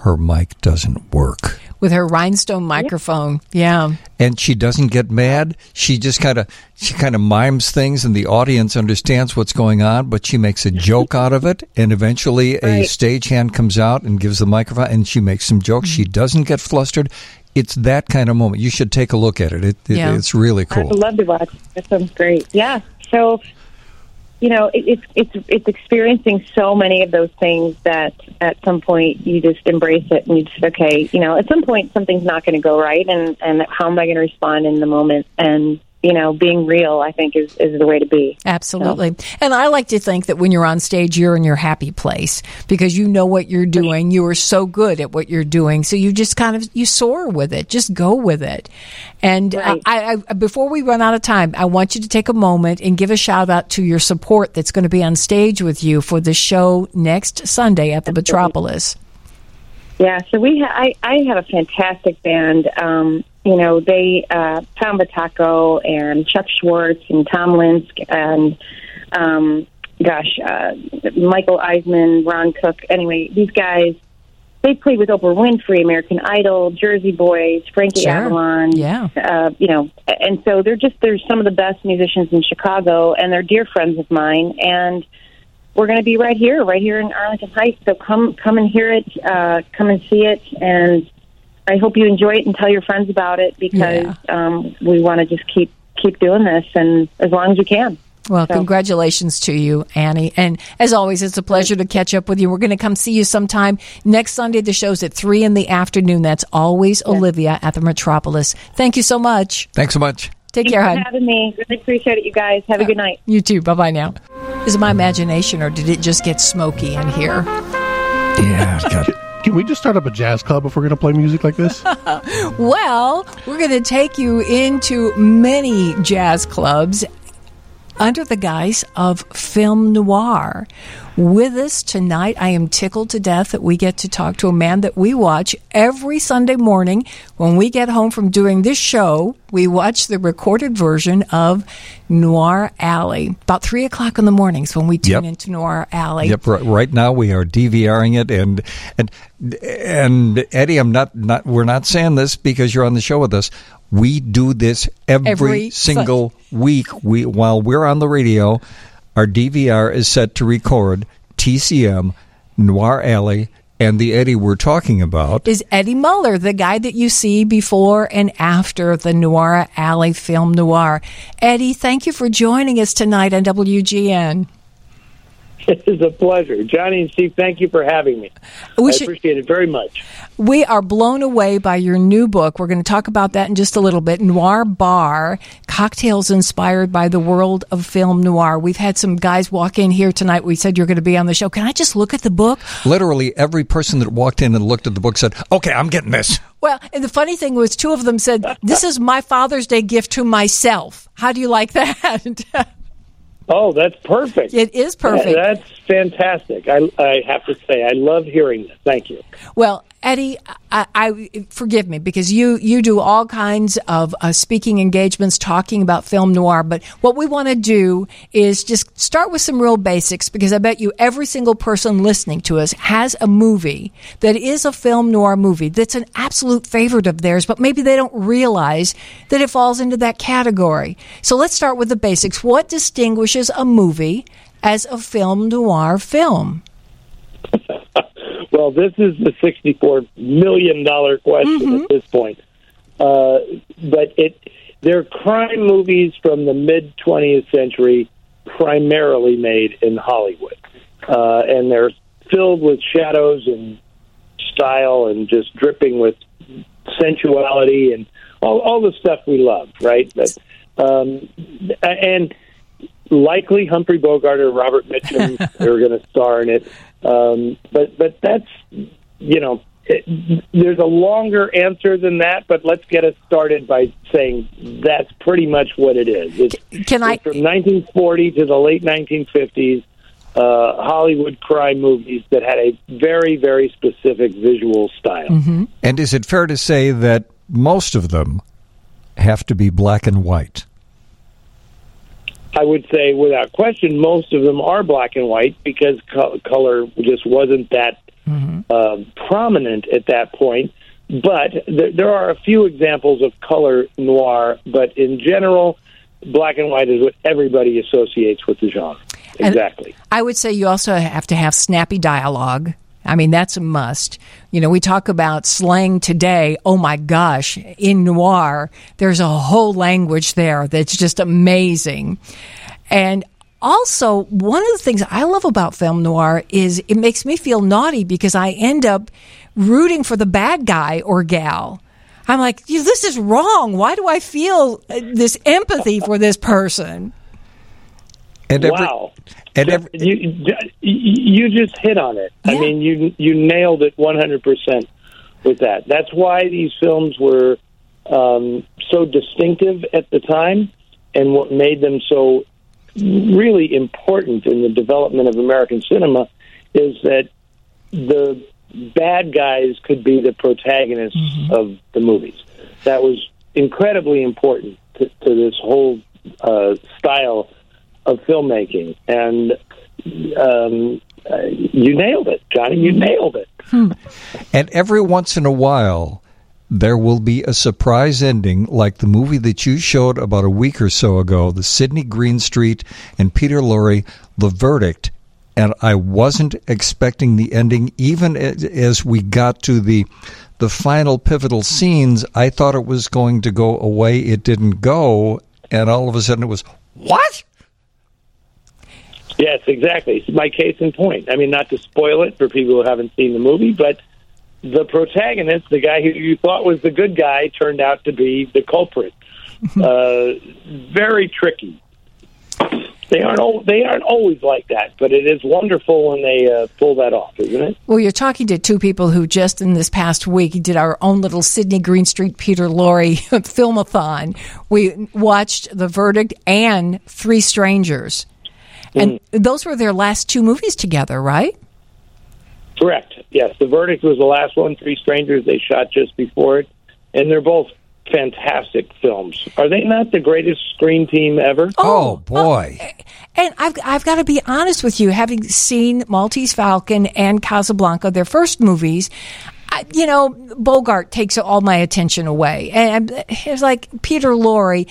Her mic doesn't work. With her rhinestone microphone. Yeah. And she doesn't get mad. She just kind of she kind of mimes things, and the audience understands what's going on. But she makes a joke out of it, and eventually a Right. stagehand comes out and gives the microphone, and she makes some jokes. She mm-hmm. doesn't get flustered. It's that kind of moment. You should take a look at it. it, it Yeah. It's really cool. I would love to watch. That sounds great. Yeah. So, you know, it, it's it's it's experiencing so many of those things that at some point you just embrace it and you just okay. You know, at some point something's not going to go right, and and how am I going to respond in the moment? And you know, being real, I think, is is the way to be. Absolutely. And I like to think that when you're on stage, you're in your happy place because you know what you're doing. You are so good at what you're doing. So you just kind of, you soar with it. Just go with it. And Right. I, I, before we run out of time, I want you to take a moment and give a shout out to your support that's going to be on stage with you for the show next Sunday at the Metropolis. Yeah, so we ha- I I have a fantastic band. Um, you know, they uh, Tom Bataco and Chuck Schwartz and Tom Linsk and um, gosh, uh, Michael Eisman, Ron Cook. Anyway, these guys they played with Oprah Winfrey, American Idol, Jersey Boys, Frankie Sure. Avalon. Yeah. uh, you know, and so they're just they're some of the best musicians in Chicago, and they're dear friends of mine, and we're going to be right here, right here in Arlington Heights. So come, come and hear it, uh, come and see it, and I hope you enjoy it and tell your friends about it because um, we want to just keep keep doing this, and as long as we can. Well, So- congratulations to you, Annie. And as always, it's a pleasure to catch up with you. We're going to come see you sometime next Sunday. The show's at 3 in the afternoon. That's always Olivia at the Metropolis. Thank you so much. Thanks so much. Take Thanks care, for hon. having me. Really appreciate it, you guys. Have a good night. You too. Bye bye now. Is it my imagination or did it just get smoky in here? Yeah, God. Can we just start up a jazz club if we're going to play music like this? Well, we're going to take you into many jazz clubs under the guise of film noir. With us tonight, I am tickled to death that we get to talk to a man that we watch every Sunday morning when we get home from doing this show. We watch the recorded version of Noir Alley about three o'clock in the mornings when we tune Yep. into Noir Alley. Yep. Right, right now we are DVRing it, and and and Eddie, I'm not not we're not saying this because you're on the show with us. We do this every, Every single week. We while we're on the radio, our DVR is set to record TCM Noir Alley and the Eddie we're talking about. is Eddie Muller, the guy that you see before and after the Noir Alley film noir. Eddie, thank you for joining us tonight on WGN. It is a pleasure. Johnny and Steve, thank you for having me. We I should- appreciate it very much. We are blown away by your new book. We're going to talk about that in just a little bit. Noir Bar, cocktails inspired by the world of film noir. We've had some guys walk in here tonight. We said you're going to be on the show. Can I just look at the book? Literally every person that walked in and looked at the book said, "Okay, I'm getting this." Well, and the funny thing was, two of them said, This is my Father's Day gift to myself. How do you like that? Oh, that's perfect. it is perfect. That's fantastic. I, I have to say, I love hearing this. Thank you. Well, Eddie, I, I forgive me because you you do all kinds of uh, speaking engagements talking about film noir. But what we want to do is just start with some real basics because I bet you every single person listening to us has a movie that is a film noir movie that's an absolute favorite of theirs, but maybe they don't realize that it falls into that category. So let's start with the basics. What distinguishes a movie as a film noir film? Well, this is the sixty-four million dollar question at this point. Uh, but it they're crime movies from the mid twentieth century, primarily made in Hollywood, uh, and they're filled with shadows and style and just dripping with sensuality and all, all the stuff we love, right? But um, and likely Humphrey Bogart or Robert Mitchum are going to star in it. Um, but but that's you know it, there's a longer answer than that. But let's get us started by saying that's pretty much what it is. It's, Can I? it's from 1940 to the late 1950s. Uh, Hollywood crime movies that had a very, very specific visual style. And is it fair to say that most of them have to be black and white? I would say, without question, most of them are black and white because co- color just wasn't that uh, prominent at that point. But there, there are a few examples of color noir, but in general, black and white is what everybody associates with the genre. And- Exactly. I would say you also have to have snappy dialogue. I mean, that's a must. You know, we talk about slang today. Oh my gosh, in noir, there's a whole language there that's just amazing. And also, one of the things I love about film noir is it makes me feel naughty because I end up rooting for the bad guy or gal. I'm like, this is wrong. Why do I feel uh, this empathy for this person? And every, wow. and every, you you just hit on it. I mean, you you nailed it one hundred percent with that. That's why these films were um, so distinctive at the time, and what made them so really important in the development of American cinema is that the bad guys could be the protagonists of the movies. That was incredibly important to, to this whole uh, style of filmmaking, and um, uh, you nailed it, Johnny. You nailed it. and every once in a while, there will be a surprise ending, like the movie that you showed about a week or so ago, the Sidney Greenstreet and Peter Lorre, The Verdict. And I wasn't expecting the ending, even as we got to the the final pivotal scenes. I thought it was going to go away. It didn't go, and all of a sudden it was what? Yes, exactly. It's my case in point. I mean, not to spoil it for people who haven't seen the movie, but the protagonist, the guy who you thought was the good guy, turned out to be the culprit. uh, very tricky. They aren't al- they aren't always like that, but it is wonderful when they uh, pull that off, isn't it? Well, you're talking to two people who just in this past week did our own little Sidney Greenstreet Peter Lorre filmathon. We watched The Verdict and Three Strangers. And those were their last two movies together, right? Correct. Yes, the verdict was the last one. Three Strangers they shot just before it, and they're both fantastic films. Are they not the greatest screen team ever? Oh, oh, oh boy. And I've, I've got to be honest with you, having seen Maltese Falcon and Casablanca, their first movies, I, you know, Bogart takes all my attention away. And it's like Peter Lorre.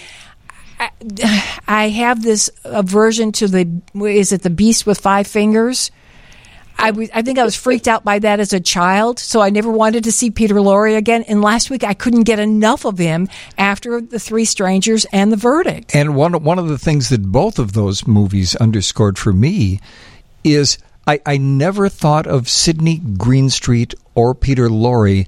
I, have this aversion to the, is it the beast with five fingers? I was- I think I was freaked out by that as a child, so I never wanted to see Peter Lorre again. And last week I couldn't get enough of him after The Three Strangers and The Verdict. And one one of the things that both of those movies underscored for me is I, I never thought of Sidney Greenstreet or Peter Lorre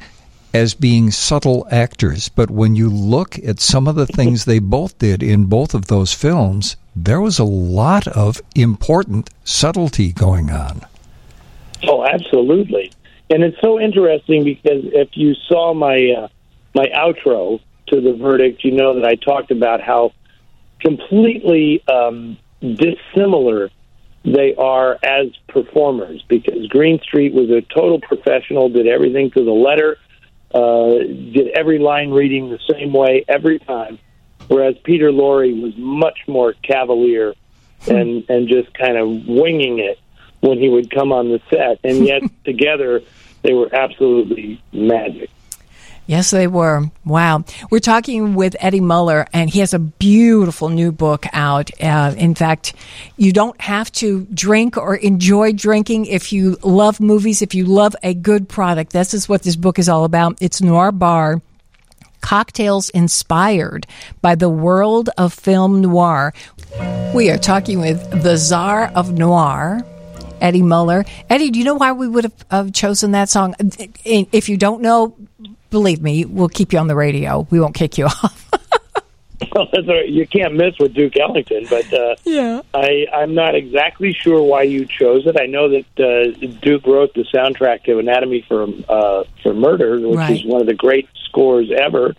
as being subtle actors, but when you look at some of the things they both did in both of those films, there was a lot of important subtlety going on. Oh, absolutely. And it's so interesting because if you saw my uh, my outro to the verdict, you know that I talked about how completely um, dissimilar they are as performers. Because Greenstreet was a total professional, did everything to the letter, uh, did every line reading the same way every time, whereas Peter Lorre was much more cavalier and and just kind of winging it when he would come on the set, and yet together they were absolutely magic. Yes, they were. Wow. We're talking with Eddie Muller, and he has a beautiful new book out. Uh, in fact, you don't have to drink or enjoy drinking if you love movies, if you love a good product. This is what this book is all about. It's Noir Bar cocktails inspired by the world of film noir. We are talking with the czar of noir, Eddie Muller. Eddie, do you know why we would have uh, chosen that song? If you don't know, believe me, we'll keep you on the radio. We won't kick you off. well, that's all right. you can't miss with Duke Ellington, but uh, yeah, I, I'm not exactly sure why you chose it. I know that uh, Duke wrote the soundtrack to Anatomy for uh, for Murder, which Right. is one of the great scores ever.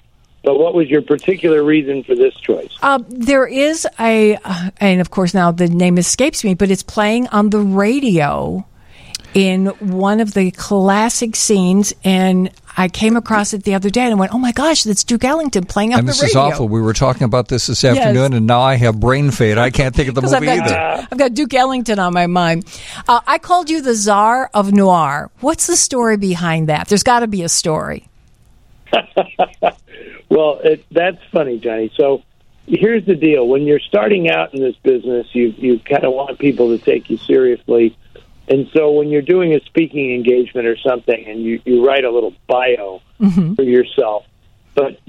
But what was your particular reason for this choice? Um, there is a, uh, and of course now the name escapes me, but it's playing on the radio in one of the classic scenes, and I came across it the other day, and I went, "Oh my gosh, that's Duke Ellington playing on And the this radio." is awful. We were talking about this this Yes. afternoon, and now I have brain fade. I can't think of the Because I've movie got, either. I've got Duke Ellington on my mind. Uh, I called you the czar of noir. What's the story behind that? There's got to be a story. Well, it, that's funny, Johnny. So here's the deal: when you're starting out in this business, you you kind of want people to take you seriously, and so when you're doing a speaking engagement or something, and you you write a little bio mm-hmm. for yourself, but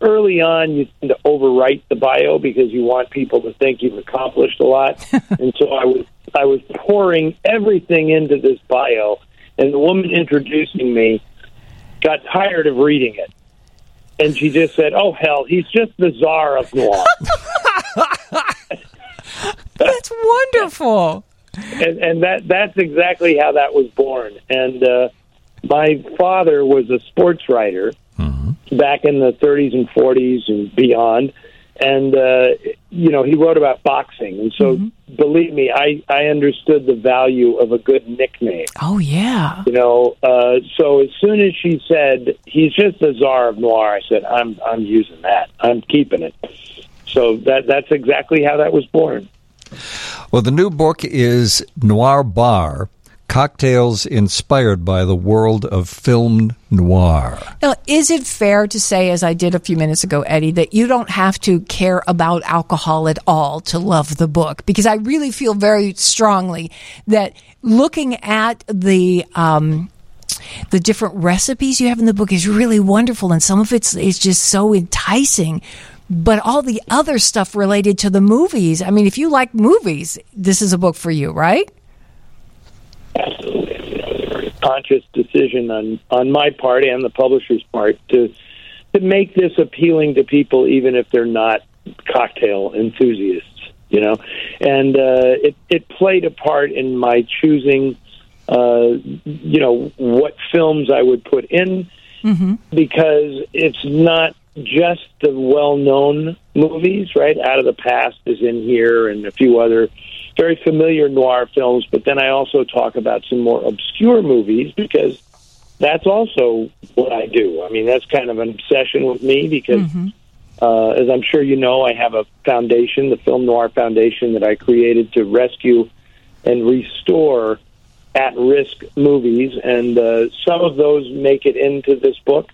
early on you tend to overwrite the bio because you want people to think you've accomplished a lot, and so I was I was pouring everything into this bio, and the woman introducing me got tired of reading it. And she just said, "Oh hell, he's just the czar of noir." That's wonderful. And, and that that's exactly how that was born. And uh, my father was a sports writer back in the 30s and 40s and beyond, and uh, you know he wrote about boxing. And so, believe me, I I understood the value of a good nickname. Oh yeah. You know, uh, so as soon as she said he's just the czar of noir, I said I'm I'm using that. I'm keeping it. So that that's exactly how that was born. Well, the new book is Noir Bar Cocktails Inspired by the World of Film Noir. Now, is it fair to say, as I did a few minutes ago, Eddie, that you don't have to care about alcohol at all to love the book? Because I really feel very strongly that looking at the um, the different recipes you have in the book is really wonderful, and some of it's is just so enticing. But all the other stuff related to the movies, I mean, if you like movies, this is a book for you, right? absolutely. You know, it was a conscious decision on on my part and the publisher's part to to make this appealing to people even if they're not cocktail enthusiasts you know? And uh it it played a part in my choosing uh you know what films I would put in because it's not just the well-known movies, right? Out of the Past is in here, and a few other very familiar noir films. But then I also talk about some more obscure movies because that's also what I do. I mean, that's kind of an obsession with me because, uh, as I'm sure you know, I have a foundation, the Film Noir Foundation, that I created to rescue and restore at-risk movies, and uh, some of those make it into this book,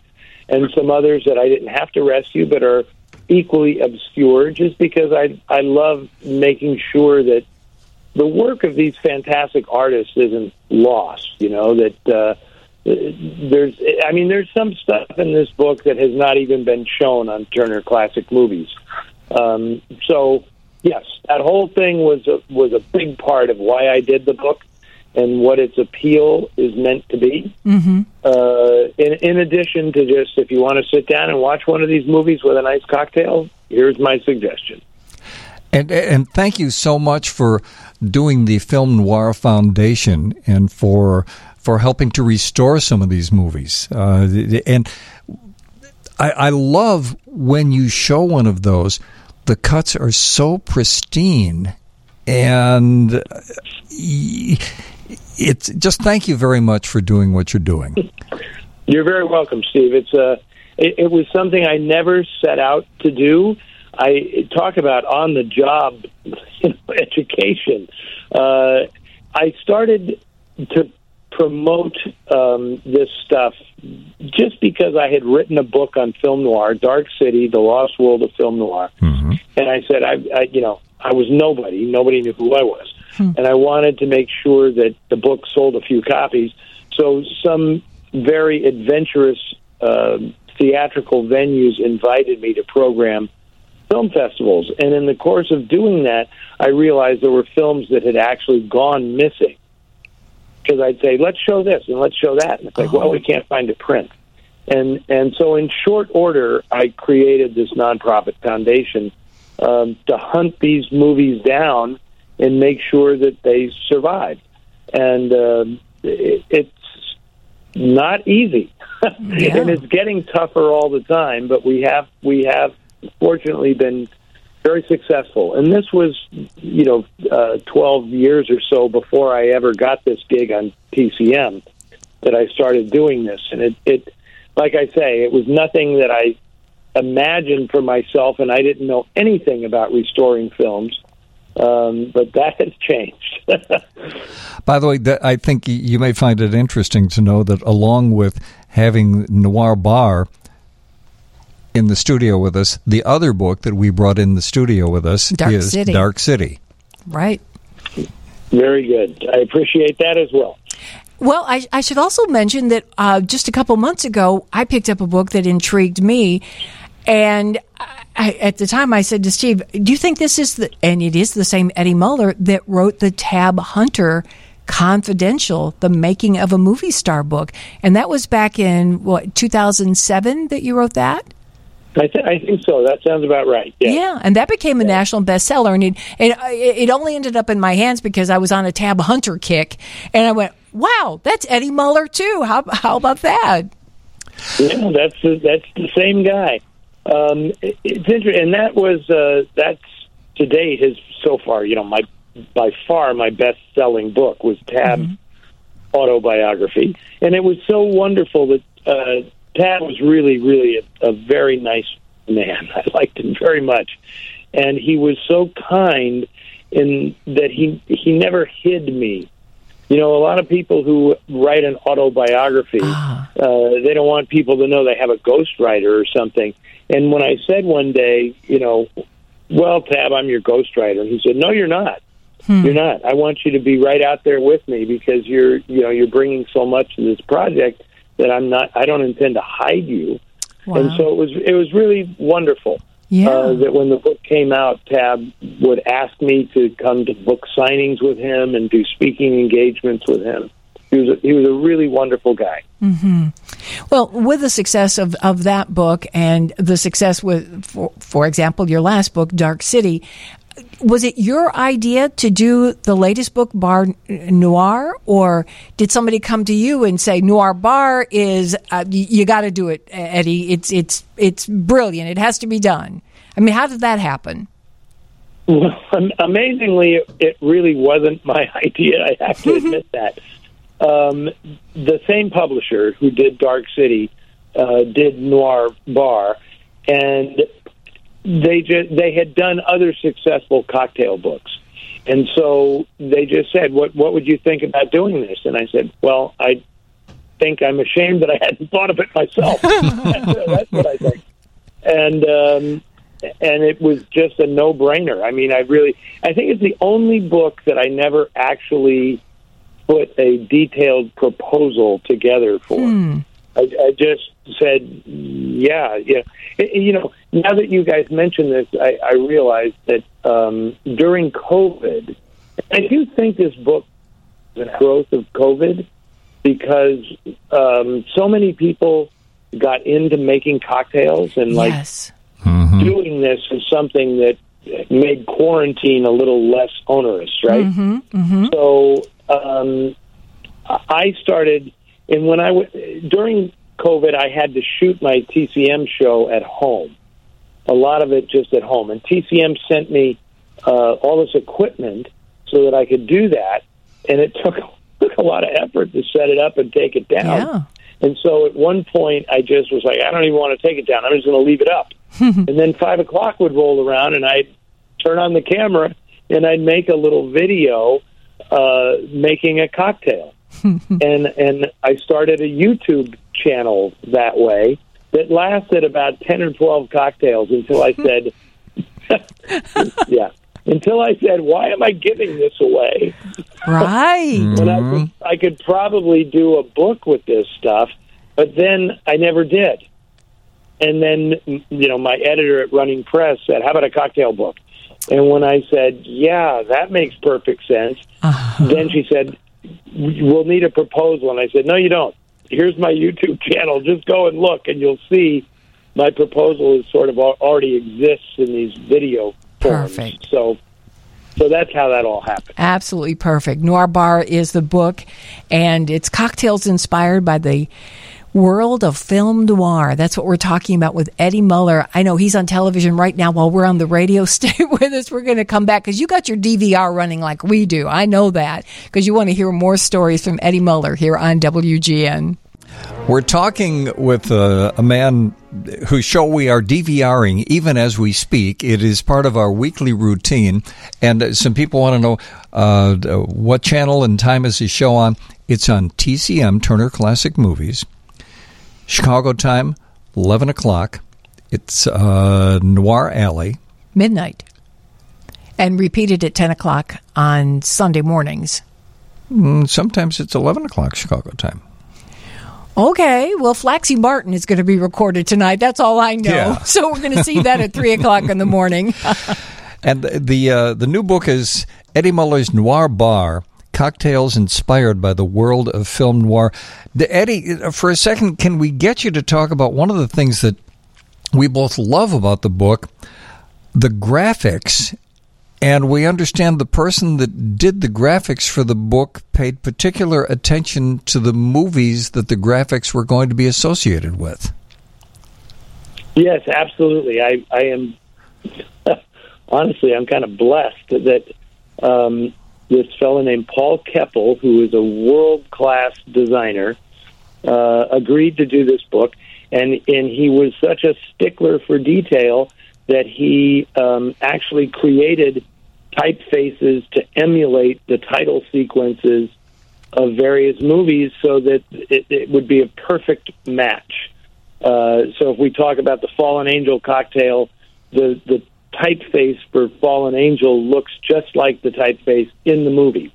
and some others that I didn't have to rescue, but are equally obscure. Just because I I love making sure that the work of these fantastic artists isn't lost. You know that. Uh, there's, I mean, there's some stuff in this book that has not even been shown on Turner Classic Movies. Um, so, yes, that whole thing was a, was a big part of why I did the book and what its appeal is meant to be. Mm-hmm. Uh, in, in addition to just, if you want to sit down and watch one of these movies with a nice cocktail, here's my suggestion. And and thank you so much for doing the Film Noir Foundation and for for helping to restore some of these movies. Uh, and I, I love when you show one of those. The cuts are so pristine, and it's just thank you very much for doing what you're doing. You're very welcome, Steve. It's uh, it, it was something I never set out to do. I talk about on the job you know, education. Uh, I started to promote um, this stuff just because I had written a book on film noir, Dark City: The Lost World of Film Noir, Mm-hmm. and I said, I, I, you know, I was nobody. Nobody knew who I was, and I wanted to make sure that the book sold a few copies. So some very adventurous uh, theatrical venues invited me to program film festivals, and in the course of doing that, I realized there were films that had actually gone missing. Because I'd say, let's show this and let's show that, and it's like, well, we can't find a print. And and so in short order, I created this nonprofit foundation um, to hunt these movies down and make sure that they survive. And um it, it's not easy, and it's getting tougher all the time. But we have we have fortunately been very successful. And this was, you know, uh, 12 years or so before I ever got this gig on TCM that I started doing this. And it, it like I say, it was nothing that I imagined for myself, and I didn't know anything about restoring films. Um, but that has changed. By the way, I think you may find it interesting to know that along with having Noir Bar in the studio with us, the other book that we brought in the studio with us Dark is City. Dark City. Right. very good. I appreciate that as well. Well, I, I should also mention that uh, just a couple months ago, I picked up a book that intrigued me. And I, at the time, I said to Steve, Do you think this is the, and it is the same Eddie Muller that wrote the Tab Hunter Confidential, the making of a movie star book? And that was back in, what, 2007 that you wrote that? I, th- I think so. That sounds about right. Yeah. Yeah, and that became a national bestseller, and it, it it only ended up in my hands because I was on a Tab Hunter kick, and I went, "Wow, that's Eddie Muller too. How how about that?" Yeah, that's the, that's the same guy. Um, it- it's interesting, and that was uh, that's to date his so far. You know, my by far my best selling book was Tab's autobiography, and it was so wonderful that uh, Tab was really, really a, a very nice man. I liked him very much, and he was so kind in that he he never hid me. You know, a lot of people who write an autobiography, uh, they don't want people to know they have a ghostwriter or something. And when I said one day, you know, well, Tab, I'm your ghostwriter, he said, no, you're not. You're not. I want you to be right out there with me because you're, you know, you're bringing so much to this project that I'm not. I don't intend to hide you. And so it was. It was really wonderful. Yeah. Uh, that when the book came out, Tab would ask me to come to book signings with him and do speaking engagements with him. He was a, he was a really wonderful guy. Well, with the success of, of that book and the success with, for, for example, your last book, Dark City, was it your idea to do the latest book, Bar Noir, or did somebody come to you and say Noir Bar is uh, you, you got to do it, Eddie? It's it's it's brilliant. It has to be done. I mean, how did that happen? Well, amazingly, it- it really wasn't my idea. I have to admit that. Um, the same publisher who did Dark City uh, did Noir Bar, and they just they had done other successful cocktail books, and so they just said, "What what would you think about doing this?" And I said, "Well, I think I'm ashamed that I hadn't thought of it myself. that's, what I think." And um, and it was just a no brainer. I mean, I really, I think it's the only book that I never actually put a detailed proposal together for. I, I just said, yeah, yeah. I- You know, now that you guys mention this, I, I realize that um, during COVID, I do think this book The growth of COVID because um, so many people got into making cocktails and like yes. doing this is something that made quarantine a little less onerous, right? Mm-hmm. Mm-hmm. So um, I started, and when I w- during COVID, I had to shoot my TCM show at home. A lot of it just at home, and TCM sent me uh, all this equipment so that I could do that, and it took took a lot of effort to set it up and take it down. Yeah. And so at one point, I just was like, I don't even want to take it down. I'm just going to leave it up. and then five o'clock would roll around, and I'd turn on the camera and I'd make a little video uh, making a cocktail. and and I started a YouTube channel that way that lasted about 10 or 12 cocktails until I said, yeah, until I said, why am I giving this away? Right. When I could, I could probably do a book with this stuff, but then I never did. And then, you know, my editor at Running Press said, how about a cocktail book? And when I said, yeah, that makes perfect sense, uh-huh. then she said, we'll need a proposal. And I said, no, you don't. Here's my YouTube channel. Just go and look, and you'll see my proposal is sort of already exists in these video forms. Perfect. So, so that's how that all happened. Absolutely perfect. Noir Bar is the book, and it's cocktails inspired by the world of film noir. That's what we're talking about with Eddie Muller. I know he's on television right now while we're on the radio. Stay with us. We're going to come back because you got your DVR running like we do. I know that because you want to hear more stories from Eddie Muller here on WGN. We're talking with uh, a man whose show we are DVRing even as we speak. It is part of our weekly routine. And some people want to know uh, what channel and time is his show on. It's on TCM, Turner Classic Movies. Chicago time, 11 o'clock. It's uh, Noir Alley. Midnight. And repeated at 10 o'clock on Sunday mornings. Mm, Sometimes it's 11 o'clock Chicago time. Okay, well, Flaxy Martin is going to be recorded tonight. That's all I know. Yeah. So we're going to see that at 3 o'clock in the morning. And the uh, the new book is Eddie Muller's Noir Bar: Cocktails Inspired by the World of Film Noir. Eddie, for a second, can we get you to talk about one of the things that we both love about the book, the graphics, and we understand the person that did the graphics for the book paid particular attention to the movies that the graphics were going to be associated with. Yes, absolutely. I, I am honestly, I'm kind of blessed that um, this fellow named Paul Kepple, who is a world class designer, uh, agreed to do this book, and and he was such a stickler for detail that he um, actually created typefaces to emulate the title sequences of various movies, so that it, it would be a perfect match. Uh, so if we talk about the Fallen Angel cocktail, the the typeface for Fallen Angel looks just like the typeface in the movie,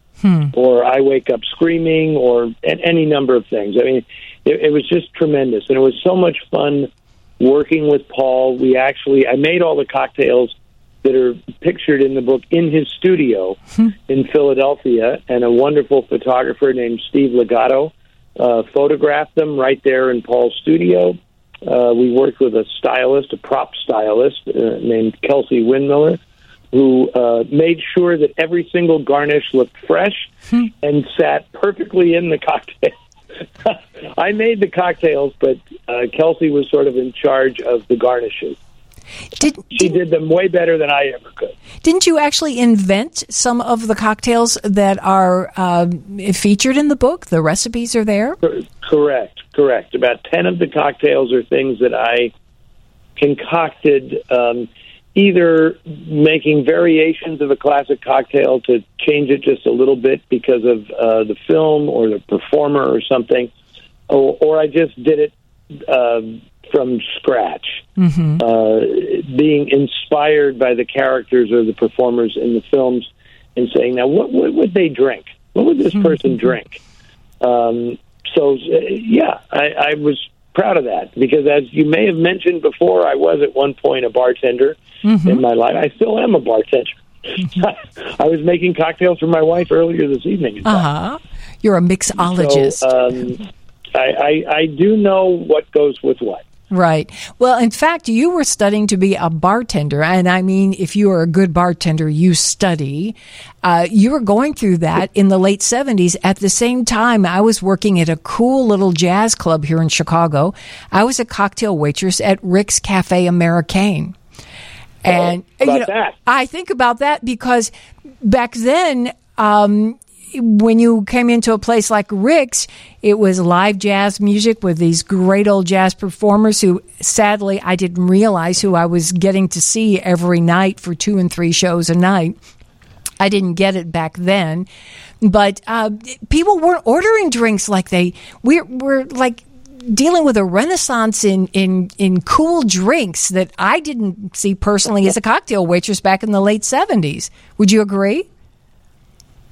or I Wake Up Screaming, or any number of things. I mean, it, it was just tremendous, and it was so much fun working with Paul. We actually I made all the cocktails that are pictured in the book in his studio in Philadelphia, and a wonderful photographer named Steve Legato uh, photographed them right there in Paul's studio. Uh, we worked with a stylist, a prop stylist uh, named Kelsey Windmiller, who uh, made sure that every single garnish looked fresh and sat perfectly in the cocktail. I made the cocktails, but uh, Kelsey was sort of in charge of the garnishes. Did, She did them way better than I ever could. Didn't you actually invent some of the cocktails that are um, featured in the book? The recipes are there. Correct, correct. About 10 of the cocktails are things that I concocted, um, either making variations of a classic cocktail to change it just a little bit because of uh, the film or the performer or something, or, or I just did it uh, from scratch, uh, being inspired by the characters or the performers in the films and saying, now, what, what would they drink? What would this person drink? Um, so, uh, yeah, I, I was proud of that because, as you may have mentioned before, I was at one point a bartender in my life. I still am a bartender. I was making cocktails for my wife earlier this evening. Uh huh. You're a mixologist. So, um, I, I, I do know what goes with what. Right. Well, in fact, you were studying to be a bartender. And I mean, if you are a good bartender, you study. Uh, you were going through that in the late 70s. At the same time, I was working at a cool little jazz club here in Chicago. I was a cocktail waitress at Rick's Cafe Americaine. And about you know, that? I think about that because back then, um, when you came into a place like Rick's, it was live jazz music with these great old jazz performers who, sadly, I didn't realize who I was getting to see every night for two and three shows a night. I didn't get it back then, but uh, people weren't ordering drinks like they we're we're like dealing with a renaissance in, in, in cool drinks that I didn't see personally as a cocktail waitress back in the late 70s. Would you agree?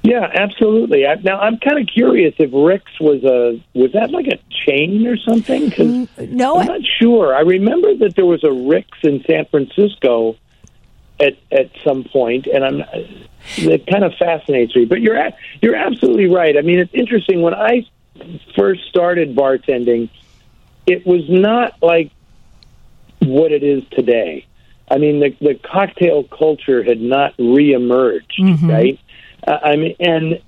Yeah, absolutely. I, now I'm kind of curious if Rick's was a was that like a chain or something? 'Cause mm, No, I'm not sure. I remember that there was a Rick's in San Francisco at at some point, and I'm it kind of fascinates me. But you're a- you're absolutely right. I mean, it's interesting when I first started bartending, it was not like what it is today. I mean, the the cocktail culture had not reemerged, mm-hmm. right? Uh, I mean, and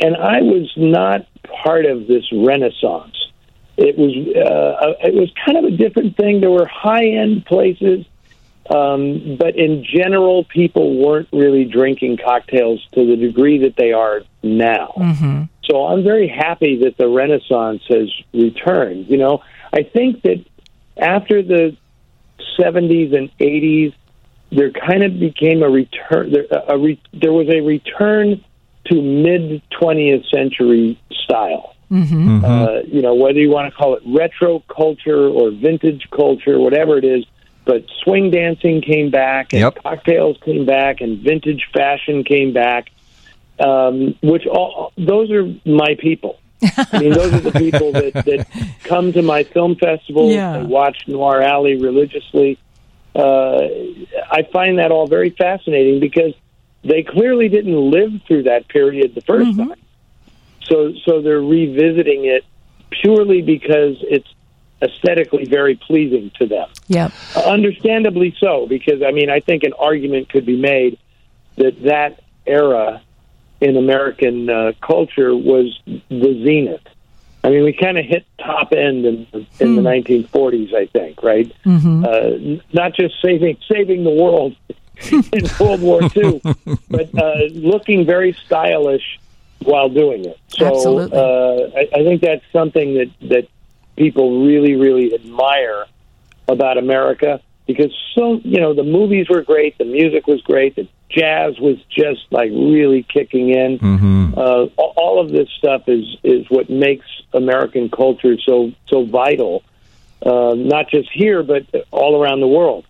and I was not part of this renaissance. It was uh, it was kind of a different thing. There were high end places, um, but in general, people weren't really drinking cocktails to the degree that they are now. So I'm very happy that the Renaissance has returned. You know, I think that after the 70s and 80s, there kind of became a return. There, a re, there was a return to mid 20th century style. Uh, you know, whether you want to call it retro culture or vintage culture, whatever it is. But swing dancing came back, and Yep. cocktails came back, and vintage fashion came back. Um, which all those are my people. I mean, those are the people that, that come to my film festival. Yeah. They watch Noir Alley religiously. Uh, I find that all very fascinating because they clearly didn't live through that period the 1st time. So, so they're revisiting it purely because it's aesthetically very pleasing to them. yeah. Understandably so, because I mean, I think an argument could be made that that era in American uh, culture was the zenith. I mean, we kind of hit top end in, in the 1940s, I think, right? Uh, n- not just saving saving the world in World War II, but uh, looking very stylish while doing it. So Uh, I, I think that's something that that people really, really admire about America because so you know the movies were great, the music was great, the jazz was just like really kicking in. Mm-hmm. Uh, all of this stuff is is what makes American culture so so vital, uh, not just here but all around the world.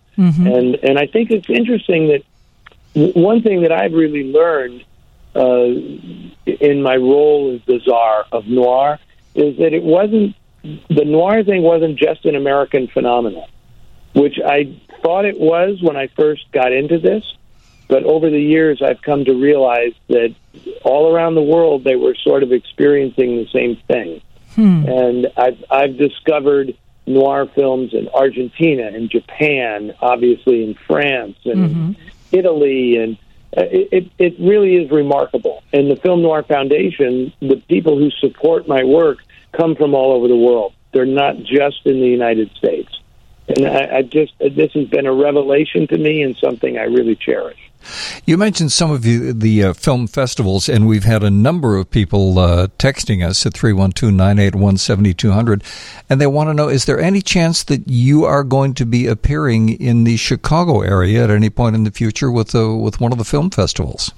And and I think it's interesting that w- one thing that I've really learned uh, in my role as the czar of noir is that it wasn't the noir thing wasn't just an American phenomenon, which I thought it was when I first got into this. But over the years, I've come to realize that all around the world, they were sort of experiencing the same thing. And I've, I've discovered noir films in Argentina and Japan, obviously in France and Italy, and uh, it, it, it really is remarkable. And the Film Noir Foundation, the people who support my work come from all over the world. They're not just in the United States. And I, I just, this has been a revelation to me and something I really cherish. You mentioned some of the, the uh, film festivals, and we've had a number of people uh, texting us at 312 981 7200, and they want to know is there any chance that you are going to be appearing in the Chicago area at any point in the future with, uh, with one of the film festivals?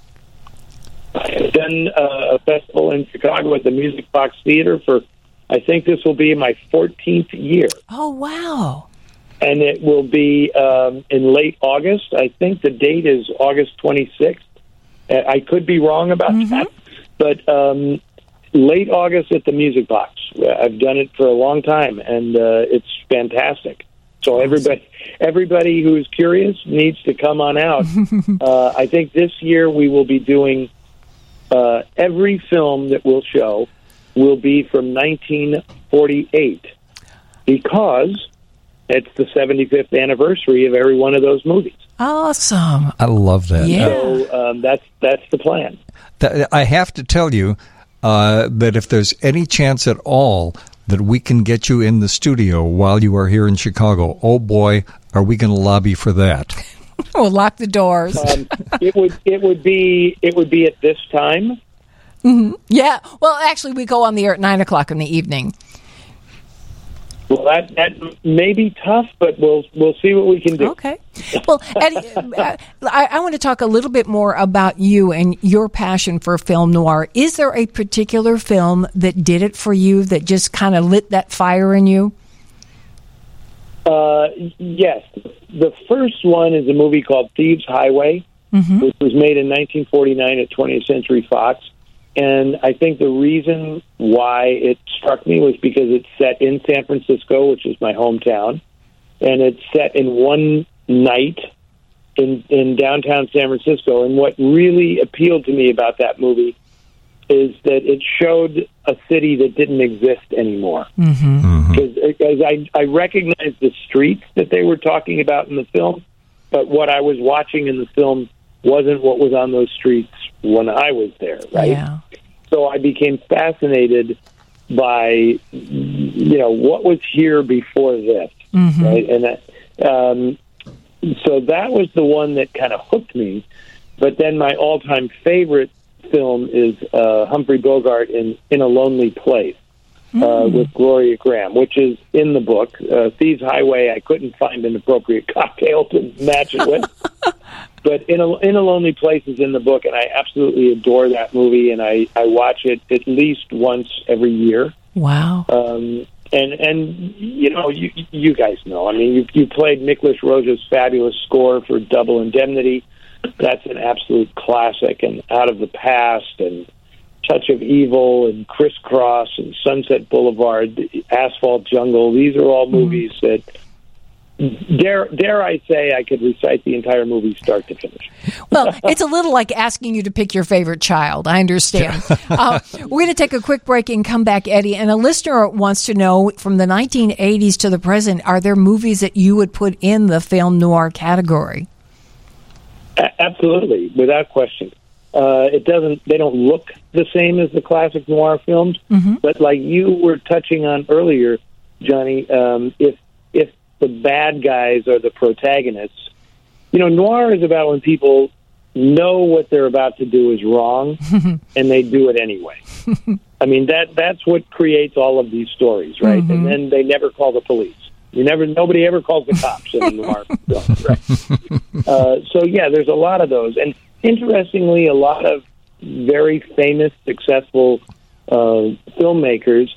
I've done uh, a festival in Chicago at the Music Box Theater for, I think this will be my 14th year. Oh, wow. And it will be um, in late August. I think the date is August 26th. Uh, I could be wrong about that, but um, late August at the Music Box. Uh, I've done it for a long time, and uh, it's fantastic. So everybody, everybody who's curious needs to come on out. uh, I think this year we will be doing uh, every film that we'll show will be from 1948 because it's the 75th anniversary of every one of those movies. Awesome. I love that. Yeah. So um, that's that's the plan. Th- I have to tell you uh, that if there's any chance at all that we can get you in the studio while you are here in Chicago, oh boy, are we going to lobby for that? We'll lock the doors. Um, it would it would be it would be at this time. yeah. Well, actually, we go on the air at 9 o'clock in the evening. Well, that that may be tough, but we'll we'll see what we can do. Okay. Well, Eddie, uh, I, I want to talk a little bit more about you and your passion for film noir. Is there a particular film that did it for you that just kind of lit that fire in you? Uh, yes. The first one is a movie called Thieves Highway, which was made in 1949 at 20th Century Fox. And I think the reason why it struck me was because it's set in San Francisco, which is my hometown, and it's set in one night in in downtown San Francisco. And what really appealed to me about that movie is that it showed a city that didn't exist anymore. Mm-hmm. Mm-hmm. Because I, I recognized the streets that they were talking about in the film, but what I was watching in the film wasn't what was on those streets when I was there, right? Yeah. So I became fascinated by, you know, what was here before this, right? And that, um, so that was the one that kind of hooked me. But then my all-time favorite film is uh, Humphrey Bogart in In a Lonely Place uh, with Gloria Grahame, which is in the book. Uh, Thieves Highway, I couldn't find an appropriate cocktail to match it with. but in a, in a Lonely Place is in the book, and I absolutely adore that movie, and I, I watch it at least once every year. Wow. Um, and and you know you you guys know. I mean, you you played Nicholas Rozsa's fabulous score for Double Indemnity. That's an absolute classic and out of the past and Touch of Evil and Crisscross and Sunset Boulevard, Asphalt Jungle. These are all movies that dare dare I say I could recite the entire movie start to finish. Well, it's a little like asking you to pick your favorite child. I understand. uh, we're going to take a quick break and come back, Eddie. And a listener wants to know from the 1980s to the present, are there movies that you would put in the film noir category? A- absolutely, without question. Uh, it doesn't. They don't look the same as the classic noir films, but like you were touching on earlier, Johnnie, um, if if the bad guys are the protagonists, you know, noir is about when people know what they're about to do is wrong and they do it anyway. I mean that that's what creates all of these stories, right? And then they never call the police. You never, nobody ever calls the cops in film, right? Uh, so yeah, there's a lot of those, and interestingly, a lot of very famous, successful uh, filmmakers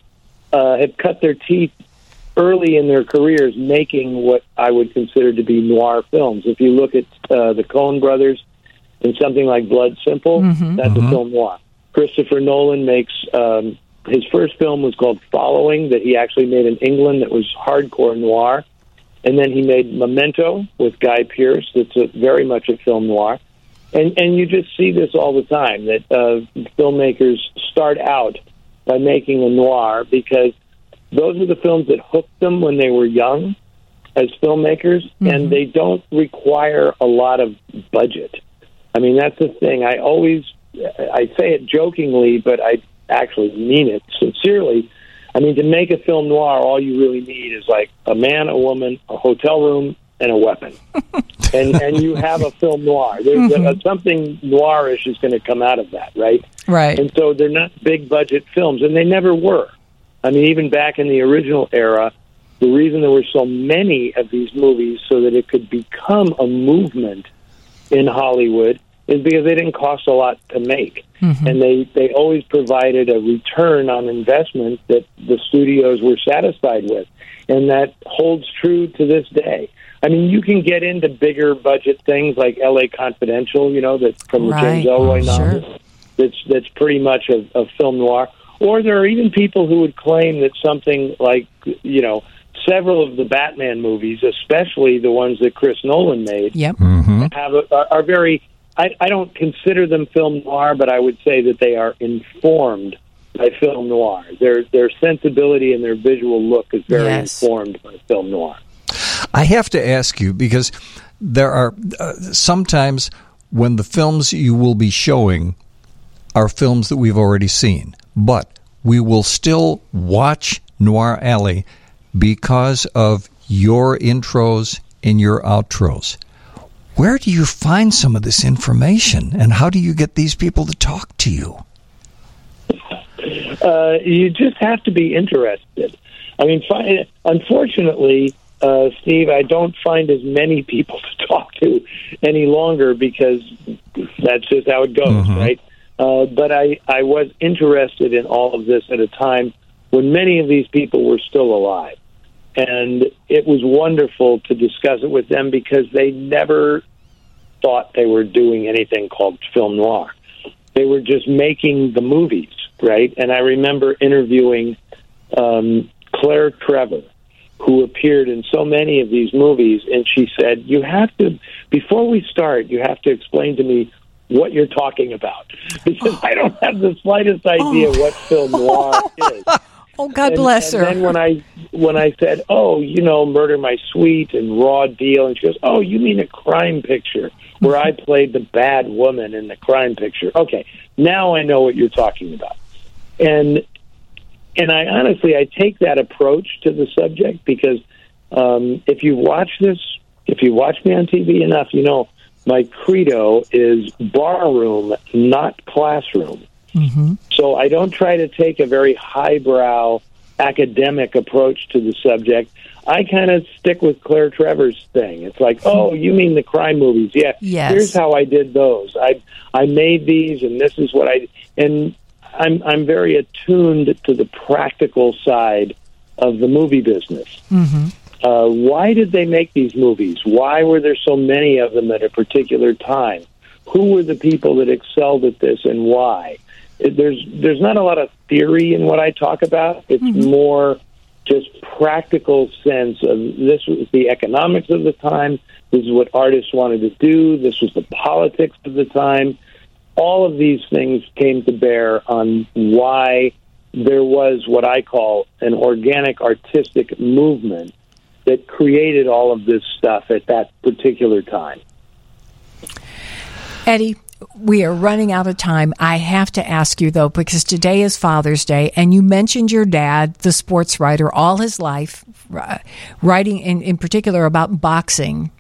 uh, have cut their teeth early in their careers making what I would consider to be noir films. If you look at uh, the Coen brothers and something like Blood Simple, that's a film noir. Christopher Nolan makes um, his first film was called Following that he actually made in England that was hardcore noir. And then he made Memento with Guy Pearce. That's a, very much a film noir. And and you just see this all the time that uh, filmmakers start out by making a noir because those are the films that hooked them when they were young as filmmakers, and they don't require a lot of budget. I mean, that's the thing. I always I say it jokingly, but I actually mean it sincerely. I mean, to make a film noir, all you really need is like a man, a woman, a hotel room, and a weapon, and and you have a film noir. There's a, mm-hmm. something noirish is going to come out of that, right? Right. And so they're not big budget films, and they never were. I mean, even back in the original era, the reason there were so many of these movies so that it could become a movement in Hollywood is because they didn't cost a lot to make, mm-hmm. and they they always provided a return on investment that the studios were satisfied with, and that holds true to this day. I mean, you can get into bigger budget things like L.A. Confidential, you know, that from the Right. James Ellroy Sure. That's that's pretty much a, a film noir. Or there are even people who would claim that something like you know several of the Batman movies, especially the ones that Chris Nolan made, Yep. Mm-hmm. have a, are, are very. I, I don't consider them film noir, but I would say that they are informed by film noir. Their their sensibility and their visual look is very Yes. informed by film noir. I have to ask you because there are uh, sometimes when the films you will be showing are films that we've already seen, but we will still watch Noir Alley because of your intros and your outros. Where do you find some of this information and how do you get these people to talk to you? Uh, you just have to be interested. I mean, fi- unfortunately, uh, Steve, I don't find as many people to talk to any longer because that's just how it goes, right? Uh, but I, I was interested in all of this at a time when many of these people were still alive. And it was wonderful to discuss it with them because they never thought they were doing anything called film noir. They were just making the movies, right? And I remember interviewing um, Claire Trevor, who appeared in so many of these movies, and she said, "You have to before we start, you have to explain to me what you're talking about because I don't have the slightest idea oh. what film noir is." Oh, God And- bless her. and then when I when I said, "Oh, you know, Murder My Sweet" and Raw Deal, and she goes, "Oh, you mean a crime picture where I played the bad woman in the crime picture?" Okay, now I know what you're talking about, and and I honestly I take that approach to the subject because um, if you watch this, if you watch me on TV enough, you know my credo is barroom, not classroom. So I don't try to take a very highbrow academic approach to the subject. I kind of stick with Claire Trevor's thing. It's like, oh, you mean the crime movies? Yeah. Yes. Here's how I did those. I I made these, and this is what I and I'm I'm very attuned to the practical side of the movie business. Uh, why did they make these movies? Why were there so many of them at a particular time? Who were the people that excelled at this, and why? There's there's not a lot of theory in what I talk about. It's more just practical sense of this was the economics of the time. This is what artists wanted to do. This was the politics of the time. All of these things came to bear on why there was what I call an organic artistic movement that created all of this stuff at that particular time. Eddie, we are running out of time. I have to ask you though, because today is Father's Day, and you mentioned your dad, the sports writer, all his life, uh, writing in, in particular about boxing.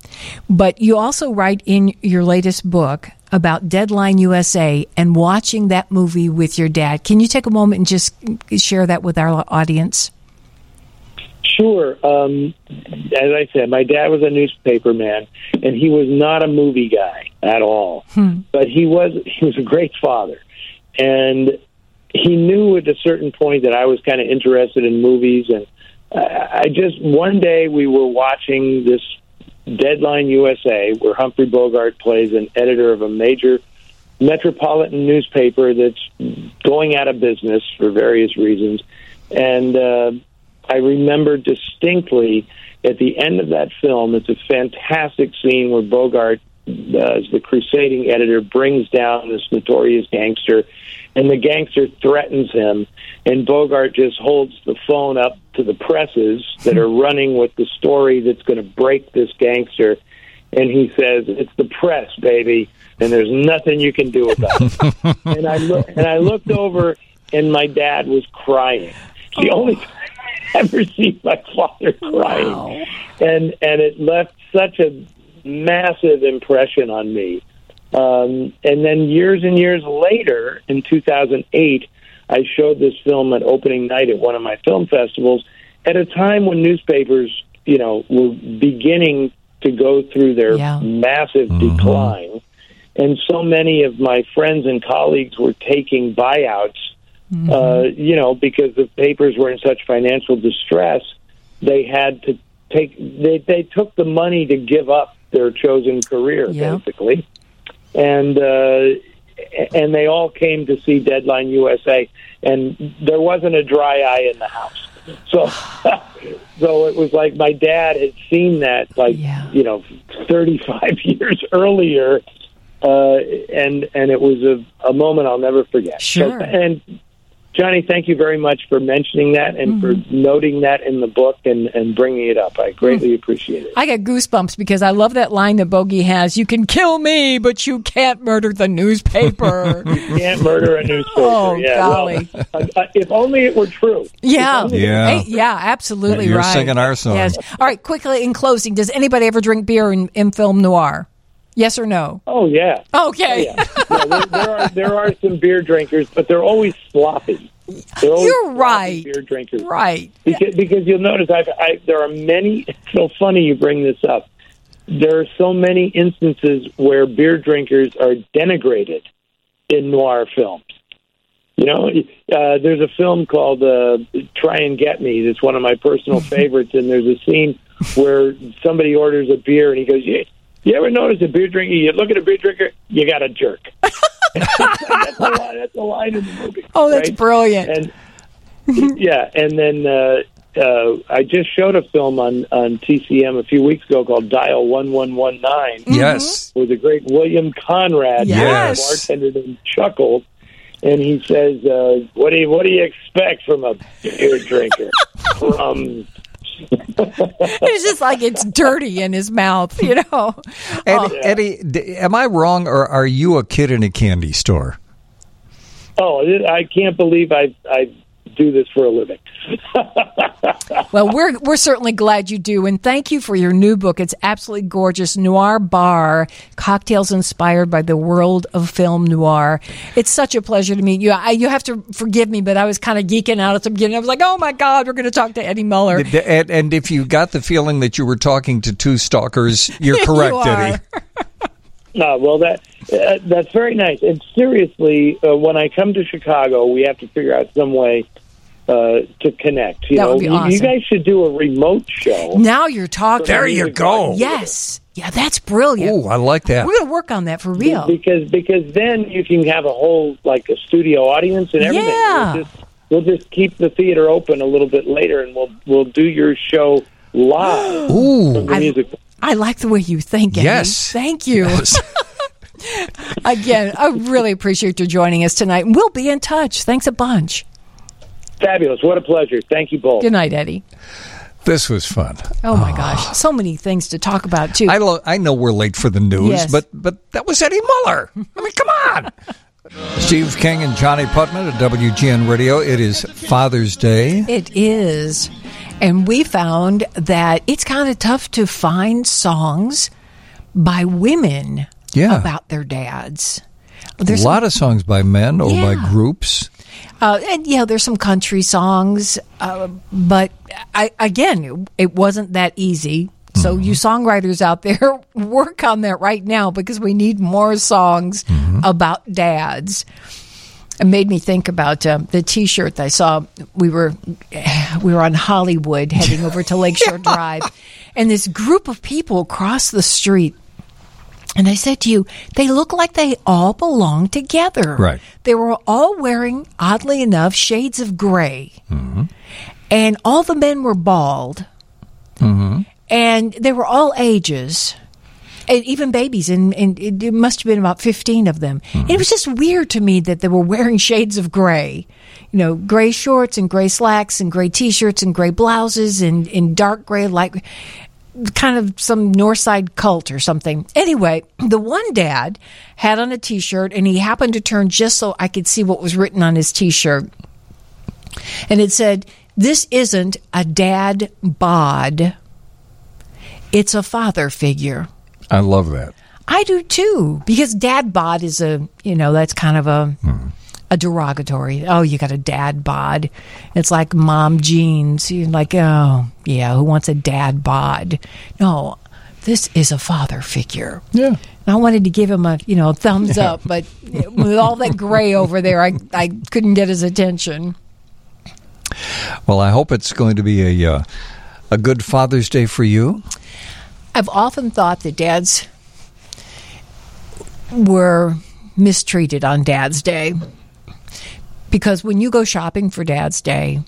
But you also write in your latest book about Deadline USA and watching that movie with your dad. Can you take a moment and just share that with our audience? Sure. Um, as I said, my dad was a newspaper man, and he was not a movie guy at all. But he was he was a great father, and he knew at a certain point that I was kind of interested in movies. And I, I just one day we were watching this Deadline USA, where Humphrey Bogart plays an editor of a major metropolitan newspaper that's going out of business for various reasons, and. Uh, I remember distinctly at the end of that film, it's a fantastic scene where Bogart, uh, as the crusading editor, brings down this notorious gangster, and the gangster threatens him, and Bogart just holds the phone up to the presses that are running with the story that's going to break this gangster, and he says, "It's the press, baby." And there's nothing you can do about it. and I look, and I looked over, and my dad was crying. The oh. only time I ever seen my father crying, and and it left such a massive impression on me. Um, and then years and years later, in 2008, I showed this film at opening night at one of my film festivals at a time when newspapers, you know, were beginning to go through their Yeah. massive decline. And so many of my friends and colleagues were taking buyouts, uh, you know, because the papers were in such financial distress. They had to take, they, they took the money to give up their chosen career, Yeah. basically. And, uh, and they all came to see Deadline USA, and there wasn't a dry eye in the house. So, so it was like my dad had seen that, like Yeah. you know, thirty-five years earlier, uh, and and it was a, a moment I'll never forget. So- Sure. and Johnnie, thank you very much for mentioning that and for noting that in the book and, and bringing it up. I greatly appreciate it. I get goosebumps because I love that line that Bogey has. You can kill me, but you can't murder the newspaper. Can't murder a newspaper. Oh, yeah, golly. well, uh, uh, if only it were true. yeah. Yeah. Hey, yeah, absolutely You're right. singing our song. Yes. All right, quickly in closing, does anybody ever drink beer in, in film noir? Yes or no? Oh yeah. Okay. Yeah, there, there are there are some beer drinkers, but they're always sloppy. They're always You're sloppy right. Beer drinkers. Right. Because, because you'll notice I've, I, there are many. It's so funny you bring this up. There are so many instances where beer drinkers are denigrated in noir films. You know, uh, there's a film called uh, "Try and Get Me." That's one of my personal favorites, and there's a scene where somebody orders a beer, and he goes, "You, you ever notice a beer drinker? You look at a beer drinker, you got a jerk." that's, a line, that's a line in the movie. Oh, that's right? brilliant. And yeah, and then uh, uh, I just showed a film on on TCM a few weeks ago called Dial One One One Nine Yes. with the great William Conrad, Yes. a bartender named Chuckles, and he says, uh, "What do you what do you expect from a beer drinker?" from it's just like it's dirty in his mouth, you know. Eddie, oh. Eddie am I wrong, or are you a kid in a candy store? oh, I can't believe I I do this for a living. Well, we're we're certainly glad you do, and thank you for your new book. It's absolutely gorgeous, Noir Bar: Cocktails Inspired by the World of Film Noir. It's such a pleasure to meet you. I, you have to forgive me, but I was kind of geeking out at the beginning. I was like, "Oh my God, we're going to talk to Eddie Muller." And, and if you got the feeling that you were talking to two stalkers, you're correct, You. Eddie. No, well, that uh, that's very nice. And seriously, uh, when I come to Chicago, we have to figure out some way uh, to connect. You That know, would be You- you guys should do a remote show. Now you're talking. There you go. Yes, yeah, that's brilliant. Ooh, I like that. We're going to work on that for real. because because then you can have a whole like a studio audience and everything. Yeah. We'll just, we'll just keep the theater open a little bit later, and we'll we'll do your show live. Ooh. from the I- music. I like the way you think. Eddie. Yes. Thank you. Again, I really appreciate you joining us tonight. And we'll be in touch. Thanks a bunch. Fabulous! What a pleasure. Thank you both. Good night, Eddie. This was fun. Oh my gosh, so many things to talk about too. I, lo- I know we're late for the news, Yes. but but that was Eddie Muller. I mean, come on. Steve King and Johnnie Putman at WGN Radio. It is Father's Day. It is. And we found that it's kind of tough to find songs by women Yeah. about their dads. There's a lot of songs by men or by groups. Uh, and yeah, there's some country songs, uh, but I, again, it wasn't that easy. So you songwriters out there, work on that right now because we need more songs about dads. It made me think about uh, the T-shirt that I saw. We were we were on Hollywood heading over to Lakeshore Drive, and this group of people across the street. And I said to you, they look like they all belong together. Right. They were all wearing, oddly enough, shades of gray. And all the men were bald. Hmm. And they were all ages. And even babies, and, and it, must have been about 15 of them. And it was just weird to me that they were wearing shades of gray. You know, gray shorts and gray slacks and gray t shirts and gray blouses and, and dark gray, like kind of some north side cult or something. Anyway, the one dad had on a t shirt and he happened to turn just so I could see what was written on his t shirt. And it said, This isn't a dad bod, it's a father figure. I love that. I do too, because dad bod is a, you know, that's kind of a. A derogatory. Oh, you got a dad bod. It's like mom jeans. You're like, oh, yeah, who wants a dad bod? No, this is a father figure. Yeah. And I wanted to give him a, you know, thumbs up, but with all that gray over there, I, I couldn't get his attention. Well, I hope it's going to be a uh, a good Father's Day for you. I've often thought that dads were mistreated on Dad's Day because when you go shopping for Dad's Day,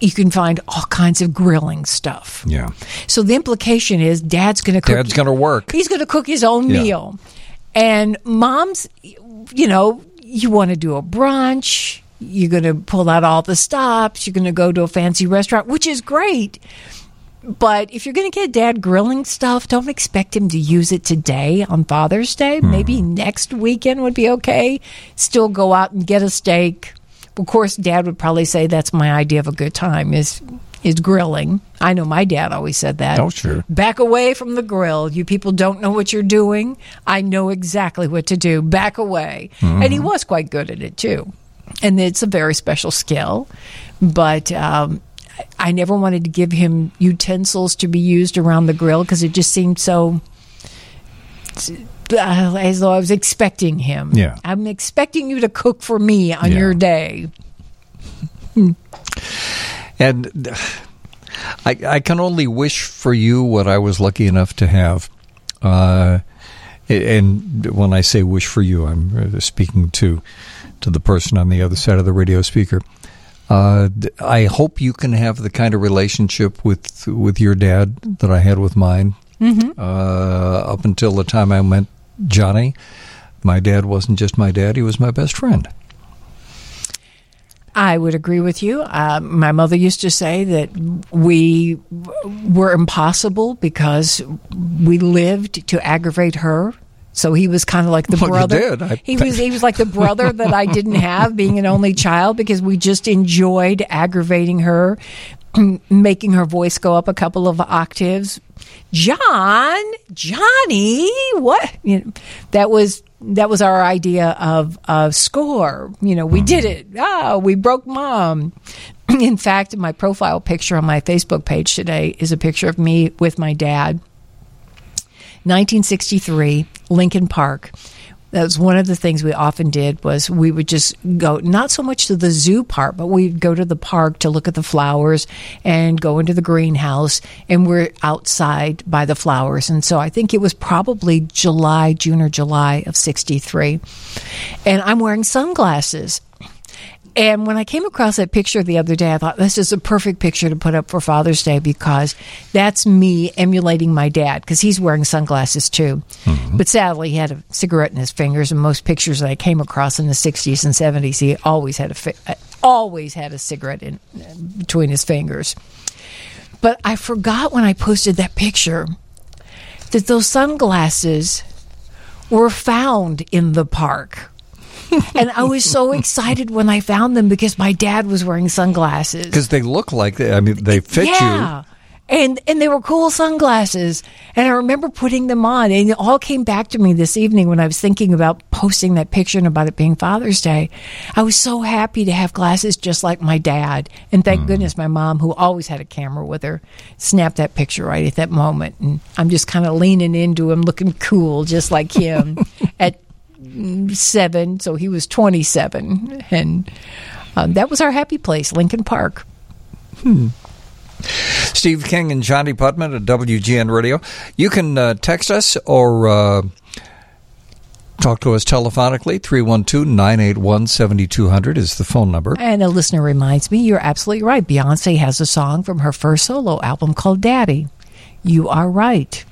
you can find all kinds of grilling stuff. Yeah. So the implication is Dad's going to cook. Dad's going to work. He's going to cook his own Yeah. meal, and moms, you know, you want to do a brunch. You're going to pull out all the stops. You're going to go to a fancy restaurant, which is great. But if you're going to get dad grilling stuff, don't expect him to use it today on Father's Day. Maybe next weekend would be okay. Still go out and get a steak. Of course, dad would probably say that's my idea of a good time is is grilling. I know my dad always said that. Oh, sure. Back away from the grill. You people don't know what you're doing. I know exactly what to do. Back away. And he was quite good at it too. and it's a very special skill. But um, I never wanted to give him utensils to be used around the grill because it just seemed so. Uh, as though I was expecting him. Yeah. I'm expecting you to cook for me on Yeah. your day. And I, I can only wish for you what I was lucky enough to have. Uh, and when I say wish for you, I'm uh, speaking to to the person on the other side of the radio speaker. Uh, I hope you can have the kind of relationship with with your dad that I had with mine. Uh, up until the time I met Johnnie, my dad wasn't just my dad; he was my best friend. I would agree with you. Uh, my mother used to say that we were impossible because we lived to aggravate her. So he was kind of like the Well, brother. I- he was he was like the brother that I didn't have, being an only child, because we just enjoyed aggravating her, making her voice go up a couple of octaves. John, Johnny, what? You know, that was that was our idea of of score. You know, we did it. Oh, we broke mom. In fact, my profile picture on my Facebook page today is a picture of me with my dad. 1963, Lincoln Park. That was one of the things we often did was we would just go not so much to the zoo part, but we'd go to the park to look at the flowers and go into the greenhouse and we're outside by the flowers. And so I think it was probably July, June or July of 63. And I'm wearing sunglasses. And when I came across that picture the other day, I thought this is a perfect picture to put up for Father's Day because that's me emulating my dad because he's wearing sunglasses too. But sadly, he had a cigarette in his fingers, and most pictures that I came across in the 60s and 70s, he always had a fi- uh, always had a cigarette in uh, between his fingers. But I forgot when I posted that picture that those sunglasses were found in the park. And I was so excited when I found them because my dad was wearing sunglasses. Because they look like I mean they fit you. And and they were cool sunglasses. And I remember putting them on and it all came back to me this evening when I was thinking about posting that picture and about it being Father's Day. I was so happy to have glasses just like my dad. And thank hmm. goodness my mom, who always had a camera with her, snapped that picture right at that moment. And I'm just kind of leaning into him looking cool just like him at seven, so he was 27. And um, that was our happy place, Lincoln Park. you. Steve King and Johnnie Putman at WGN Radio. You can uh, text us or uh, talk to us telephonically. 312 981 7200 is the phone number. And a listener reminds me, you're absolutely right. Beyonce has a song from her first solo album called Daddy. You are right.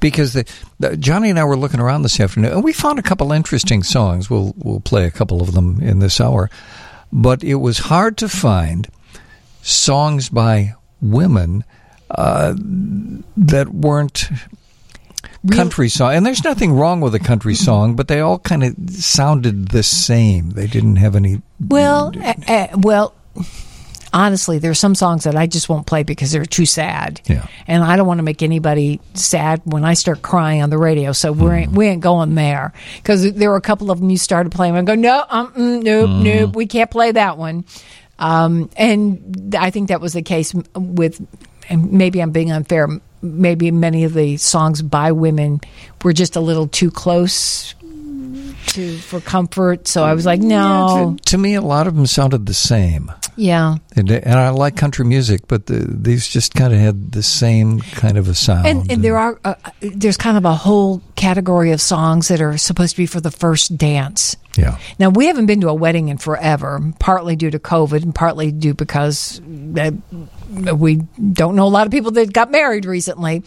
Because the, the, Johnnie and I were looking around this afternoon, and we found a couple interesting songs. We'll we'll play a couple of them in this hour, but it was hard to find songs by women uh, that weren't country song. And there's nothing wrong with a country song, but they all kind of sounded the same. They didn't have any. Well, uh, uh, well, honestly, there are some songs that I just won't play because they're too sad. Yeah. And I don't want to make anybody sad when I start crying on the radio. So we ain't we ain't going there because there were a couple of them you started playing. I go no, um, mm, nope, nope, we can't play that one. Um, and I think that was the case with. And maybe I'm being unfair. Maybe many of the songs by women were just a little too close to for comfort. So I was like, no, To me, a lot of them sounded the same. yeah. And, and I like country music, but the, these just kind of had the same kind of a sound. and, and there are uh, there's kind of a whole category of songs that are supposed to be for the first dance. yeah. Now we haven't been to a wedding in forever, partly due to COVID and partly due because uh, we don't know a lot of people that got married recently.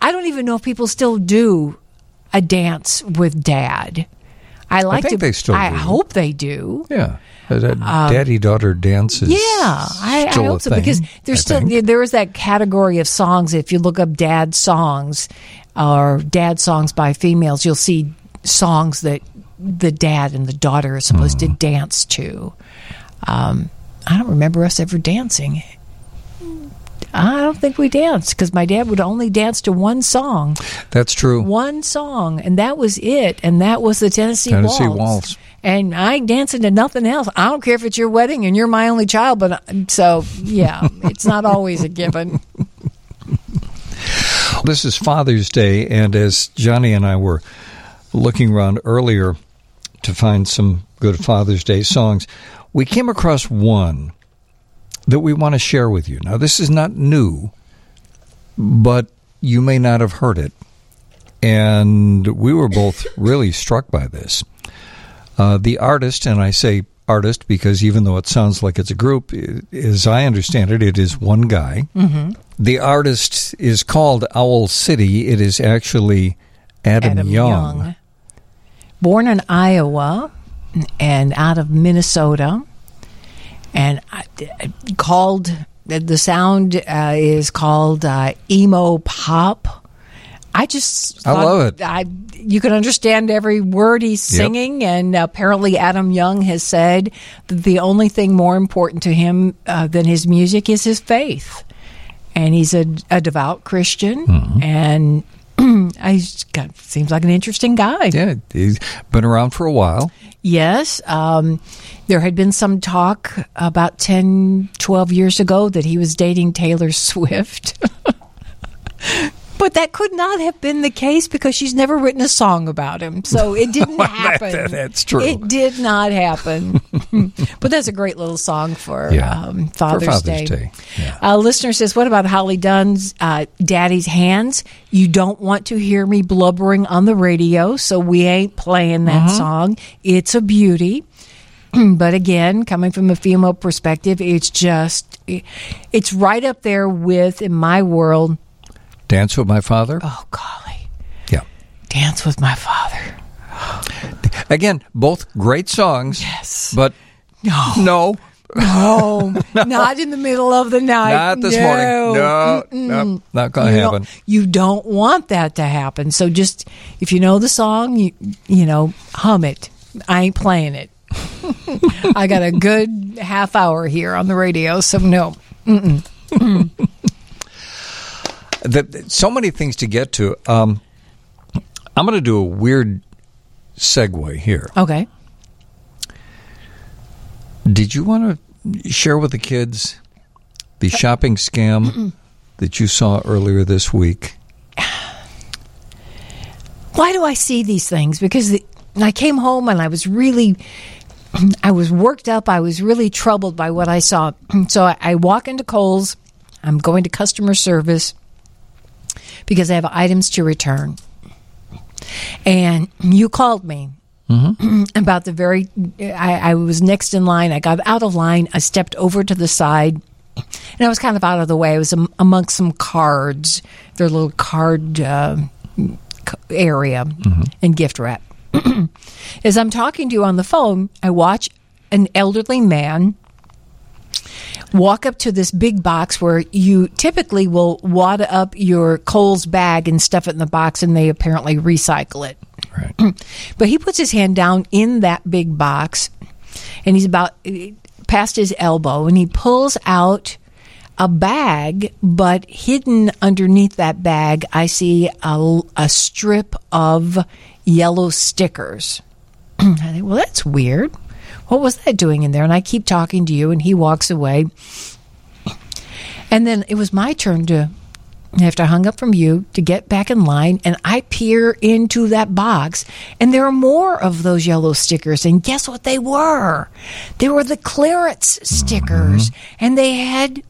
I don't even know if people still do a dance with dad. I like think to. they still I do. hope they do. Yeah. That daddy daughter dance is Um, Yeah, I, I hope so thing, because I there's still think. there is that category of songs. If you look up dad songs or dad songs by females, you'll see songs that the dad and the daughter are supposed Hmm. to dance to. Um, I don't remember us ever dancing. I don't think we danced because my dad would only dance to one song, That's true. one song, and that was it. And that was the Tennessee, Tennessee Waltz. Waltz. and I ain't dancing to nothing else. I don't care if it's your wedding and you're my only child, but I- so yeah, it's not always a given. This is Father's Day, and as Johnnie and I were looking around earlier to find some good Father's Day songs, we came across one that we want to share with you. Now, this is not new, but you may not have heard it. And we were both really struck by this. Uh, the artist, and I say artist because even though it sounds like it's a group, i- as I understand it, it is one guy. The artist is called Owl City. It is actually Adam, Adam Young. Young. Born in Iowa and out of Minnesota, and I- called the sound uh, is called uh, emo pop. I just I love it. I you can understand every word he's Yep. singing, and apparently Adam Young has said that the only thing more important to him uh, than his music is his faith, and he's a, a devout Christian, Mm-hmm. and I seems like an interesting guy. Yeah, he's been around for a while. Yes. Um, there had been some talk about 10, 12 years ago that he was dating Taylor Swift. But that could not have been the case because she's never written a song about him. So it didn't happen. that- that's true. It did not happen. but that's a great little song for Yeah. um, For Father's, Father's Day. Day, yeah. A listener says, What about Holly Dunn's uh, Daddy's Hands? You don't want to hear me blubbering on the radio, so we ain't playing that Mm-hmm. song. It's a beauty. but again, coming from a female perspective, it's just, it's right up there with, in my world, Dance with My Father. oh, golly, Yeah. Dance with My Father. Again, both great songs. Yes. But No. no, No, not in the middle of the night. not this morning. No, no, not going to happen. Don't, you don't want that to happen. So just if you know the song, you you know, hum it. I ain't playing it. I got a good half hour here on the radio, so no. The, so many things to get to. Um, I'm going to do a weird segue here. Okay. Did you want to share with the kids the shopping scam that you saw earlier this week? Why do I see these things? Because the, I came home and I was really, I was worked up. I was really troubled by what I saw. So I, I walk into Kohl's. I'm going to customer service because I have items to return. And you called me about the very. I, I was next in line. I got out of line. I stepped over to the side, and I was kind of out of the way. I was am- amongst some cards. Their little card uh, area and gift wrap. As I'm talking to you on the phone, I watch an elderly man walk up to this big box where you typically will wad up your Kohl's bag and stuff it in the box, and they apparently recycle it. Right. But he puts his hand down in that big box, and he's about eh, past his elbow, and he pulls out a bag, but hidden underneath that bag, I see a, a strip of yellow stickers. I think, well, that's weird. What was that doing in there? And I keep talking to you, and he walks away. And then it was my turn to, after I hung up from you, to get back in line. And I peer into that box, and there are more of those yellow stickers. And guess what they were? They were the clearance stickers, mm-hmm. and they had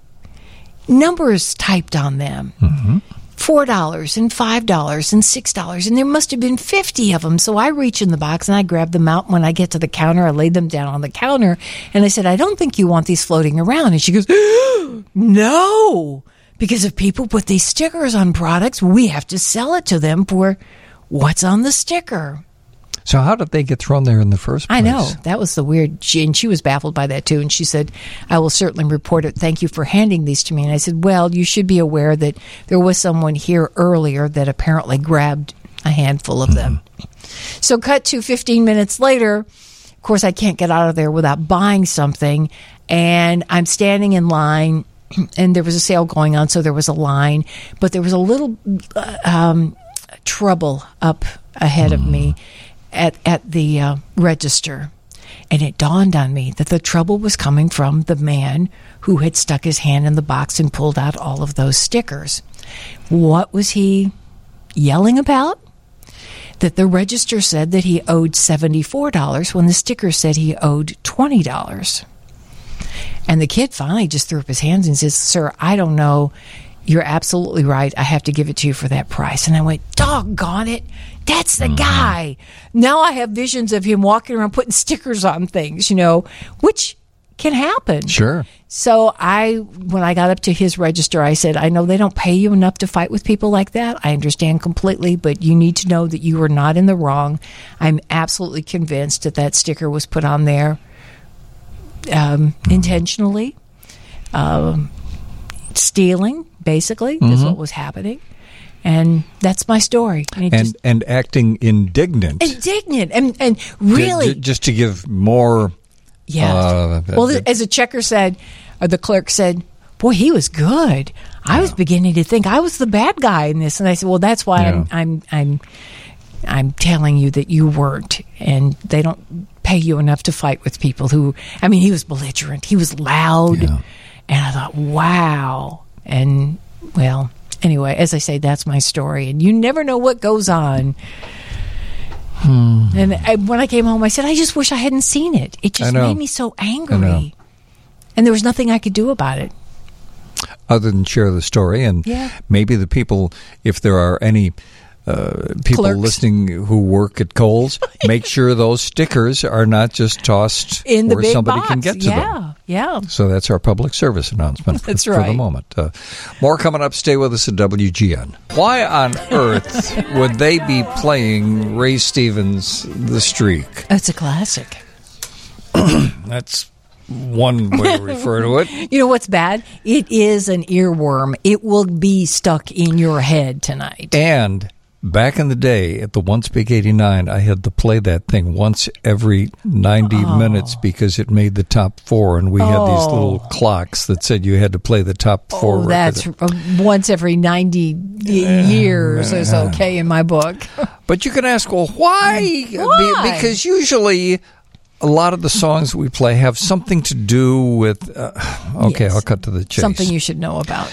numbers typed on them. Mm-hmm. $4 and $5 and $6 and there must have been 50 of them. So i reach in the box and i grab them out. When i get to the counter i laid them down on the counter and i said i don't think you want these floating around. And she goes no because if people put these stickers on products we have to sell it to them for what's on the sticker. So how did they get thrown there in the first place? I know that was the weird. She, and she was baffled by that too. And she said, "I will certainly report it. Thank you for handing these to me." And I said, "Well, you should be aware that there was someone here earlier that apparently grabbed a handful of them." So, cut to 15 minutes later. Of course, I can't get out of there without buying something, and I'm standing in line. And there was a sale going on, so there was a line, but there was a little uh, um, trouble up ahead of me at at the uh, register. And it dawned on me that the trouble was coming from the man who had stuck his hand in the box and pulled out all of those stickers. What was he yelling about? That the register said that he owed $74 when the sticker said he owed $20. And the kid finally just threw up his hands and says, Sir, I don't know. You're absolutely right. I have to give it to you for that price. And I went, Doggone it. That's the guy. Now I have visions of him walking around putting stickers on things, you know, which can happen. Sure. So I, when I got up to his register, I said, I know they don't pay you enough to fight with people like that. I understand completely, but you need to know that you are not in the wrong. I'm absolutely convinced that that sticker was put on there um, intentionally. Um, stealing, basically, is what was happening. And that's my story. And, And just, and acting indignant. indignant and, and really ju- just to give more. Yeah. Uh, well, the- as a checker said, or the clerk said, "Boy, he was good." I was beginning to think I was the bad guy in this, and I said, "Well, that's why I'm, I'm, I'm, I'm telling you that you weren't, and they don't pay you enough to fight with people who. I mean, he was belligerent, he was loud, Yeah. and I thought, wow. And well, anyway, as I say, that's my story, and you never know what goes on. Hmm. And I, when I came home, I said, I just wish I hadn't seen it. It just made me so angry. And there was nothing I could do about it. other than share the story and Yeah. maybe the people if there are any uh, people Clerks. listening who work at Kohl's, make sure those stickers are not just tossed In the where big somebody box. can get to yeah, them. yeah. So that's our public service announcement for, That's for the moment. Uh, more coming up. Stay with us at WGN. Why on earth would they be playing Ray Stevens' The Streak? It's a classic. That's one way to refer to it. You know what's bad? It is an earworm. It will be stuck in your head tonight. And back in the day at the Once Big 89, I had to play that thing once every 90 minutes because it made the top four. And we had these little clocks that said you had to play the top four. Oh, that's record. uh, once every 90 y- years is okay in my book. But you can ask, well, why? Be- Why? because usually a lot of the songs we play have something to do with. Uh, okay, Yes. I'll cut to the chase. Something you should know about.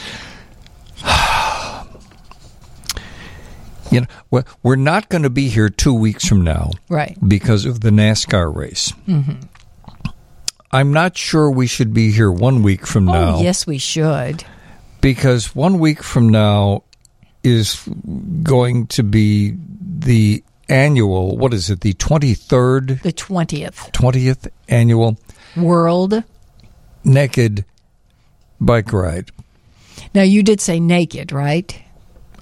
You know, we're- not going to be here two weeks from now. Right. because of the NASCAR race. Mm-hmm. I'm not sure we should be here one week from now Oh, yes, we should. because one week from now is going to be the annual, what is it, the 23rd, The 20th 20th annual World. naked bike ride. Now, you did say naked, right?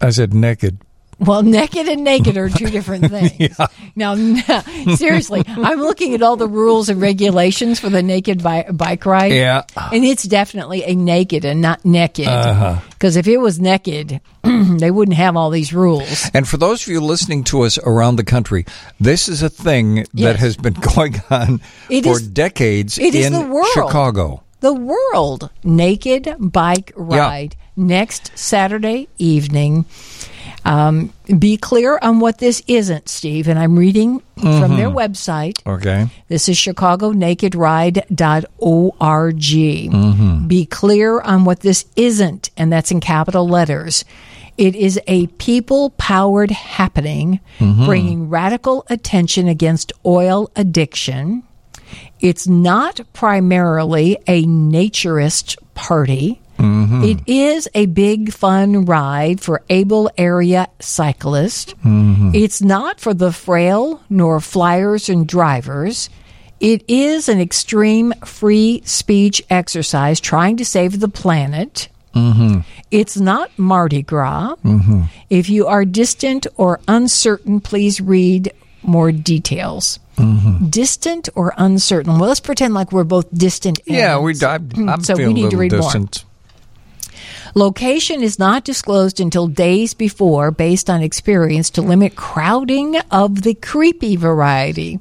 I said naked. Well, naked and naked are two different things. Now, n- seriously, I'm looking at all the rules and regulations for the naked bi- bike ride. Yeah. And it's definitely a naked and not naked. Uh-huh. Because if it was naked, they wouldn't have all these rules. And for those of you listening to us around the country, this is a thing that Yes. has been going on It for is- decades it is in the world. Chicago. The World Naked Bike Ride next Saturday evening. Um, be clear on what this isn't, Steve. And I'm reading from their mm-hmm. website. Okay. This is chicagonakedride.org. Mm-hmm. Be clear on what this isn't, and that's in capital letters. It is a people powered happening mm-hmm. bringing radical attention against oil addiction. It's not primarily a naturist party. It is a big fun ride for able area cyclists. It's not for the frail nor flyers and drivers. It is an extreme free speech exercise trying to save the planet. It's not Mardi Gras. If you are distant or uncertain, please read more details. Distant or uncertain? Well, let's pretend like we're both distant. Yeah, we. I'm, I'm So we need a to read more. Location is not disclosed until days before based on experience to limit crowding of the creepy variety.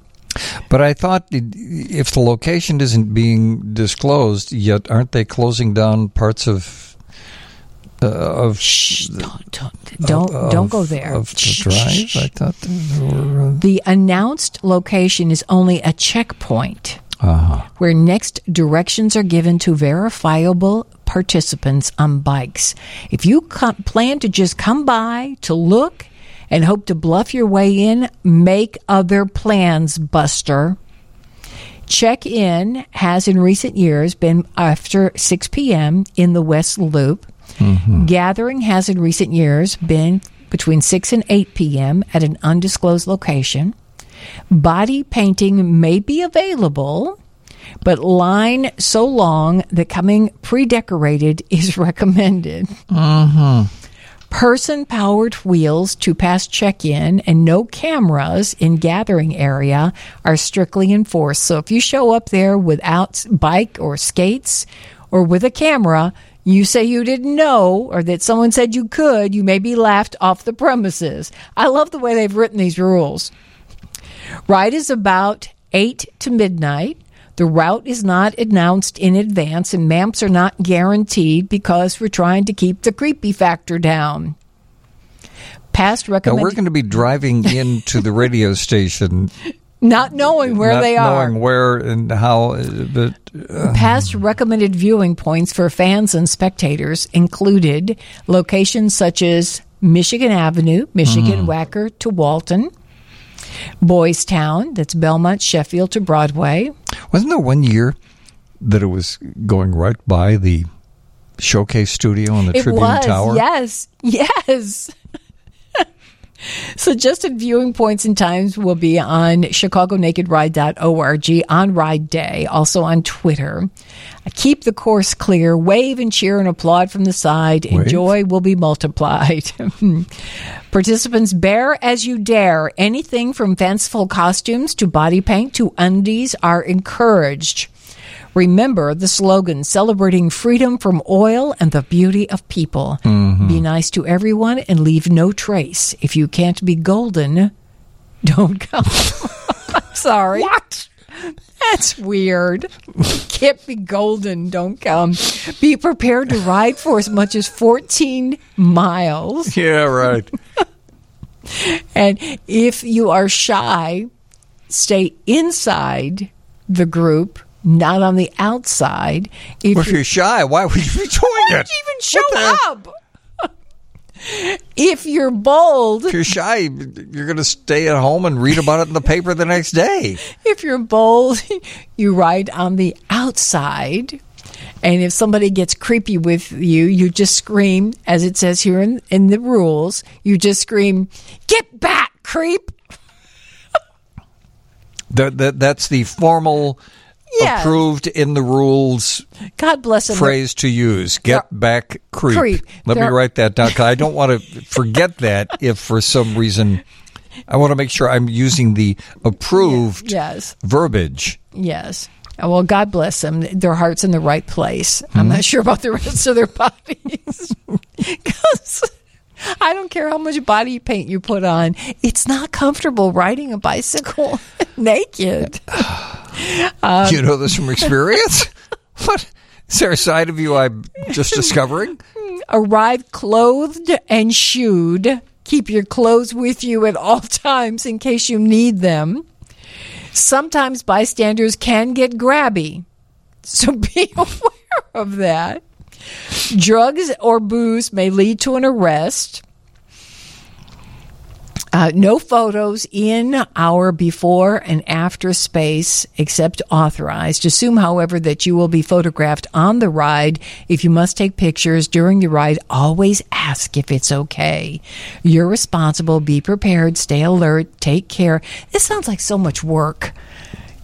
But I thought if the location isn't being disclosed yet, aren't they closing down parts of uh, of Shh, don't don't don't, of- don't go there. of the drive. I thought were. Uh, The announced location is only a checkpoint uh-huh. where next directions are given to verifiable participants on bikes. If you co- plan to just come by to look and hope to bluff your way in, make other plans, Buster. Check in has in recent years been after 6 p.m. in the West Loop. Gathering has in recent years been between 6 and 8 p.m. at an undisclosed location. Body painting may be available, but line so long that coming pre decorated is recommended. Mm-hmm. Person powered wheels to pass check in and no cameras in gathering area are strictly enforced. So if you show up there without bike or skates or with a camera, you say you didn't know or that someone said you could, you may be laughed off the premises. I love the way they've written these rules. Ride is about 8 to midnight. The route is not announced in advance, and maps are not guaranteed because we're trying to keep the creepy factor down. Past Now we're going to be driving into the radio station, not knowing where not they are. knowing where and how. uh, But Past recommended viewing points for fans and spectators included locations such as Michigan Avenue, Michigan Wacker to Walton, Boys Town, that's Belmont, Sheffield to Broadway, wasn't there one year that it was going right by the showcase studio on the it Tribune was, Tower? Yes, yes. Suggested viewing points and times will be on chicagonakedride.org on Ride Day, also on Twitter. Keep the course clear, wave and cheer and applaud from the side, and joy will be multiplied. Participants bear as you dare. Anything from fanciful costumes to body paint to undies are encouraged. Remember the slogan celebrating freedom from oil and the beauty of people. Mm-hmm. Be nice to everyone and leave no trace. If you can't be golden, don't come. I'm sorry. What? That's weird. Can't be golden, don't come. Be prepared to ride for as much as 14 miles. Yeah, right. And if you are shy, stay inside the group, not on the outside. If Well, if you- you're shy, why would you be doing Why it? would you even show up? If you're bold, If you're shy, you're going to stay at home and read about it in the paper the next day. if you're bold, you ride on the outside. And if somebody gets creepy with you, you just scream, as it says here in, in the rules, you just scream, Get back, creep! That, that that's the formal, Yes. approved in the rules God bless them. phrase to use. Get back, creep. Creep. Let me write that down. I don't want to forget that. If for some reason, I want to make sure I'm using the approved Yes. verbiage. Yes. Uh, Well, God bless them. Their heart's in the right place. I'm not sure about the rest of their bodies. Because I don't care how much body paint you put on, it's not comfortable riding a bicycle naked. Um, you know this from experience? what? Is there a side of you I'm just discovering? Arrive clothed and shoed. Keep your clothes with you at all times in case you need them. Sometimes bystanders can get grabby, so be aware of that. Drugs or booze may lead to an arrest. Uh, no photos in our before and after space except authorized. Assume, however, that you will be photographed on the ride. If you must take pictures during the ride, always ask if it's okay. You're responsible. Be prepared. Stay alert. Take care. This sounds like so much work.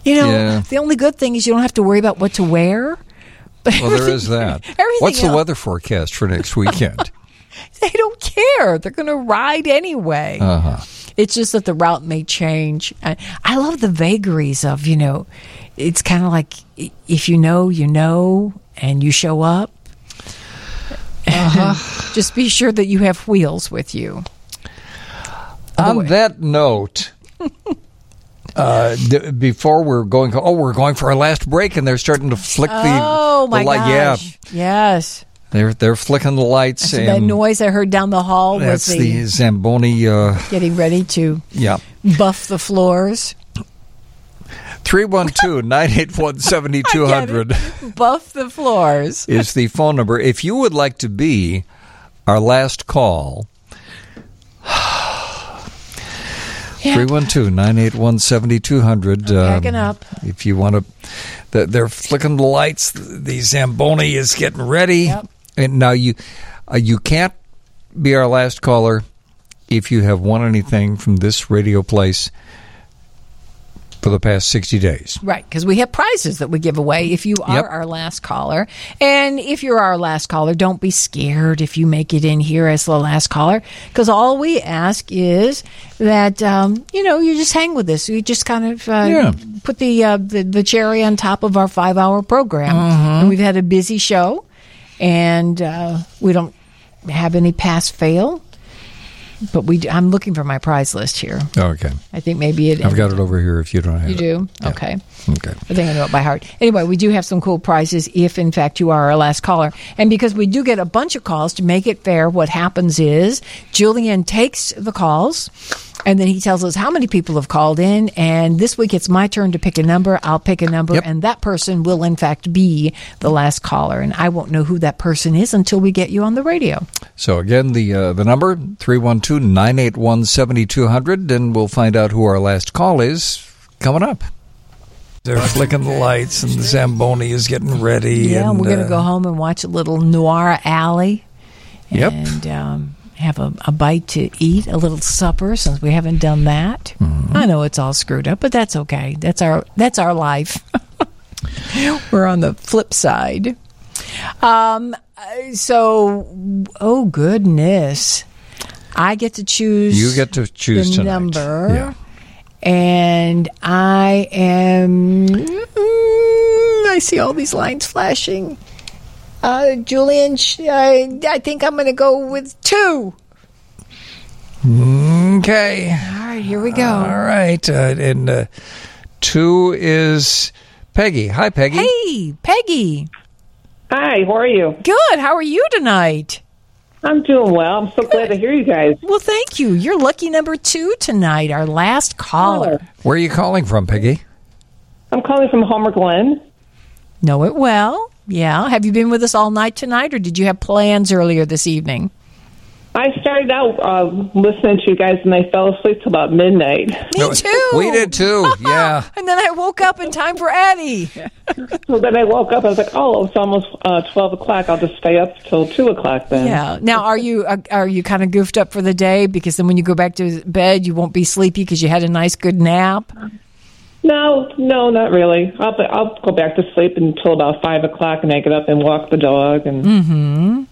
You know, Yeah. the only good thing is you don't have to worry about what to wear. Well, there is that. Everything What's the weather forecast for next weekend? They don't care. They're going to ride anyway. Uh-huh. It's just that the route may change. I, I love the vagaries of, you know, it's kind of like if you know, you know, and you show up. just be sure that you have wheels with you. On that note, uh, d- before we're going, oh, we're going for our last break, and they're starting to flick the. oh the my light. gosh! Yes. They're they're flicking the lights So that noise I heard down the hall was that's the, the Zamboni. Uh, getting ready to yeah. buff the floors. 312 981 7200 Buff the floors. is the phone number. If you would like to be our last call, 312 981 7200. Backing up. um, If you want to, they're flicking the lights. The Zamboni is getting ready. Yep. And now you, uh, you can't be our last caller if you have won anything from this radio place for the past 60 days. Right, because we have prizes that we give away if you are Yep. our last caller. And if you're our last caller, don't be scared if you make it in here as the last caller, because all we ask is that um, you know you just hang with us. You just kind of uh, Yeah. put the, uh, the the cherry on top of our five hour program. Mm-hmm. And we've had a busy show, and uh, we don't have any pass fail. But we, do, I'm looking for my prize list here. Oh, okay. I think maybe it. I've got it over here if you don't have You it. do? Yeah. Okay. Okay. I think I know it by heart. Anyway, we do have some cool prizes if, in fact, you are our last caller. And because we do get a bunch of calls to make it fair, what happens is Julian takes the calls and then he tells us how many people have called in. And this week it's my turn to pick a number. I'll pick a number, Yep. and that person will, in fact, be the last caller. And I won't know who that person is until we get you on the radio. So again, the uh, the number 312-981-7200 and we'll find out who our last call is coming up. They're flicking the lights and the Zamboni is getting ready. Yeah, and, we're going to uh, go home and watch a little Noir Alley. Yep. And um, have a, a bite to eat, a little supper, since we haven't done that. Mm-hmm. I know it's all screwed up, but that's okay. That's our that's our life. we're on the flip side. Um. So, oh goodness, I get to choose. You get to choose the tonight. number. Yeah. And I am. Mm, I see all these lines flashing. Uh, Julian, I, I think I'm going to go with two. Okay. All right, here we go. All right. Uh, and uh, two is Peggy. Hi, Peggy. Hey, Peggy. Hi, how are you? Good. How are you tonight? I'm doing well. I'm so glad to hear you guys. Well, thank you. You're lucky number two tonight, our last caller. Where are you calling from, Peggy? I'm calling from Homer Glen. Know it well. Yeah. Have you been with us all night tonight, or did you have plans earlier this evening? I started out uh, listening to you guys and I fell asleep till about midnight. Me too. we did too, yeah. and then I woke up in time for Eddie. So then I woke up. I was like, "Oh, it's almost uh, twelve o'clock. I'll just stay up till two o'clock then." Yeah. Now, are you are, are you kind of goofed up for the day? Because then when you go back to bed, you won't be sleepy because you had a nice good nap. No, no, not really. I'll I'll go back to sleep until about five o'clock, and I get up and walk the dog. And Mm-hmm.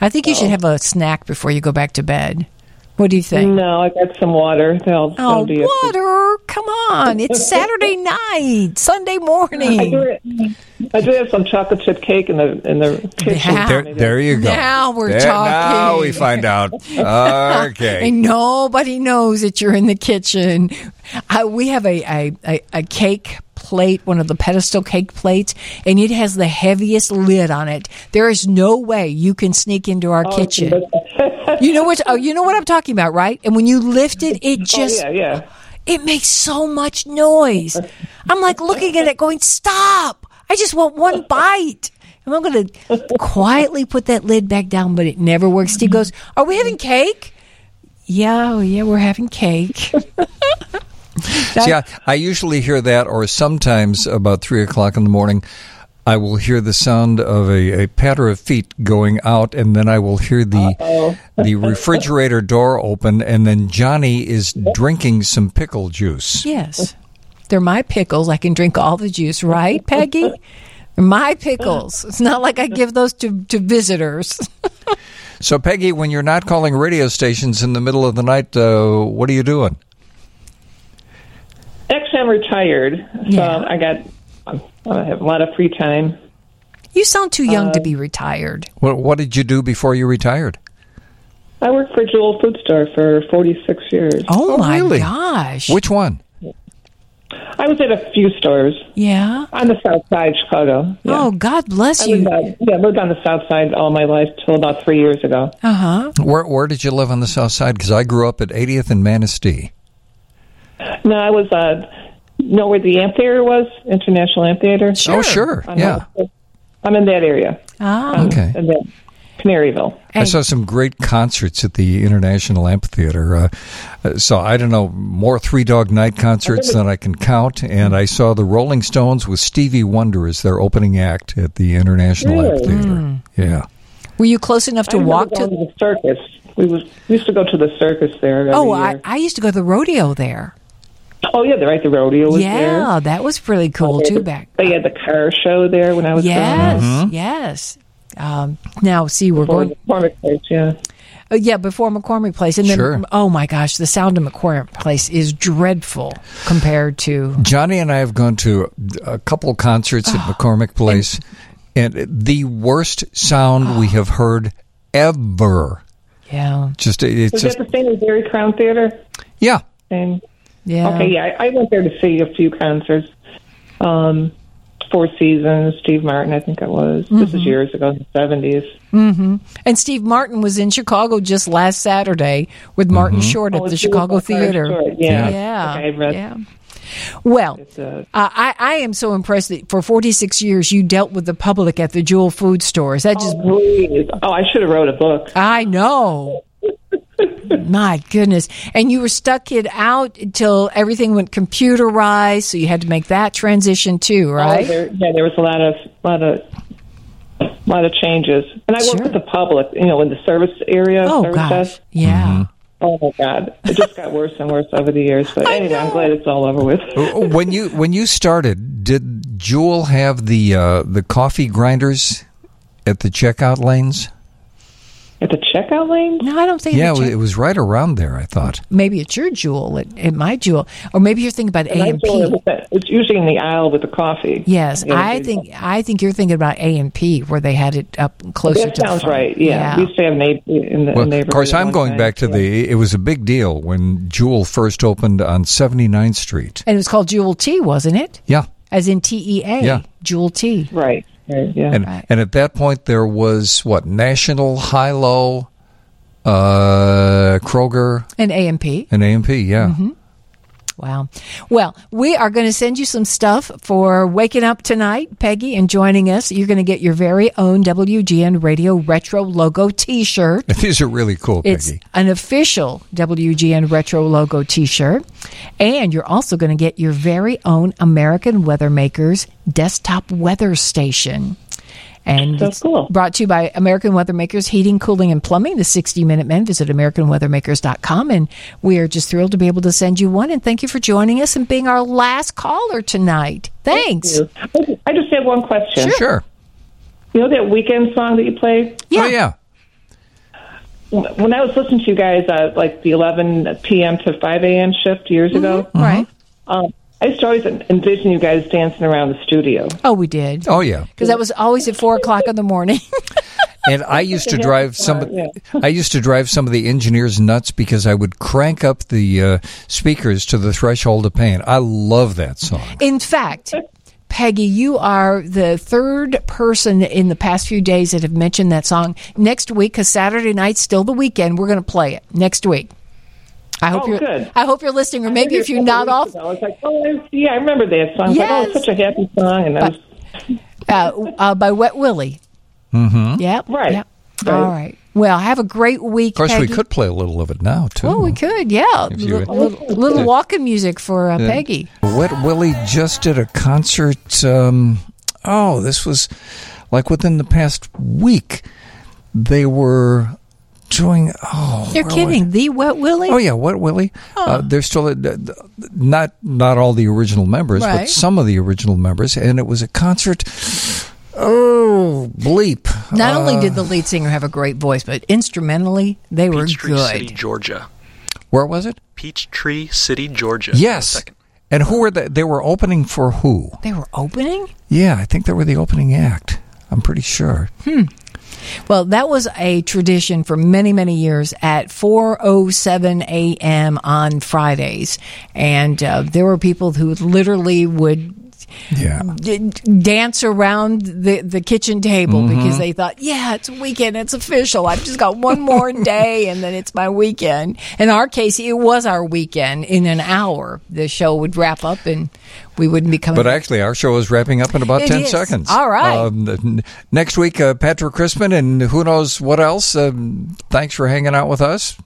I think you should have a snack before you go back to bed. What do you think? no, I got some water. That'll, Oh, that'll it. water! Come on! It's Saturday night, Sunday I do, morning. I do have some chocolate chip cake in the in the kitchen. Yeah. There, there you go. Now we're There- talking. Now we find out. Okay. And nobody knows that you're in the kitchen. I, we have a, a, a, a cake plate, one of the pedestal cake plates, and it has the heaviest lid on it. There is no way you can sneak into our oh, kitchen. You know what? Oh, you know what I'm talking about, right? And when you lift it, it oh, just oh, yeah, yeah. it makes so much noise. I'm like looking at it, going, "Stop! I just want one bite." And I'm going to quietly put that lid back down, but it never works. Steve goes, "Are we having cake?" Yeah, oh, yeah, we're having cake. See, I, I usually hear that, or sometimes about three o'clock in the morning, I will hear the sound of a, a patter of feet going out, and then I will hear the the refrigerator door open, and then Johnnie is drinking some pickle juice. yes, they're my pickles. I can drink all the juice, right, Peggy? They're my pickles. It's not like I give those to, to visitors. So, Peggy, when you're not calling radio stations in the middle of the night, uh, what are you doing? Actually, I'm retired, so Yeah. I got I have a lot of free time. You sound too young to be retired. What, what did you do before you retired? I worked for Jewel Food Store for 46 years. Oh, Oh, my really? gosh! Which one? I was at a few stores Yeah. on the south side of Chicago. Yeah. Oh, God bless I you. lived, uh, yeah, I lived on the south side all my life till about three years ago. Uh huh. Where where did you live on the south side? Because I grew up at 80th and Manistee. No, I was uh, know where the amphitheater was, International Amphitheater. Oh, sure. On Yeah. Hudson. I'm in that area. Ah. Okay. And then Canaryville. I saw some great concerts at the International Amphitheater. Uh, uh, so I don't know more Three Dog Night concerts than I can count, and I saw the Rolling Stones with Stevie Wonder as their opening act at the International Really? Amphitheater. Yeah. Were you close enough to I walk going to? the circus. We was we used to go to the circus there. Every Oh, I, year. I used to go to the rodeo there. oh yeah, the right. The rodeo was there. Yeah, that was pretty cool They had too. the- Back. They had the car show there when I was Yes, growing up. yes. Um, now, see, we're Before going. McCormick Place, yeah. Uh, yeah, before McCormick Place, and then Sure. oh my gosh, the sound of McCormick Place is dreadful compared to. Johnnie and I have gone to a couple concerts at McCormick Place, and the worst sound we have heard ever. Yeah, Just it's Was just that the same as Arie Crown Theater? yeah. And yeah. okay, yeah, I, I went there to see a few concerts. Um, Four Seasons, Steve Martin, I think it was. This Mm-hmm. is years ago, in the seventies. And Steve Martin was in Chicago just last Saturday with Martin Short at Oh, the Chicago Louis Theater. Short, yeah. yeah, Okay, I've read- yeah. Well, uh, I, I am so impressed that for 46 years you dealt with the public at the Jewel Food Stores. That just? please. Oh, I should have wrote a book. I know. My goodness. And you were stuck it out until everything went computerized, so you had to make that transition too, Oh, right? there, yeah, there was a lot of lot of a lot of changes, and I Sure. worked with the public, you know, in the service area. oh service gosh. desk. Yeah. Oh my God, it just got worse and worse over the years. But anyway, I'm glad it's all over with. when you when you started, did Jewel have the uh, the coffee grinders at the checkout lanes? At the checkout lane? No, I don't think Yeah, the check- it was right around there. I thought. maybe it's your jewel at, at my jewel. Or maybe you're thinking about A and P. It's usually in the aisle with the coffee. Yes, Yeah, I it's- think I think you're thinking about A and P where they had it up closer That to the sounds front. right. Yeah. we used to have neighbor in the Well, neighborhood. of course, I'm going time. back to Yeah. the. It was a big deal when Jewel first opened on 79th Street. And it was called Jewel Tea, wasn't it? Yeah, As in T E A. Yeah. Jewel Tea. right. Right. Yeah. and Right. and at that point there was what National, High Low, uh, Kroger, And A and P. and A&P. Yeah. Mm-hmm. Wow. Well, we are going to send you some stuff for waking up tonight, Peggy, and joining us. You're going to get your very own WGN Radio Retro Logo t shirt. These are really cool, It's Peggy. an official WGN Retro Logo t shirt. And you're also going to get your very own American Weather Makers desktop weather station. And So it's cool. brought to you by American Weather Makers Heating, Cooling, and Plumbing, the 60 Minute Men. Visit AmericanWeathermakers.com. And we are just thrilled to be able to send you one. And thank you for joining us and being our last caller tonight. Thanks. I just have one question. Sure. You know that weekend song that you play? Yeah. Oh yeah. When I was listening to you guys, uh, like the 11 p.m. to 5 a.m. shift years ago, Right. um, I used to always envision you guys dancing around the studio. Oh, we did. Oh yeah. Because that was always at 4 o'clock in the morning. And I used to drive some. yeah. I used to drive some of the engineers nuts because I would crank up the uh, speakers to the threshold of pain. I love that song. In fact, Peggy, you are the third person in the past few days that have mentioned that song. Next week, because Saturday night's still the weekend, we're going to play it next week. I hope Oh, you're. good. I hope you're listening, or maybe if you're not off, I was like, oh, I- yeah, I remember that song. I was like, oh, Yes. it's such a happy song. And I was, uh, uh, by Wet Willie. Mm-hmm. Yep. Right. Yep. Right. All right. Well, have a great week. Of course, we could play a little of it now too. Oh, we could. Yeah. If little, little, little walking music for uh, Peggy. Wet Willie just did a concert. Um, oh, this was like within the past week. They were doing. Oh, You're where kidding. The Wet Willie. Oh yeah, Wet Willie. Uh, they're still uh, not not all the original members, Right. but some of the original members, and it was a concert. Oh bleep! Not only Uh, did the lead singer have a great voice, but instrumentally they were Peachtree City. Georgia. where was it? Peachtree City, Georgia. Yes. Second. And who were they? They were opening for who? They were opening. Yeah, I think they were the opening act. I'm pretty sure. Well, that was a tradition for many, many years at 4:07 a.m. on Fridays, and uh, there were people who literally would Yeah. d- dance around the, the kitchen table because they thought, yeah, it's a weekend, it's official. I've just got one more day and then it's my weekend. In our case, it was our weekend. In an hour, the show would wrap up and we wouldn't be coming. But back. actually, our show is wrapping up in about It 10 is. seconds. All right. Um, next week, uh, Patrick Crispin and who knows what else. Um, thanks for hanging out with us.